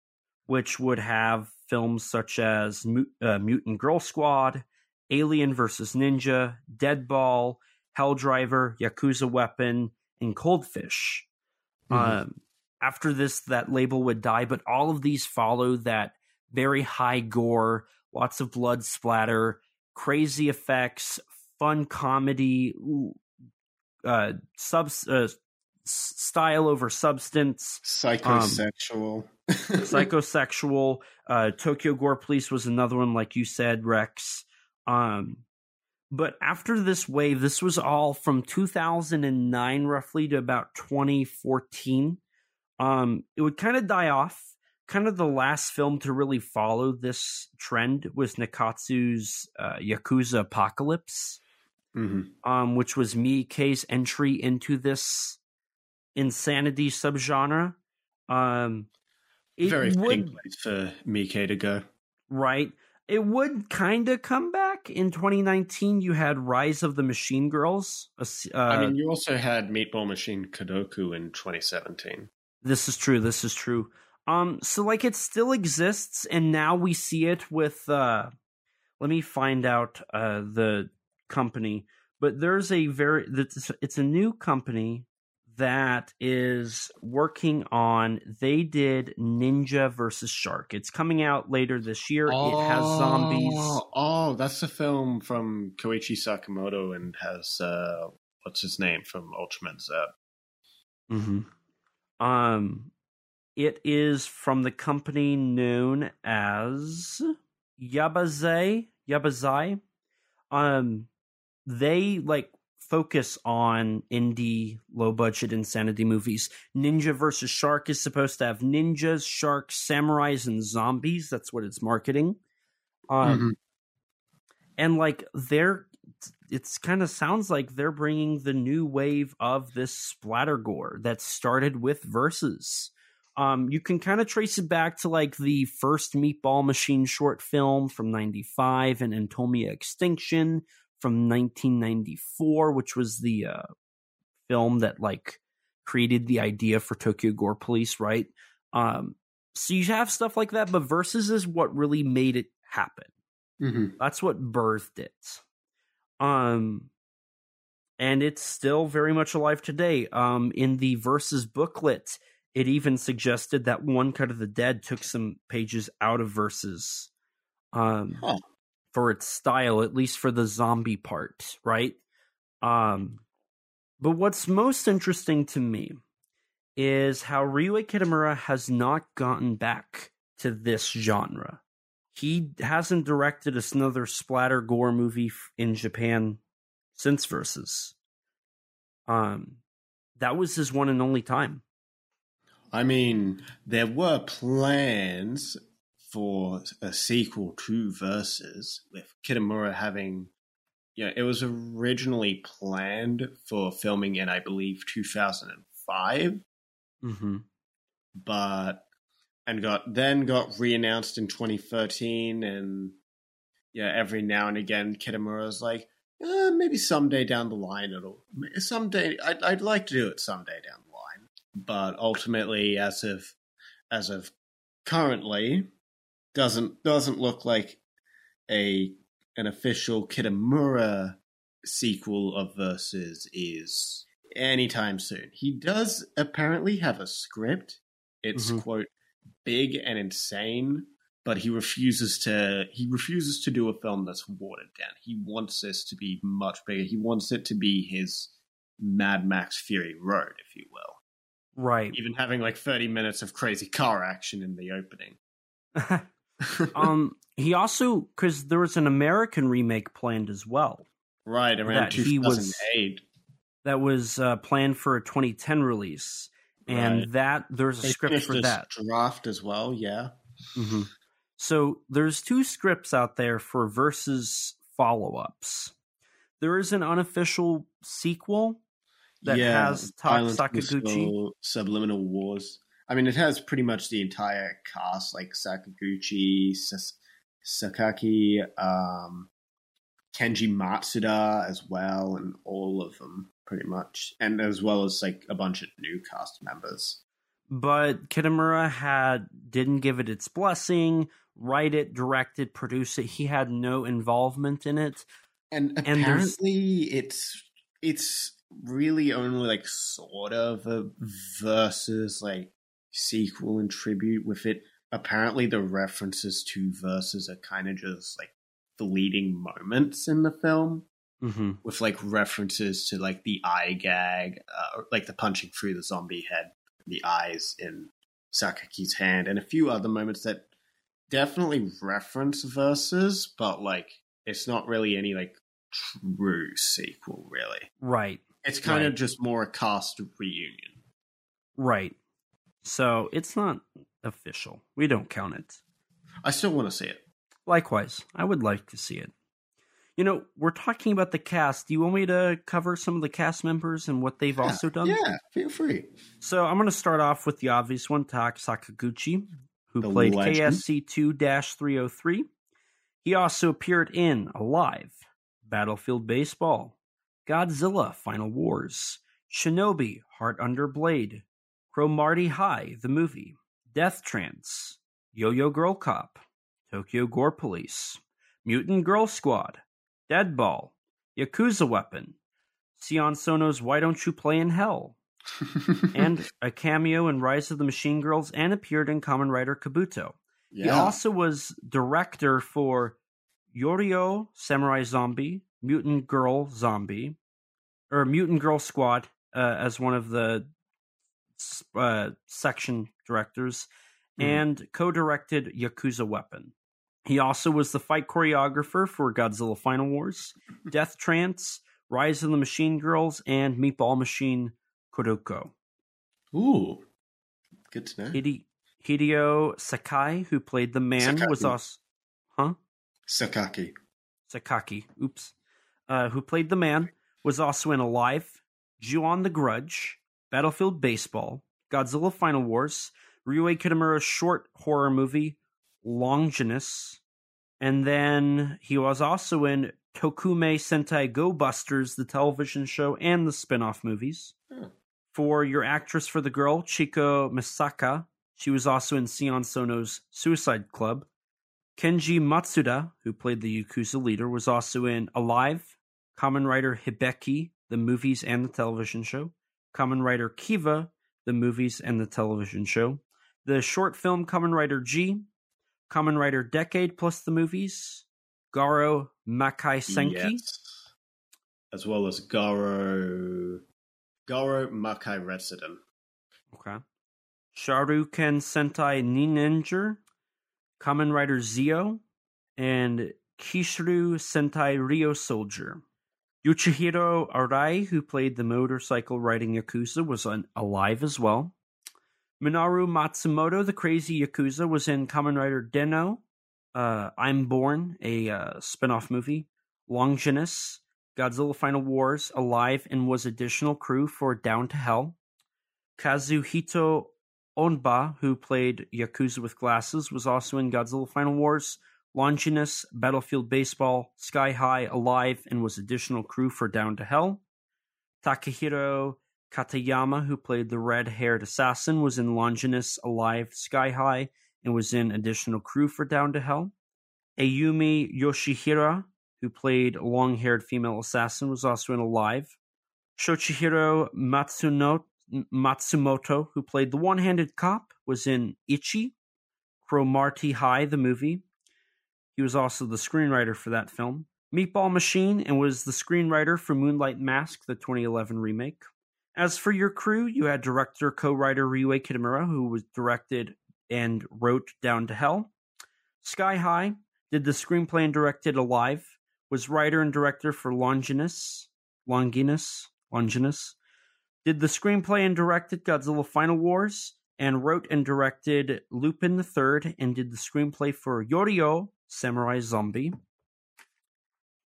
[SPEAKER 2] which would have films such as uh, Mutant Girl Squad, Alien vs. Ninja, Deadball, Hell Driver, Yakuza Weapon, and Coldfish.
[SPEAKER 3] Mhm.
[SPEAKER 2] Um, after this, that label would die, but all of these follow that very high gore, lots of blood splatter, crazy effects, fun comedy, uh, sub uh, style over substance
[SPEAKER 3] Psychosexual.
[SPEAKER 2] psychosexual. Uh, Tokyo Gore Police was another one, like you said, Rex. Um, but after this wave, this was all from 2009 roughly to about 2014. Um, it would kind of die off. Kind of the last film to really follow this trend was Nikkatsu's uh, Yakuza Apocalypse
[SPEAKER 3] hmm
[SPEAKER 2] um, which was Miike's entry into this insanity subgenre. Um,
[SPEAKER 3] Very fitting
[SPEAKER 2] would
[SPEAKER 3] place for Miike to go.
[SPEAKER 2] right. It would kind of come back in 2019. You had Rise of the Machine Girls. Uh,
[SPEAKER 3] I mean, you also had Meatball Machine Kodoku in 2017.
[SPEAKER 2] This is true. This is true. Um, so like it still exists, and now we see it with. Uh, let me find out uh, the company, but there's a very. It's, it's a new company that is working on. They did Ninja versus Shark. It's coming out later this year. it has zombies.
[SPEAKER 3] Oh, that's the film from Koichi Sakamoto and has uh, what's his name from Ultraman Z.
[SPEAKER 2] hmm Um, it is from the company known as Yabaze. Yabazai. Um, they like focus on indie, low budget insanity movies. Ninja versus Shark is supposed to have ninjas, sharks, samurais, and zombies. That's what it's marketing. Um, and like they're it's kind of sounds like they're bringing the new wave of this splatter gore that started with Versus um you can kind of trace it back to like the first meatball machine short film from 95 and Anatomia extinction from 1994 which was the uh film that like created the idea for tokyo gore police right um so you have stuff like that but versus is what really made it happen
[SPEAKER 3] hmm
[SPEAKER 2] that's what birthed it. Um, and it's still very much alive today. Um, in the Versus booklet, it even suggested that One Cut of the Dead took some pages out of Versus um,
[SPEAKER 3] Huh.
[SPEAKER 2] for its style, at least for the zombie part, right? Um, but what's most interesting to me is how Ryuhei Kitamura has not gotten back to this genre. He hasn't directed another splatter gore movie in Japan since Versus. Um, that was his one and only time.
[SPEAKER 3] I mean, there were plans for a sequel to Versus, with Kitamura having. Yeah, it was originally planned for filming in, I believe, 2005,
[SPEAKER 2] Mm-hmm.
[SPEAKER 3] but and got then got re-announced in 2013, and yeah, every now and again, Kitamura's like, eh, maybe someday down the line it'll someday. I'd, I'd like to do it someday down the line, but ultimately, as of as of currently, doesn't doesn't look like a an official Kitamura sequel of Versus is anytime soon. He does apparently have a script. It's
[SPEAKER 2] Mhm.
[SPEAKER 3] quote big and insane, but he refuses to he refuses to do a film that's watered down. He wants this to be much bigger. He wants it to be his Mad Max Fury Road, if you will.
[SPEAKER 2] Right.
[SPEAKER 3] Even having like 30 minutes of crazy car action in the opening.
[SPEAKER 2] um, he also because there was an American remake planned as well
[SPEAKER 3] right, around
[SPEAKER 2] that he was-
[SPEAKER 3] 2008.
[SPEAKER 2] that was uh, planned for a 2010 release, and
[SPEAKER 3] Right.
[SPEAKER 2] that there's a
[SPEAKER 3] They
[SPEAKER 2] script for that.
[SPEAKER 3] draft as well, yeah.
[SPEAKER 2] hmm So there's two scripts out there for versus follow ups. There is an unofficial sequel that
[SPEAKER 3] yeah,
[SPEAKER 2] has
[SPEAKER 3] Violent
[SPEAKER 2] Sakaguchi.
[SPEAKER 3] Subliminal Wars. I mean, it has pretty much the entire cast, like Sakaguchi, Sas- Sakaki, um, Kenji Matsuda as well, and all of them pretty much, and as well as like a bunch of new cast members.
[SPEAKER 2] but Kitamura had didn't give it its blessing. Write it, direct it, produce it. He had no involvement in it.
[SPEAKER 3] And
[SPEAKER 2] And
[SPEAKER 3] apparently, it's it's really only like sort of a versus like sequel and tribute with it. Apparently, the references to Versus are kind of just like the leading moments in the film,
[SPEAKER 2] hmm
[SPEAKER 3] with like references to like the eye gag, uh, like the punching through the zombie head, the eyes in Sakaki's hand, and a few other moments that definitely reference Versus, but like it's not really any like true sequel, really.
[SPEAKER 2] Right.
[SPEAKER 3] It's kind of just more a cast reunion.
[SPEAKER 2] Right. So it's not official. We don't count it.
[SPEAKER 3] I still want to see it.
[SPEAKER 2] Likewise, I would like to see it. You know, we're talking about the cast. Do you want me to cover some of the cast members and what they've
[SPEAKER 3] Yeah,
[SPEAKER 2] also done?
[SPEAKER 3] Yeah, feel free.
[SPEAKER 2] So I'm going to start off with the obvious one, Tak Sakaguchi, who
[SPEAKER 3] The
[SPEAKER 2] played
[SPEAKER 3] legend.
[SPEAKER 2] KSC 2 303. He also appeared in Alive, Battlefield Baseball, Godzilla Final Wars, Shinobi Heart Under Blade, Cromartie High, the movie, Death Trance, Yo Yo Girl Cop, Tokyo Gore Police, Mutant Girl Squad, Deadball, Yakuza Weapon, Sion Sono's Why Don't You Play in Hell, and a cameo in Rise of the Machine Girls and appeared in Kamen Rider Kabuto. He also was director for Yoroi Samurai Zombie, Mutant Girl Zombie, or Mutant Girl Squad uh, as one of the uh, section directors,
[SPEAKER 3] Mhm.
[SPEAKER 2] and co directed Yakuza Weapon. He also was the fight choreographer for Godzilla Final Wars, Death Trance, Rise of the Machine Girls, and Meatball Machine Kuroko.
[SPEAKER 3] Ooh, good to know.
[SPEAKER 2] Hide- Hideo Sakai, who played the man, was
[SPEAKER 3] Sakaki.
[SPEAKER 2] also huh
[SPEAKER 3] Sakaki.
[SPEAKER 2] Sakaki. Oops, uh, who played the man was also in Alive, Ju-on the Grudge, Battlefield Baseball, Godzilla Final Wars, Ryuhei Kitamura's short horror movie Longinus, and then he was also in Tokumei Sentai Go-Busters, the television show, and the spin-off movies.
[SPEAKER 3] Oh.
[SPEAKER 2] For your actress for the girl, Chieko Misaka, she was also in Sion Sono's Suicide Club. Kenji Matsuda, who played the Yakuza leader, was also in Alive, Kamen Rider Hibiki, the movies and the television show. Kamen Rider Kiva, the movies and the television show. The short film Kamen Rider G. Kamen Rider Decade plus the movies. Garo Makai Senki.
[SPEAKER 3] Yes. As well as Garo. Garo Makai Resident.
[SPEAKER 2] Okay. Shuriken Sentai Ninja, Kamen Rider Zi-O, and Kishru Sentai Rio Soldier. Yuichiro Arai, who played the motorcycle riding Yakuza, was alive as well. Minoru Matsumoto, the crazy Yakuza, was in Kamen Rider Den-O, uh, I'm Born, a uh, spin off movie, Longinus, Godzilla Final Wars, Alive, and was additional crew for Down to Hell. Kazuhito Onba, who played Yakuza with glasses, was also in Godzilla Final Wars, Longinus, Battlefield Baseball, Sky High, Alive, and was additional crew for Down to Hell. Takahiro Katayama, who played the red haired assassin, was in Longinus, Alive, Sky High, and was in additional crew for Down to Hell. Ayumi Yoshihira, who played long haired female assassin, was also in Alive. Shochihiro Matsuno, Matsumoto, who played the one handed cop, was in Ichi. Cromartie High, the movie. He was also the screenwriter for that film. Meatball Machine and was the screenwriter for Moonlight Mask, the 2011 remake. As for your crew, you had director co-writer Ryuhei Kitamura, who was directed and wrote Down to Hell. Sky High did the screenplay and directed Alive. Was writer and director for Longinus, Longinus, Longinus. Did the screenplay and directed Godzilla Final Wars, and wrote and directed Lupin Third, and did the screenplay for Yoroi, Samurai Zombie.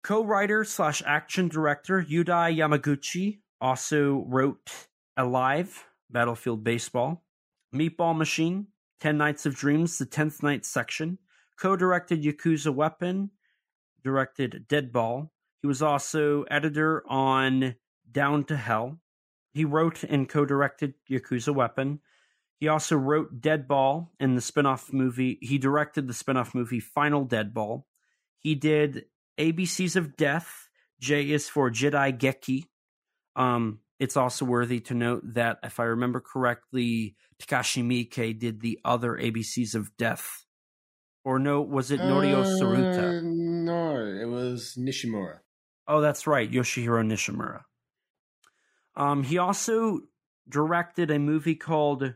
[SPEAKER 2] Co-writer slash action director Yudai Yamaguchi also wrote Alive, Battlefield Baseball, Meatball Machine, Ten Nights of Dreams, the Tenth Night section. Co-directed Yakuza Weapon, directed Deadball. He was also editor on Down to Hell. He wrote and co-directed Yakuza Weapon. He also wrote Deadball in the spin-off movie. He directed the spin-off movie Final Deadball. He did ABCs of Death. J is for Jidai-geki. Um, it's also worthy to note that if I remember correctly, Takashi Miike did the other ABCs of Death. Or no, was it Norio
[SPEAKER 3] Uh,
[SPEAKER 2] Saruta?
[SPEAKER 3] No, it was Nishimura.
[SPEAKER 2] Oh, that's right, Yoshihiro Nishimura. Um, he also directed a movie called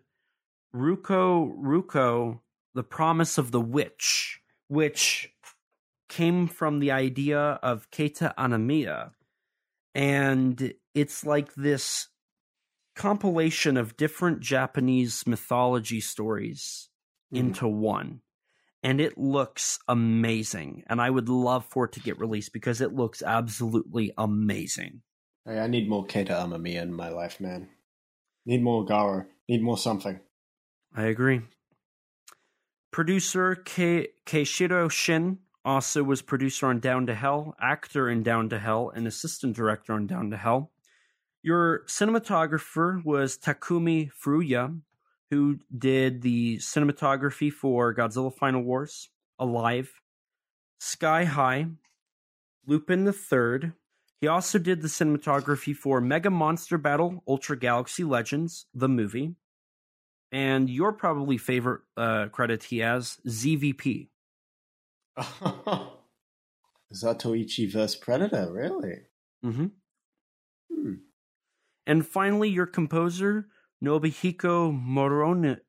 [SPEAKER 2] Roku Roku: The Promise of the Witch, which came from the idea of Keita Amamiya, and it's like this compilation of different Japanese mythology stories
[SPEAKER 3] Mhm.
[SPEAKER 2] into one. And it looks amazing. And I would love for it to get released because it looks absolutely amazing.
[SPEAKER 3] Hey, I need more Keita Amamiya in my life, man. Need more Garo. Need more something.
[SPEAKER 2] I agree. Producer Ke- Keishiro Shin also was producer on Down to Hell, actor in Down to Hell, and assistant director on Down to Hell. Your cinematographer was Takumi Furuya, who did the cinematography for Godzilla Final Wars, Alive, Sky High, Lupin the Third. He also did the cinematography for Mega Monster Battle Ultra Galaxy Legends, the movie. And your probably favorite uh, credit he has, ZVP.
[SPEAKER 3] Zatoichi vs. Predator, really?
[SPEAKER 2] hmm
[SPEAKER 3] Hmm.
[SPEAKER 2] And finally, your composer, Nobuhiko Morone,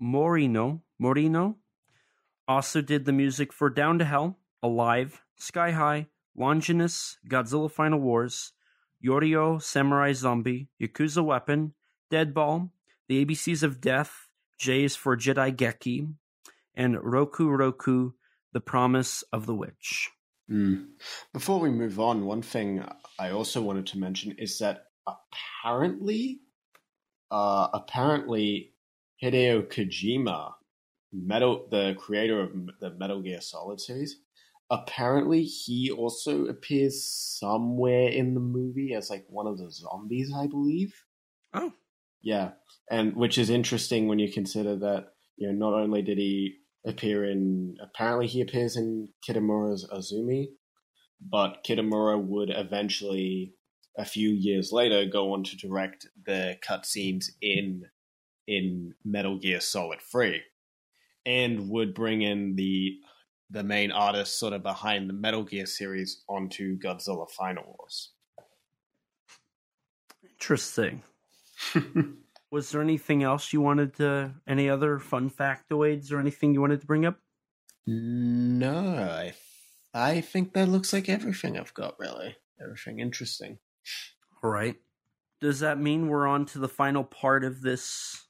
[SPEAKER 2] Morino, Morino, also did the music for Down to Hell, Alive, Sky High, Longinus, Godzilla Final Wars, Yoroi, Samurai Zombie, Yakuza Weapon, Deadball, The ABCs of Death, J is for Jidai-geki, and Roku Roku, The Promise of the Witch.
[SPEAKER 3] Hmm. Before we move on, one thing I also wanted to mention is that apparently, uh, apparently Hideo Kojima, Metal, the creator of the Metal Gear Solid series, apparently he also appears somewhere in the movie as like one of the zombies, I believe.
[SPEAKER 2] Oh.
[SPEAKER 3] Yeah, and which is interesting when you consider that you know not only did he appear in apparently he appears in Kitamura's Azumi, but Kitamura would eventually a few years later go on to direct the cutscenes in in Metal Gear Solid 3 and would bring in the the main artist sort of behind the Metal Gear series onto Godzilla Final Wars.
[SPEAKER 2] Interesting. Was there anything else you wanted to any other fun factoids or anything you wanted to bring up?
[SPEAKER 3] No, I I think that looks like everything I've got really. Everything interesting.
[SPEAKER 2] All right. Does that mean we're on to the final part of this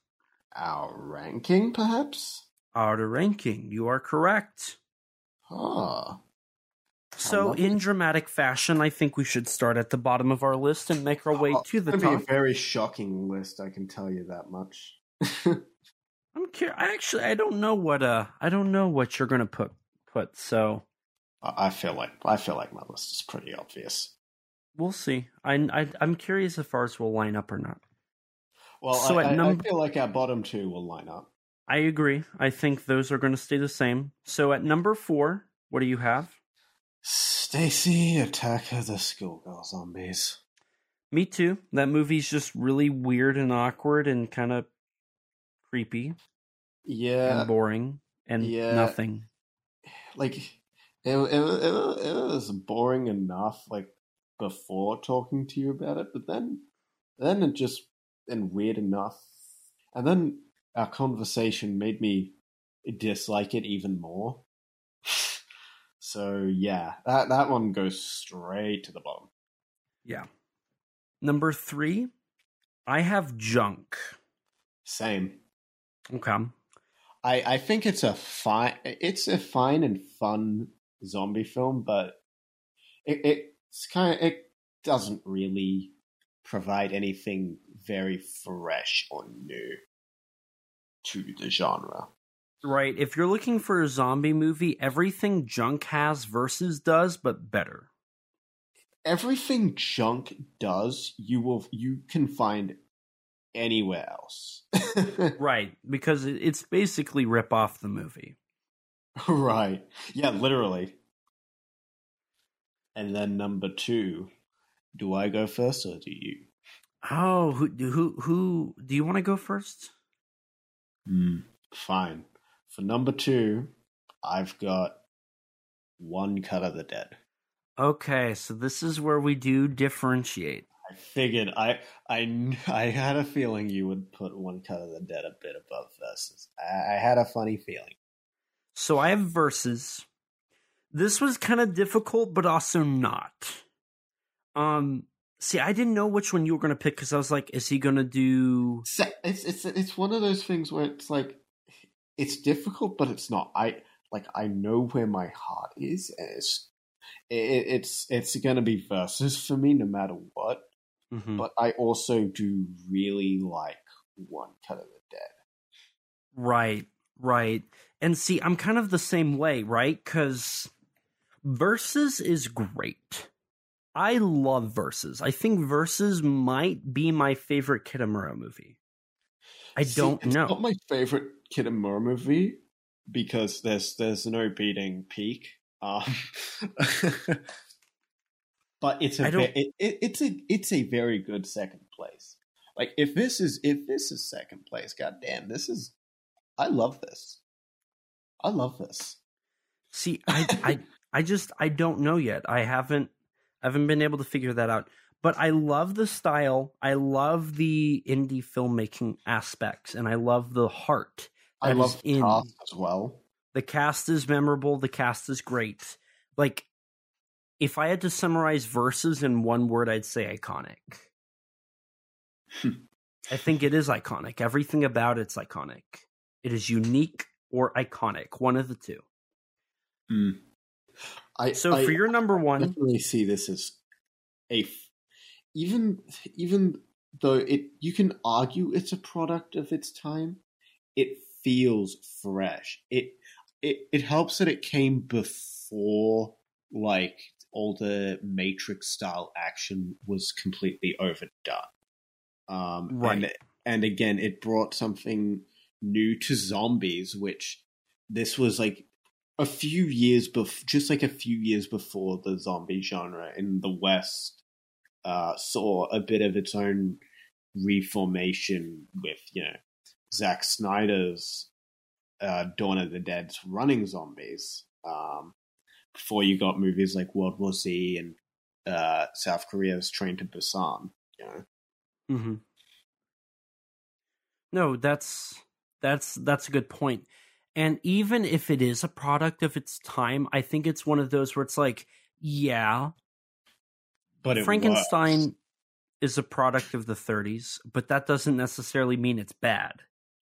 [SPEAKER 3] Our ranking, perhaps?
[SPEAKER 2] Our ranking? You are correct.
[SPEAKER 3] Ah.
[SPEAKER 2] So, in dramatic fashion, I think we should start at the bottom of our list and make our way
[SPEAKER 3] Oh,
[SPEAKER 2] to the
[SPEAKER 3] it's gonna
[SPEAKER 2] top.
[SPEAKER 3] be a very shocking list, I can tell you that much.
[SPEAKER 2] I'm curious. I actually I don't know what uh I don't know what you're gonna put put. So
[SPEAKER 3] I I feel like I feel like my list is pretty obvious.
[SPEAKER 2] we'll see. I, I I'm curious if ours will line up or not.
[SPEAKER 3] Well,
[SPEAKER 2] So
[SPEAKER 3] I, I- I feel like our bottom two will line up.
[SPEAKER 2] I agree. I think those are going to stay the same. So at number four, what do you have?
[SPEAKER 3] Stacy, Attack of the Schoolgirl Zombies.
[SPEAKER 2] Me too. That movie's just really weird and awkward and kind of creepy
[SPEAKER 3] Yeah,
[SPEAKER 2] and boring and
[SPEAKER 3] yeah.
[SPEAKER 2] nothing.
[SPEAKER 3] like it, it, it, it was boring enough like before talking to you about it, but then then it just and weird enough, and then our conversation made me dislike it even more. so yeah, that that one goes straight to the bottom.
[SPEAKER 2] Yeah. Number three, I have Junk.
[SPEAKER 3] Same.
[SPEAKER 2] Okay.
[SPEAKER 3] I, I think it's a fine it's a fine and fun zombie film, but it, it's kind of it doesn't really provide anything very fresh or new to the genre.
[SPEAKER 2] Right. If you're looking for a zombie movie, everything Junk has versus does, but better.
[SPEAKER 3] Everything Junk does, you will you can find anywhere else.
[SPEAKER 2] Right. Because it's basically rip off the movie.
[SPEAKER 3] right. Yeah, literally. And then number two, do I go first or do you?
[SPEAKER 2] Oh, who who who do you want to go first?
[SPEAKER 3] Hmm. Fine. For number two, I've got one cut of the dead.
[SPEAKER 2] Okay, so this is where we do differentiate.
[SPEAKER 3] I figured I I I had a feeling you would put one cut of the dead a bit above Versus. I, I had a funny feeling.
[SPEAKER 2] So I have Versus. This was kind of difficult, but also not. Um, see, I didn't know which one you were going to pick because I was like, is he going to do?
[SPEAKER 3] It's it's it's one of those things where it's like it's difficult, but it's not. I like I know where my heart is, and it's it, it's it's going to be versus for me no matter what.
[SPEAKER 2] Mhm.
[SPEAKER 3] But I also do really like one cut of the dead.
[SPEAKER 2] Right, right. And see, I'm kind of the same way, right? Because Versus is great. I love Versus. I think Versus might be my favorite Kitamura movie. I
[SPEAKER 3] See,
[SPEAKER 2] don't
[SPEAKER 3] it's
[SPEAKER 2] know.
[SPEAKER 3] Not my favorite Kitamura movie because there's there's no beating Peak. Um, but it's a ve- it, it, it's a it's a very good second place. Like if this is if this is second place, goddamn, this is I love this. I love this.
[SPEAKER 2] See, I, I, I just, I don't know yet. I haven't, I haven't been able to figure that out. But I love the style. I love the indie filmmaking aspects, and I love the heart.
[SPEAKER 3] I love the
[SPEAKER 2] in-
[SPEAKER 3] cast as well.
[SPEAKER 2] The cast is memorable. The cast is great. Like, if I had to summarize Versus in one word, I'd say iconic. Hmm. I think it is iconic. Everything about it's iconic. It is unique or iconic, one of the two. Hmm.
[SPEAKER 3] I
[SPEAKER 2] So
[SPEAKER 3] I-
[SPEAKER 2] for your number
[SPEAKER 3] I
[SPEAKER 2] one,
[SPEAKER 3] definitely see this as a f- even even though it you can argue it's a product of its time, it feels fresh. It it it helps that it came before like all the Matrix style action was completely overdone. Um,
[SPEAKER 2] Right.
[SPEAKER 3] And, and again, it brought something new to zombies, which this was like a few years before, just like a few years before the zombie genre in the West uh, saw a bit of its own reformation with you know Zack Snyder's uh, Dawn of the Dead's running zombies. Um, before you got movies like World War Z and uh, South Korea's Train to Busan. You know?
[SPEAKER 2] Mm-hmm. No, that's that's that's a good point. And even if it is a product of its time, I think it's one of those where it's like, yeah,
[SPEAKER 3] but
[SPEAKER 2] Frankenstein
[SPEAKER 3] works.
[SPEAKER 2] is a product of the 30s, but that doesn't necessarily mean it's bad.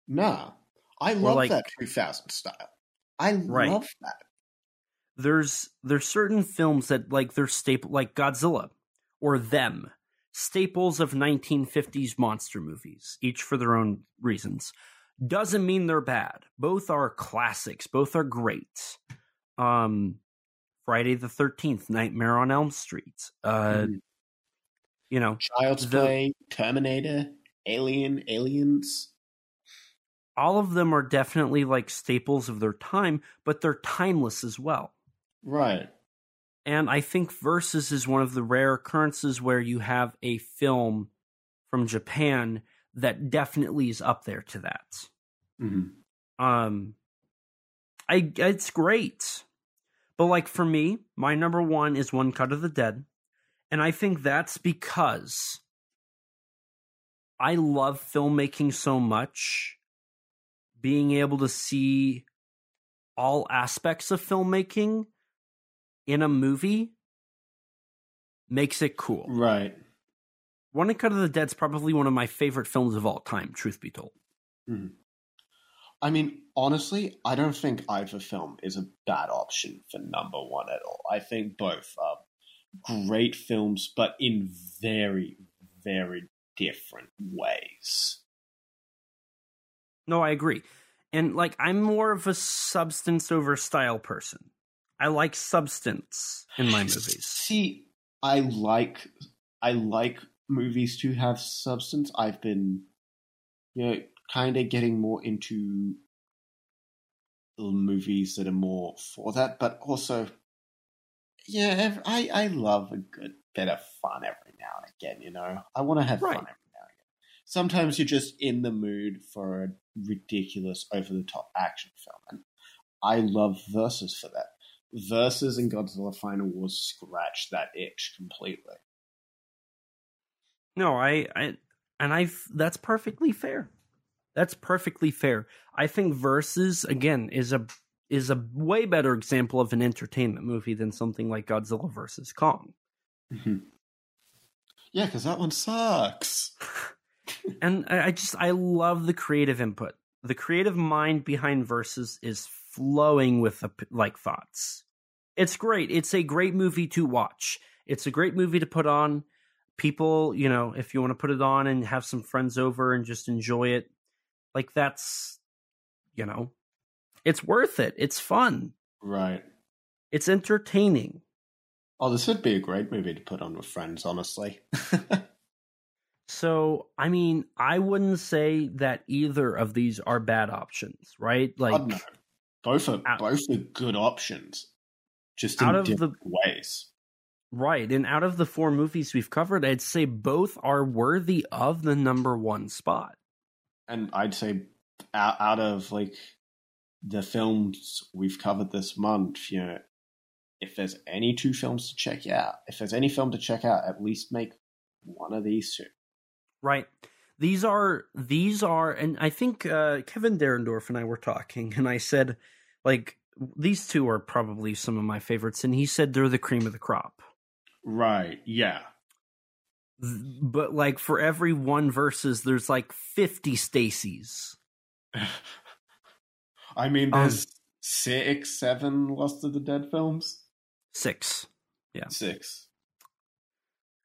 [SPEAKER 3] Nah, I love like, that 2000 style. I right. love that.
[SPEAKER 2] There's there's certain films that like they're staple, like Godzilla or them, staples of 1950s monster movies, each for their own reasons. Doesn't mean they're bad. Both are classics. Both are great. Um, Friday the Thirteenth, Nightmare on Elm Street. Uh, mm. You know,
[SPEAKER 3] Child's the, Play, Terminator, Alien, Aliens.
[SPEAKER 2] All of them are definitely like staples of their time, but they're timeless as well.
[SPEAKER 3] Right.
[SPEAKER 2] And I think Versus is one of the rare occurrences where you have a film from Japan that definitely is up there to that.
[SPEAKER 3] Mm-hmm.
[SPEAKER 2] Um, I it's great. But like for me, my number one is One Cut of the Dead. And I think that's because I love filmmaking so much. Being able to see all aspects of filmmaking in a movie makes it cool.
[SPEAKER 3] Right.
[SPEAKER 2] One Cut of the Dead is probably one of my favorite films of all time, truth be told.
[SPEAKER 3] Mm. I mean, honestly, I don't think either film is a bad option for number one at all. I think both are great films, but in very, very different ways.
[SPEAKER 2] No, I agree. And like, I'm more of a substance over style person. I like substance in my movies.
[SPEAKER 3] See, I like I like movies to have substance. I've been, you know, kind of getting more into movies that are more for that, but also, yeah, I I love a good bit of fun every now and again. You know, I want to have right. fun every now and again. Sometimes you're just in the mood for a ridiculous, over the top action film, and I love Versus for that. Versus and Godzilla Final Wars scratch that itch completely.
[SPEAKER 2] No, I, I, and I, that's perfectly fair. That's perfectly fair. I think Versus again is a is a way better example of an entertainment movie than something like Godzilla versus Kong.
[SPEAKER 3] Mm-hmm. Yeah, because that one sucks.
[SPEAKER 2] and I just I love the creative input. The creative mind behind Versus is flowing with like thoughts. It's great. It's a great movie to watch. It's a great movie to put on. People, you know, if you want to put it on and have some friends over and just enjoy it, like that's you know, it's worth it. It's fun.
[SPEAKER 3] Right.
[SPEAKER 2] It's entertaining.
[SPEAKER 3] Oh, this would be a great movie to put on with friends, honestly.
[SPEAKER 2] so, I mean, I wouldn't say that either of these are bad options, right? Oh, like no.
[SPEAKER 3] both are out, both are good options, just in out of different the, ways.
[SPEAKER 2] Right, and out of the four movies we've covered, I'd say both are worthy of the number one spot
[SPEAKER 3] and I'd say out, out of like the films we've covered this month, you know, if there's any two films to check out, if there's any film to check out, at least make one of these two.
[SPEAKER 2] Right. These are these are, and I think uh, Kevin Derendorf and I were talking, and I said, like, these two are probably some of my favorites, and he said they're the cream of the crop.
[SPEAKER 3] Right. Yeah
[SPEAKER 2] but like for every one versus there's like 50 Stacy's.
[SPEAKER 3] I mean um, there's um, six, seven Lost of the Dead films.
[SPEAKER 2] Six. Yeah.
[SPEAKER 3] Six.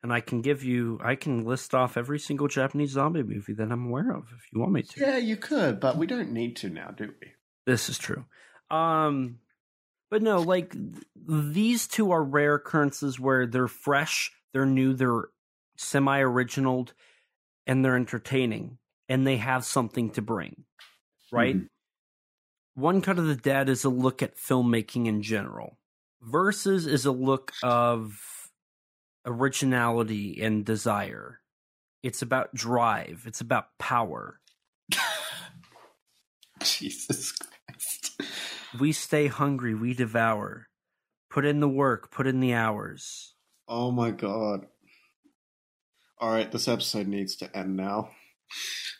[SPEAKER 2] And I can give you I can list off every single Japanese zombie movie that I'm aware of if you want me to.
[SPEAKER 3] Yeah, you could, but we don't need to now, do we?
[SPEAKER 2] This is true. Um but no, like these two are rare occurrences where they're fresh, they're new, they're semi original and they're entertaining and they have something to bring, right? Mm-hmm. One Cut of the Dead is a look at filmmaking in general. Versus is a look of originality and desire. It's about drive. It's about power.
[SPEAKER 3] Jesus Christ.
[SPEAKER 2] We stay hungry, we devour. Put in the work, put in the hours.
[SPEAKER 3] Oh my god. All right, this episode needs to end now.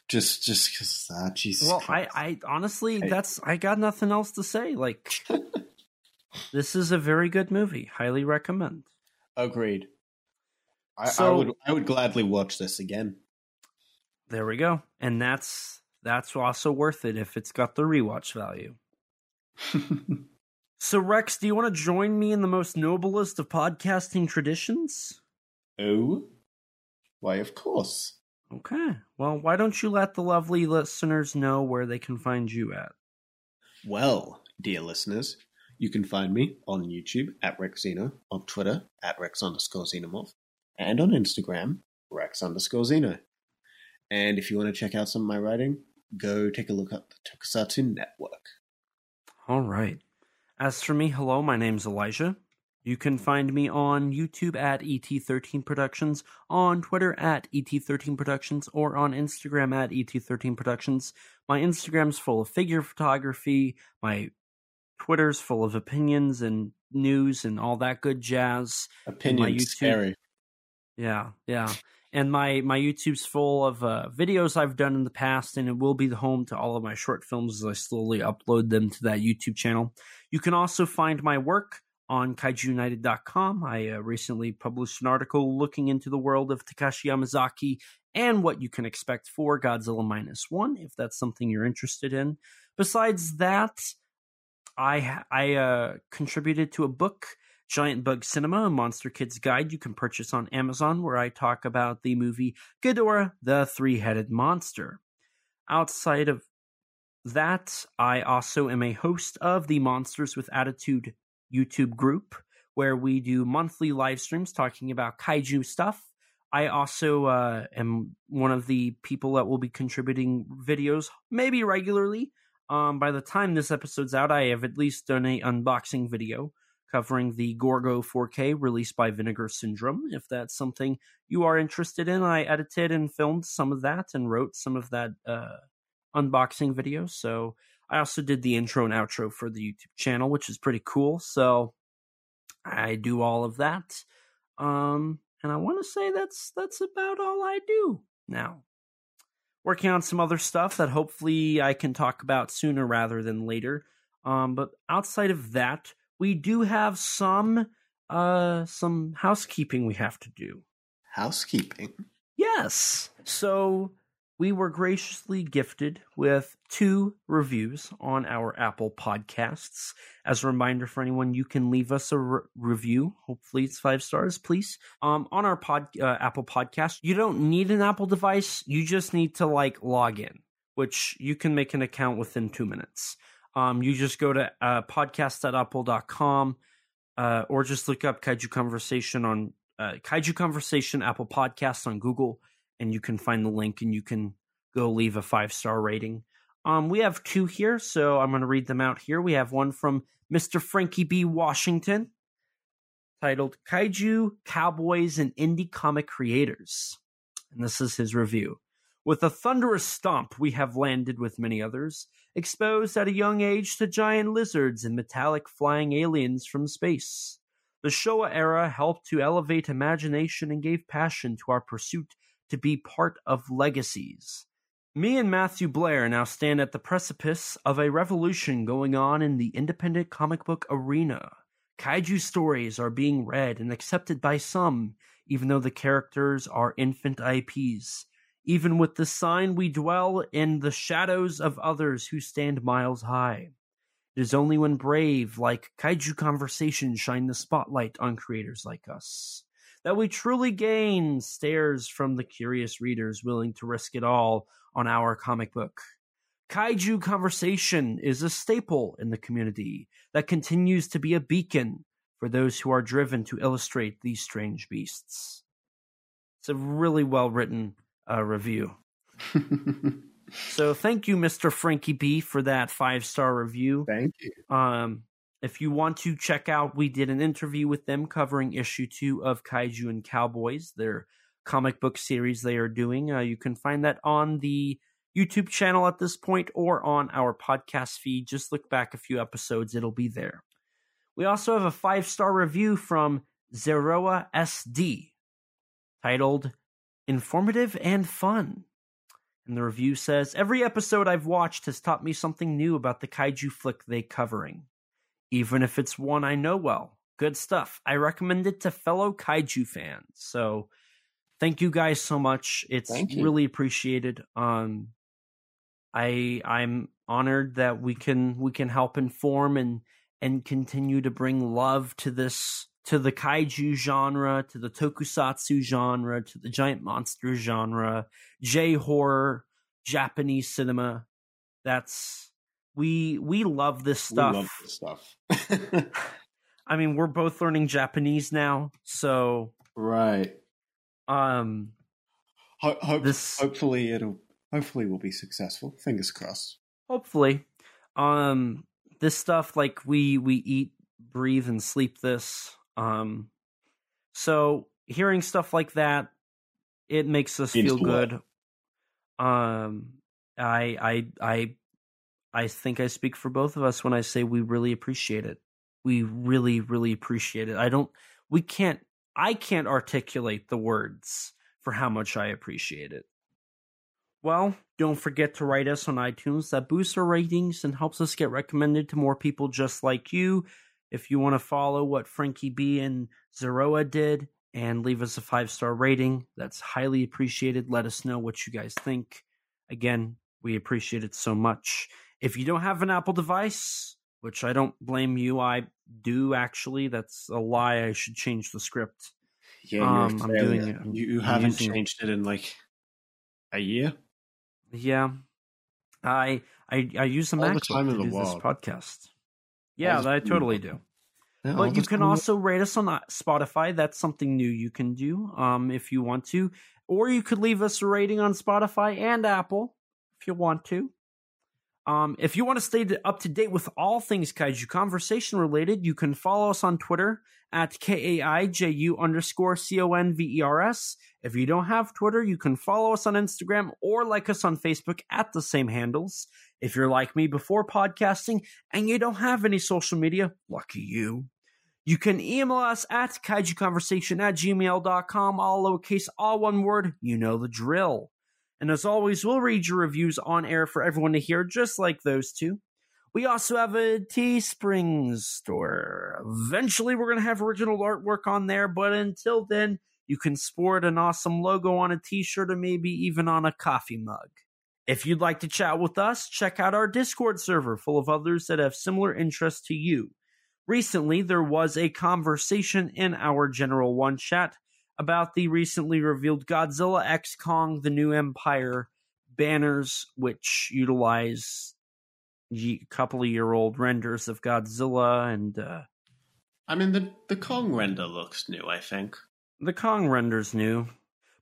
[SPEAKER 3] Just, just because that, uh, Jesus.
[SPEAKER 2] Well,
[SPEAKER 3] Christ.
[SPEAKER 2] I, I honestly,
[SPEAKER 3] Hey.
[SPEAKER 2] that's I got nothing else to say. Like, this is a very good movie. Highly recommend.
[SPEAKER 3] agreed. I, I
[SPEAKER 2] So-
[SPEAKER 3] would, I would gladly watch this again.
[SPEAKER 2] There we go, and that's that's also worth it if it's got the rewatch value. So, Rex, do you want to join me in the most noblest of podcasting traditions?
[SPEAKER 3] oh, why? Of course.
[SPEAKER 2] Okay. Well, why don't you let the lovely listeners know where they can find you at?
[SPEAKER 3] Well, dear listeners, you can find me on YouTube at RexXeno, on Twitter at Rex underscore Xenomorph, and on Instagram, Rex underscore Xeno. And if you want to check out some of my writing, go take a look at the Tokusatsu Network.
[SPEAKER 2] All right. As for me, hello, my name's Elijah. You can find me on YouTube at ET13 Productions, on Twitter at ET13 Productions, or on Instagram at ET13 Productions. My Instagram's full of figure photography. My Twitter's full of opinions and news and all that good jazz.
[SPEAKER 3] Opinion
[SPEAKER 2] YouTube-
[SPEAKER 3] scary.
[SPEAKER 2] Yeah, yeah. And my my YouTube's full of uh, videos I've done in the past, and it will be the home to all of my short films as I slowly upload them to that YouTube channel. You can also find my work on kaijuunited.com. I uh, recently published an article looking into the world of Takashi Yamazaki and what you can expect for Godzilla Minus One, if that's something you're interested in. Besides that, I I uh, contributed to a book Giant Bug Cinema, a Monster Kids Guide you can purchase on Amazon, where I talk about the movie Ghidorah, the Three Headed Monster. Outside of that, I also am a host of the Monsters with Attitude YouTube group, where we do monthly live streams talking about kaiju stuff. I also uh, am one of the people that will be contributing videos, maybe regularly. Um, by the time this episode's out, I have at least done a unboxing video covering the Gorgo 4K released by Vinegar Syndrome. If that's something you are interested in, I edited and filmed some of that and wrote some of that uh, unboxing video. So I also did the intro and outro for the YouTube channel, which is pretty cool. So I do all of that. Um, and I want to say that's that's about all I do now. Working on some other stuff that hopefully I can talk about sooner rather than later. Um, but outside of that, we do have some uh some housekeeping we have to do.
[SPEAKER 3] Housekeeping.
[SPEAKER 2] Yes. So we were graciously gifted with two reviews on our Apple Podcasts. As a reminder for anyone, you can leave us a re- review. Hopefully, it's five stars, please. Um, on our pod uh, Apple Podcast, you don't need an Apple device. You just need to like log in, which you can make an account within two minutes. Um, you just go to uh, podcast.apple.com uh, or just look up Kaiju Conversation on uh, Kaiju Conversation Apple Podcasts on Google, and you can find the link and you can go leave a five star rating. Um, we have two here, so I'm going to read them out here. We have one from Mr. Frankie B. Washington titled Kaiju, Cowboys, and Indie Comic Creators. And this is his review. With a thunderous stomp, we have landed with many others, exposed at a young age to giant lizards and metallic flying aliens from space. The Showa era helped to elevate imagination and gave passion to our pursuit to be part of legacies. Me and Matthew Blair now stand at the precipice of a revolution going on in the independent comic book arena. Kaiju stories are being read and accepted by some, even though the characters are infant IPs. Even with the sign, we dwell in the shadows of others who stand miles high. It is only when brave, like Kaiju Conversation, shine the spotlight on creators like us that we truly gain stares from the curious readers willing to risk it all on our comic book. Kaiju Conversation is a staple in the community that continues to be a beacon for those who are driven to illustrate these strange beasts. It's a really well written uh, review. So thank you, Mr. Frankie B, for that five star review.
[SPEAKER 3] Thank you.
[SPEAKER 2] Um, if you want to check out, we did an interview with them covering issue two of Kaiju and Cowboys, their comic book series they are doing. Uh, you can find that on the YouTube channel at this point or on our podcast feed. Just look back a few episodes, it'll be there. We also have a five star review from Zeroa SD titled Informative and Fun. And the review says Every episode I've watched has taught me something new about the kaiju flick they're covering, even if it's one I know well. Good stuff. I recommend it to fellow kaiju fans. So thank you guys so much. It's really appreciated. Um I I'm honored that we can we can help inform and and continue to bring love to this to the kaiju genre, to the tokusatsu genre, to the giant monster genre, J horror, Japanese cinema. That's we we love this stuff.
[SPEAKER 3] love this stuff.
[SPEAKER 2] I mean, we're both learning Japanese now, so
[SPEAKER 3] right.
[SPEAKER 2] Um,
[SPEAKER 3] Ho- hope,
[SPEAKER 2] this
[SPEAKER 3] hopefully it'll hopefully we'll be successful. Fingers crossed.
[SPEAKER 2] hopefully, um, this stuff like we we eat, breathe, and sleep this. Um, so hearing stuff like that, it makes us feel good. Um, I I I I think I speak for both of us when I say we really appreciate it. We really really appreciate it. I don't. We can't. I can't articulate the words for how much I appreciate it. Well, don't forget to write us on iTunes. That boosts our ratings and helps us get recommended to more people just like you. If you want to follow what Frankie B and Zeroa did and leave us a five star rating, that's highly appreciated. Let us know what you guys think. Again, we appreciate it so much. If you don't have an Apple device, which I don't blame you, I do actually. That's a lie. I should change the script.
[SPEAKER 3] Yeah, you're
[SPEAKER 2] Um, I'm doing it.
[SPEAKER 3] You, you
[SPEAKER 2] I'm
[SPEAKER 3] haven't changed it in like a year.
[SPEAKER 2] Yeah, I I I use
[SPEAKER 3] All the time
[SPEAKER 2] to
[SPEAKER 3] in the
[SPEAKER 2] do this
[SPEAKER 3] world.
[SPEAKER 2] podcast. Yeah, I totally do.
[SPEAKER 3] Yeah,
[SPEAKER 2] But you can
[SPEAKER 3] the-
[SPEAKER 2] also rate us on Spotify. That's something new you can do um, if you want to. Or you could leave us a rating on Spotify and Apple if you want to. Um, if you want to stay up to date with all things Kaiju conversation related, you can follow us on Twitter at K-A-I-J-U underscore C-O-N-V-E-R-S. If you don't have Twitter, you can follow us on Instagram or like us on Facebook at the same handles. If you're like me before podcasting and you don't have any social media, lucky you. You can email us at kaijuconversation at gmail.com, all lowercase, all one word. You know the drill. And as always, we'll read your reviews on air for everyone to hear, just like those two. We also have a Teespring store. Eventually, we're going to have original artwork on there, but until then, you can sport an awesome logo on a t shirt or maybe even on a coffee mug. If you'd like to chat with us, check out our Discord server full of others that have similar interests to you. Recently, there was a conversation in our General One chat about the recently revealed Godzilla X Kong The New Empire banners, which utilize a couple of year old renders of Godzilla and uh,
[SPEAKER 3] I mean, the the Kong render looks new. I think.
[SPEAKER 2] the Kong renders new.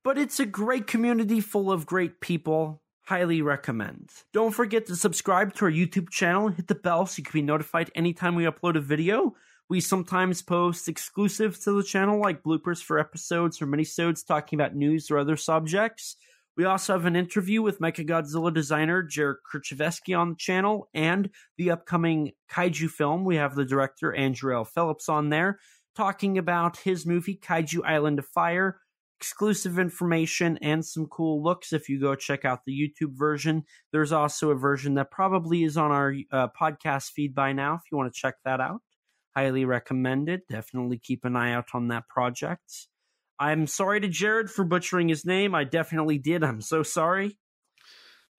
[SPEAKER 2] But it's a great community full of great people. Highly recommend. Don't forget to subscribe to our YouTube channel and hit the bell so you can be notified anytime we upload a video. We sometimes post exclusive to the channel, like bloopers for episodes or minisodes talking about news or other subjects. We also have an interview with Mechagodzilla designer Jared Kerchevsky on the channel, and the upcoming kaiju film. We have the director Andrew L. Phillips on there talking about his movie Kaiju Island of Fire, exclusive information, and some cool looks. If you go check out the YouTube version, there's also a version that probably is on our uh, podcast feed by now. If you want to check that out, highly recommend it. Definitely keep an eye out on that project. I'm sorry to Jared for butchering his name. I definitely did. I'm so sorry.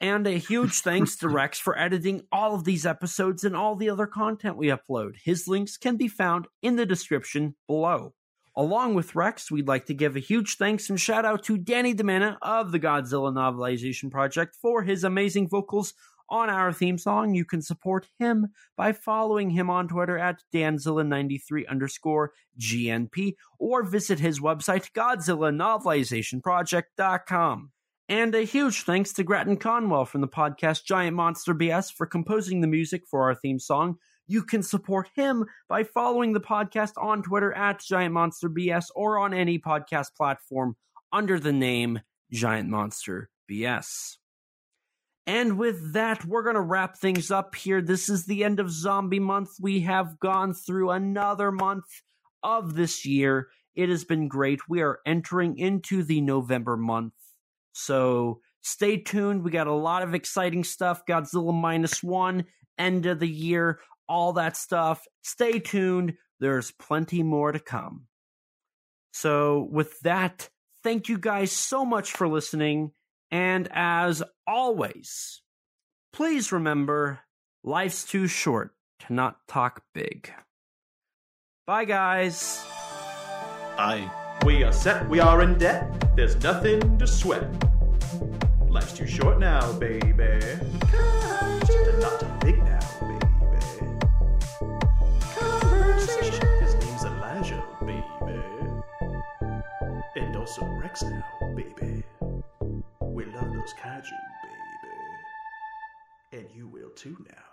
[SPEAKER 2] And a huge thanks to Rex for editing all of these episodes and all the other content we upload. His links can be found in the description below. Along with Rex, we'd like to give a huge thanks and shout out to Danny DeMana of the Godzilla Novelization Project for his amazing vocals on our theme song. You can support him by following him on Twitter at Danzilla93 underscore GNP or visit his website, GodzillaNovelizationProject.com. And a huge thanks to Gratton Conwell from the podcast Giant Monster BS for composing the music for our theme song. You can support him by following the podcast on Twitter at Giant Monster BS or on any podcast platform under the name Giant Monster BS. And with that, we're going to wrap things up here. This is the end of Zombie Month. We have gone through another month of this year. It has been great. We are entering into the November month. So stay tuned. We got a lot of exciting stuff. Godzilla minus one, end of the year, all that stuff. Stay tuned. There's plenty more to come. So, with that, thank you guys so much for listening. And as always, please remember life's too short to not talk big. Bye, guys.
[SPEAKER 3] Aye.
[SPEAKER 1] We are set, we are in debt. There's nothing to sweat. Life's too short now, baby. Not big now, baby. Conversation. Baby. And also Rex now, baby. Those kaiju, baby. And you will too now.